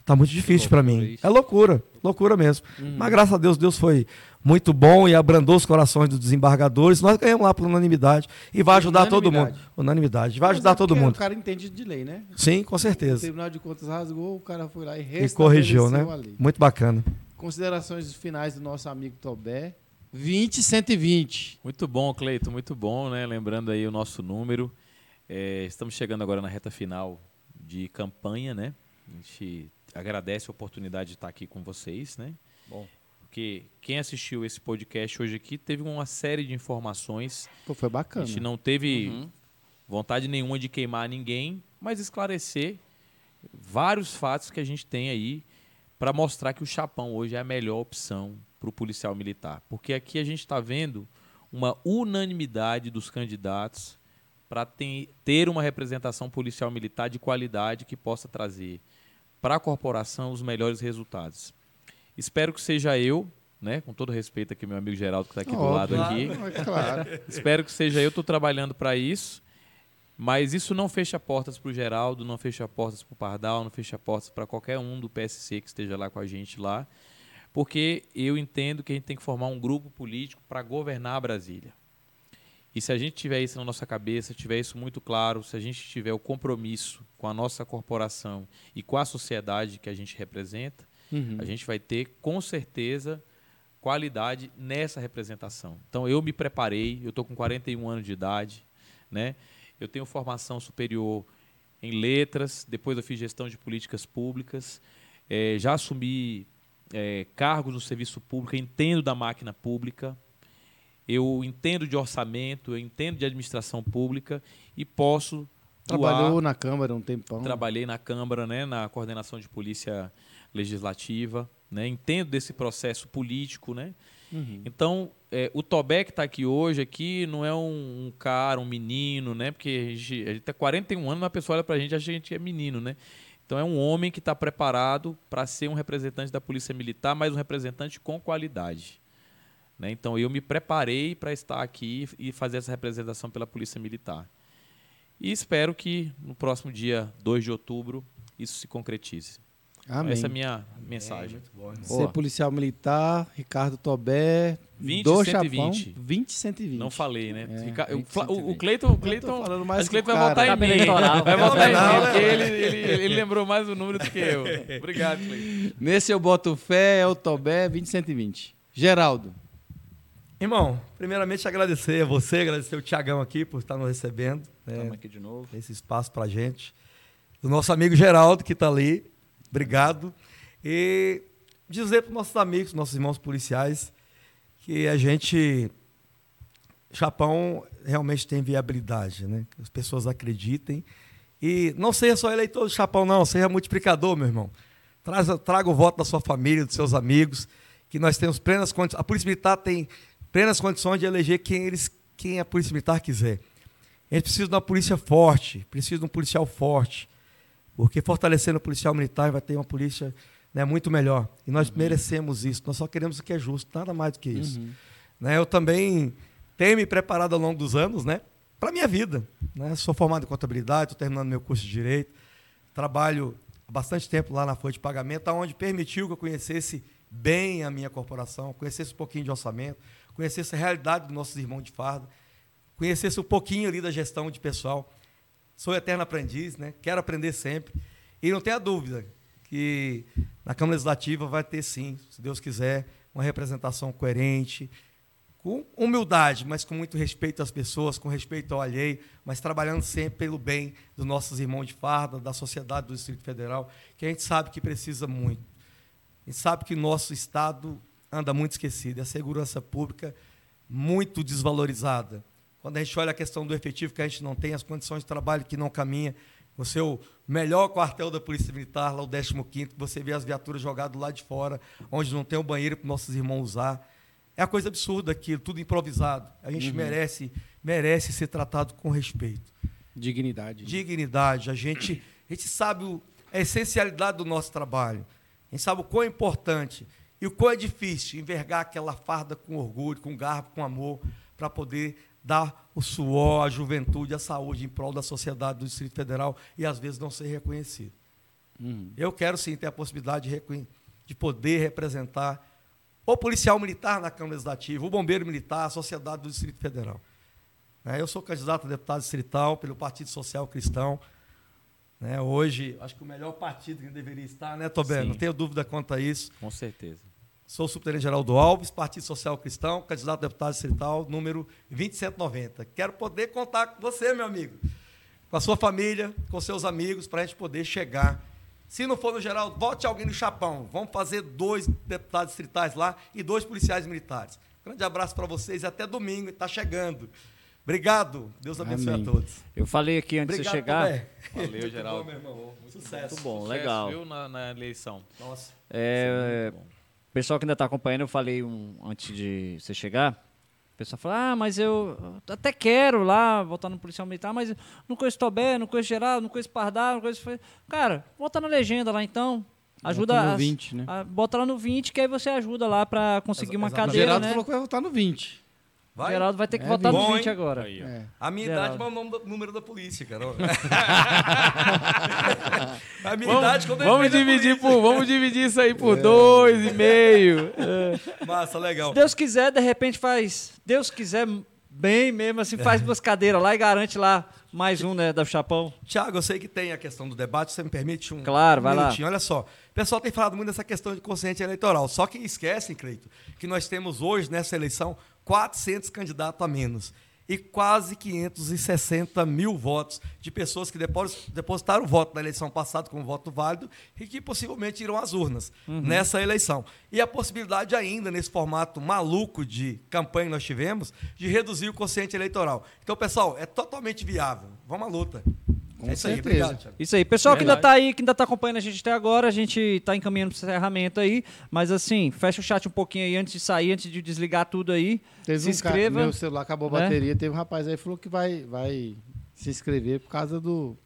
Tá muito difícil para mim. É loucura, loucura mesmo. Mas graças a Deus, Deus foi muito bom e abrandou os corações dos desembargadores. Nós ganhamos lá por unanimidade e vai ajudar todo mundo. Unanimidade. Vai ajudar é todo mundo. O cara entende de lei, né? Sim, com O certeza. Tribunal de Contas rasgou, o cara foi lá e E corrigiu, né? restabeleceu a lei. Muito bacana. Considerações finais do nosso amigo Tobé. 20 120. Muito bom, Cleito, muito bom, né? Lembrando aí o nosso número. É, estamos chegando agora na reta final de campanha, né? A gente agradece a oportunidade de estar aqui com vocês, né? Bom. Porque quem assistiu esse podcast hoje aqui teve uma série de informações. Pô, foi A bacana. gente não teve Uhum. vontade nenhuma de queimar ninguém, mas esclarecer vários fatos que a gente tem aí para mostrar que o chapão hoje é a melhor opção para o policial militar. Porque aqui a gente está vendo uma unanimidade dos candidatos para ter uma representação policial militar de qualidade que possa trazer para a corporação os melhores resultados. Espero que seja eu, né, com todo respeito aqui meu amigo Geraldo que está aqui do lado Óbvio. aqui. É claro. Espero que seja eu, estou trabalhando para isso. Mas isso não fecha portas para o Geraldo, não fecha portas para o Pardal, não fecha portas para qualquer um do PSC que esteja lá com a gente lá. Porque eu entendo que a gente tem que formar um grupo político para governar Brasília. E se a gente tiver isso na nossa cabeça, tiver isso muito claro, se a gente tiver o compromisso com a nossa corporação e com a sociedade que a gente representa, Uhum. a gente vai ter com certeza qualidade nessa representação. Então eu me preparei, eu estou com 41 anos de idade, né? Eu tenho formação superior em letras, depois eu fiz gestão de políticas públicas, eh, já assumi eh, cargos no serviço público, entendo da máquina pública, eu entendo de orçamento, eu entendo de administração pública e posso doar- Trabalhou na Câmara um tempão. Trabalhei na Câmara, né, na coordenação de polícia legislativa, né, entendo desse processo político, né. Uhum. Então, é, o Tobé que está aqui hoje aqui não é um, um cara, um menino, né, porque a gente, a gente tem 41 anos, mas a pessoa olha para a gente e acha que a gente é menino, né. Então é um homem que está preparado para ser um representante da Polícia Militar, mas um representante com qualidade. Né? Então eu me preparei para estar aqui e fazer essa representação pela Polícia Militar. E espero que no próximo dia 2 de outubro isso se concretize. Amém. Essa é a minha mensagem. muito bom. Ser policial militar, Ricardo Tobé, 20 do 120. Chapão, 20 120. Não falei, né? É, Fica- o, 20, Fla- o, o 120. Cleiton, o Cleiton, falando mais o Cleiton vai votar em mim. Vai votar em mim, né? porque ele, ele, ele lembrou mais o número do que eu. Obrigado, Cleiton. Nesse eu boto fé, é o Tobé, 20 120. Geraldo. Irmão, primeiramente agradecer a você, agradecer o Tiagão aqui por estar nos recebendo. né, Estamos aqui de novo. esse espaço pra gente. O nosso amigo Geraldo, que está ali, obrigado. E dizer para os nossos amigos, nossos irmãos policiais, que a gente. Chapão realmente tem viabilidade, né? Que as pessoas acreditem. E não seja só eleitor do Chapão, não, seja multiplicador, meu irmão. Traz, traga o voto da sua família, dos seus amigos, que nós temos plenas condições. A Polícia Militar tem plenas condições de eleger quem, eles, quem a Polícia Militar quiser. A gente precisa de uma polícia forte, precisa de um policial forte. Porque fortalecendo o policial militar vai ter uma polícia né, muito melhor. E nós merecemos isso. Nós só queremos o que é justo, nada mais do que isso. Né, eu também tenho me preparado ao longo dos anos né, para a minha vida. Né? Sou formado em contabilidade, estou terminando meu curso de Direito. Trabalho há bastante tempo lá na folha de pagamento, onde permitiu que eu conhecesse bem a minha corporação, conhecesse um pouquinho de orçamento, conhecesse a realidade dos nossos irmãos de farda, conhecesse um pouquinho ali da gestão de pessoal. Sou eterno aprendiz, né? quero aprender sempre. E não tenha dúvida que na Câmara Legislativa vai ter sim, se Deus quiser, uma representação coerente, com humildade, mas com muito respeito às pessoas, com respeito ao alheio, mas trabalhando sempre pelo bem dos nossos irmãos de farda, da sociedade do Distrito Federal, que a gente sabe que precisa muito. A gente sabe que o nosso Estado anda muito esquecido, e a segurança pública muito desvalorizada. Quando a gente olha a questão do efetivo que a gente não tem, as condições de trabalho que não caminha, o seu melhor quartel da Polícia Militar, lá o 15º, você vê as viaturas jogadas lá de fora, onde não tem o um banheiro para nossos irmãos usar. É uma coisa absurda aquilo, tudo improvisado. A gente uhum. merece, merece ser tratado com respeito. Dignidade. Dignidade. A gente, a gente sabe o, a essencialidade do nosso trabalho. A gente sabe o quão é importante e o quão é difícil envergar aquela farda com orgulho, com garbo, com amor, para poder dar o suor, a juventude, a saúde em prol da sociedade do Distrito Federal e às vezes não ser reconhecido. Uhum. Eu quero sim ter a possibilidade de, de poder representar o policial militar na Câmara Legislativa, o bombeiro militar, a sociedade do Distrito Federal. É, eu sou candidato a deputado distrital pelo Partido Social Cristão. Né, hoje, acho que o melhor partido que deveria estar, né, Tobé? Não tenho dúvida quanto a isso. Com certeza. Sou o subtenente Geraldo Alves, Partido Social Cristão, candidato a deputado distrital, número 2790. Quero poder contar com você, meu amigo, com a sua família, com seus amigos, para a gente poder chegar se não for no geral, vote alguém no Chapão. Vamos fazer dois deputados distritais lá e dois policiais militares. Grande abraço para vocês e até domingo. Está chegando. Obrigado. Deus abençoe Amém. a todos. Eu falei aqui antes Obrigado, de você chegar. Valeu, Geraldo. Bom, meu irmão. Sucesso. Muito bom, Sucesso, legal. Viu na, na eleição. Nossa. É, pessoal que ainda está acompanhando, eu falei um, antes de você chegar pessoal fala, ah, mas eu até quero lá voltar no policial militar, mas não conheço Tobé, não conheço Geraldo, não conheço Pardal, não conheço. Cara, bota na legenda lá então. Ajuda bota no 20, né? A, bota lá no 20, que aí você ajuda lá para conseguir uma cadeira. O Geraldo né? falou que vai votar no 20. Vai? Geraldo vai ter que é votar 20. no 20 agora. Aí, é. A minha Geraldo. idade é o número da polícia, cara. a minha vamos, idade quando vamos dividir por, Vamos dividir isso aí por é. dois e meio. É. Massa, legal. Se Deus quiser, de repente faz. Deus quiser bem mesmo, assim, faz duas cadeiras lá e garante lá mais um, né, da Chapão. Tiago, eu sei que tem a questão do debate, você me permite um Claro, vai minutinho. lá. Olha só, o pessoal tem falado muito dessa questão de consciência eleitoral, só que esquecem, Cleito, que nós temos hoje nessa eleição 400 candidatos a menos e quase 560 mil votos de pessoas que depositaram o voto na eleição passada como voto válido e que possivelmente irão às urnas uhum. nessa eleição. E a possibilidade ainda, nesse formato maluco de campanha que nós tivemos, de reduzir o quociente eleitoral. Então, pessoal, é totalmente viável. Vamos à luta. Com é isso certeza. aí, obrigado, Isso aí. Pessoal que ainda está aí, que ainda está acompanhando a gente até agora, a gente está encaminhando para o encerramento aí. Mas assim, fecha o chat um pouquinho aí antes de sair, antes de desligar tudo aí. Teve se um inscreva. Cara, meu celular acabou a né? bateria, teve um rapaz aí que falou que vai, vai se inscrever por causa do,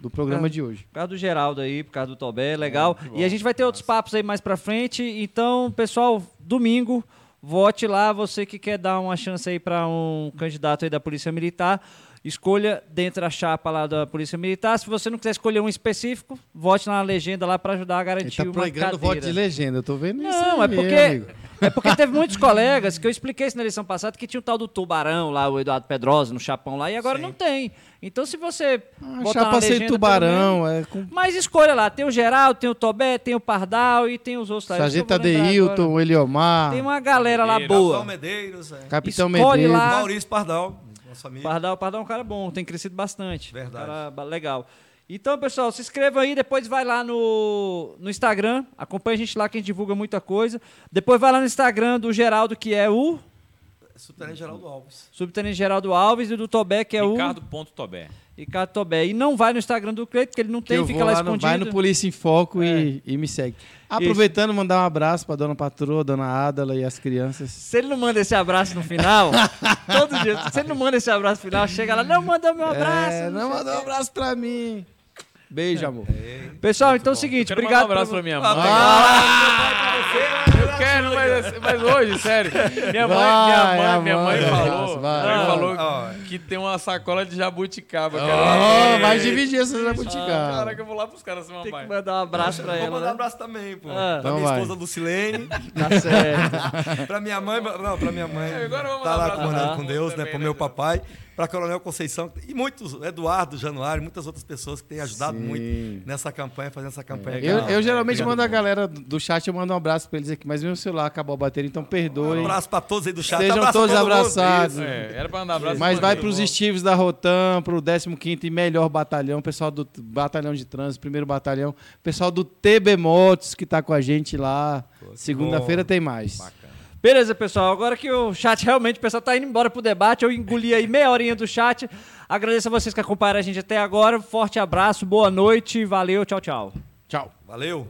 do programa de hoje. Por causa do Geraldo aí, por causa do Tobé, legal. É, e a gente vai ter outros papos aí mais para frente. Então, pessoal, domingo, vote lá, você que quer dar uma chance aí para um candidato aí da Polícia Militar. Escolha dentro da chapa lá da Polícia Militar. Se você não quiser escolher um específico, vote na legenda lá para ajudar a garantir Ele tá uma cadeira. voto de legenda, eu tô vendo não, isso Não, é porque é porque teve muitos colegas que eu expliquei isso na eleição passada que tinha o tal do Tubarão lá, o Eduardo Pedrosa no Chapão lá e agora Sim. não tem. Então se você ah, botar chapa na legenda, Tubarão, é com... Mas escolha lá, tem o Geraldo, tem o Tobé, tem o Pardal e tem os outros lá. Sargento Adeilton, o Eliomar. Tem uma galera lá boa. Medeiros, é. Capitão Escolhe Medeiros. Lá. Maurício Pardal. Nosso amigo. Pardal, Pardal é um cara bom, tem crescido bastante. Verdade. Um cara legal. Então, pessoal, se inscreva aí, depois vai lá no, no Instagram, acompanha a gente lá que a gente divulga muita coisa. Depois vai lá no Instagram do Geraldo, que é o... Subtenente Geraldo Alves. Subtenente Geraldo Alves e do Tobé, que é Ricardo. o... Ricardo.tobé. Ricardo Tobé. E não vai no Instagram do Cleito, porque ele não tem, fica lá, lá escondido. vai no Polícia em Foco é. e, e me segue. Aproveitando, Isso. mandar um abraço para dona patroa, dona Adala e as crianças. Se ele não manda esse abraço no final, todo dia, se ele não manda esse abraço no final, chega lá, não mandou meu abraço. É, não, não mandou um abraço para mim. Beijo, amor. É, Pessoal, então é o seguinte, obrigado. Um abraço pra, pra minha mãe. Ah, quero, mas, mas hoje, sério. Minha mãe, vai, minha mãe, minha mãe falou, vai, vai, falou que tem uma sacola de jabuticaba. Oh, vai dividir essa jabuticaba. Ah, caraca, eu vou lá pros caras semana Tem que mandar um abraço pra ela. Vou mandar um né? abraço também, pô. Ah, pra minha esposa Lucilene. Tá certo. pra minha mãe, não, pra minha mãe. Agora vamos tá lá comandando com Deus, né? Pro meu papai. Para Coronel Conceição e muitos, Eduardo, Januário, muitas outras pessoas que têm ajudado Sim. muito nessa campanha, fazendo essa campanha. Eu, legal. eu geralmente Obrigado. mando a galera do chat, eu mando um abraço pra eles aqui, mas meu celular acabou a bateria, então perdoem. Um abraço para todos aí do chat. Sejam Abraço todos abraçados. Isso. É, era pra mandar um abraço. Mas vai mandei. pros Estives da Rotam, pro 15º e melhor batalhão, pessoal do Batalhão de Trânsito, primeiro batalhão, pessoal do TB Motos que tá com a gente lá. Segunda-feira tem mais. Beleza, pessoal. Agora que o chat realmente, o pessoal tá indo embora pro debate, eu engoli aí meia horinha do chat. Agradeço a vocês que acompanharam a gente até agora. Forte abraço, boa noite, valeu, tchau, tchau. Tchau. Valeu.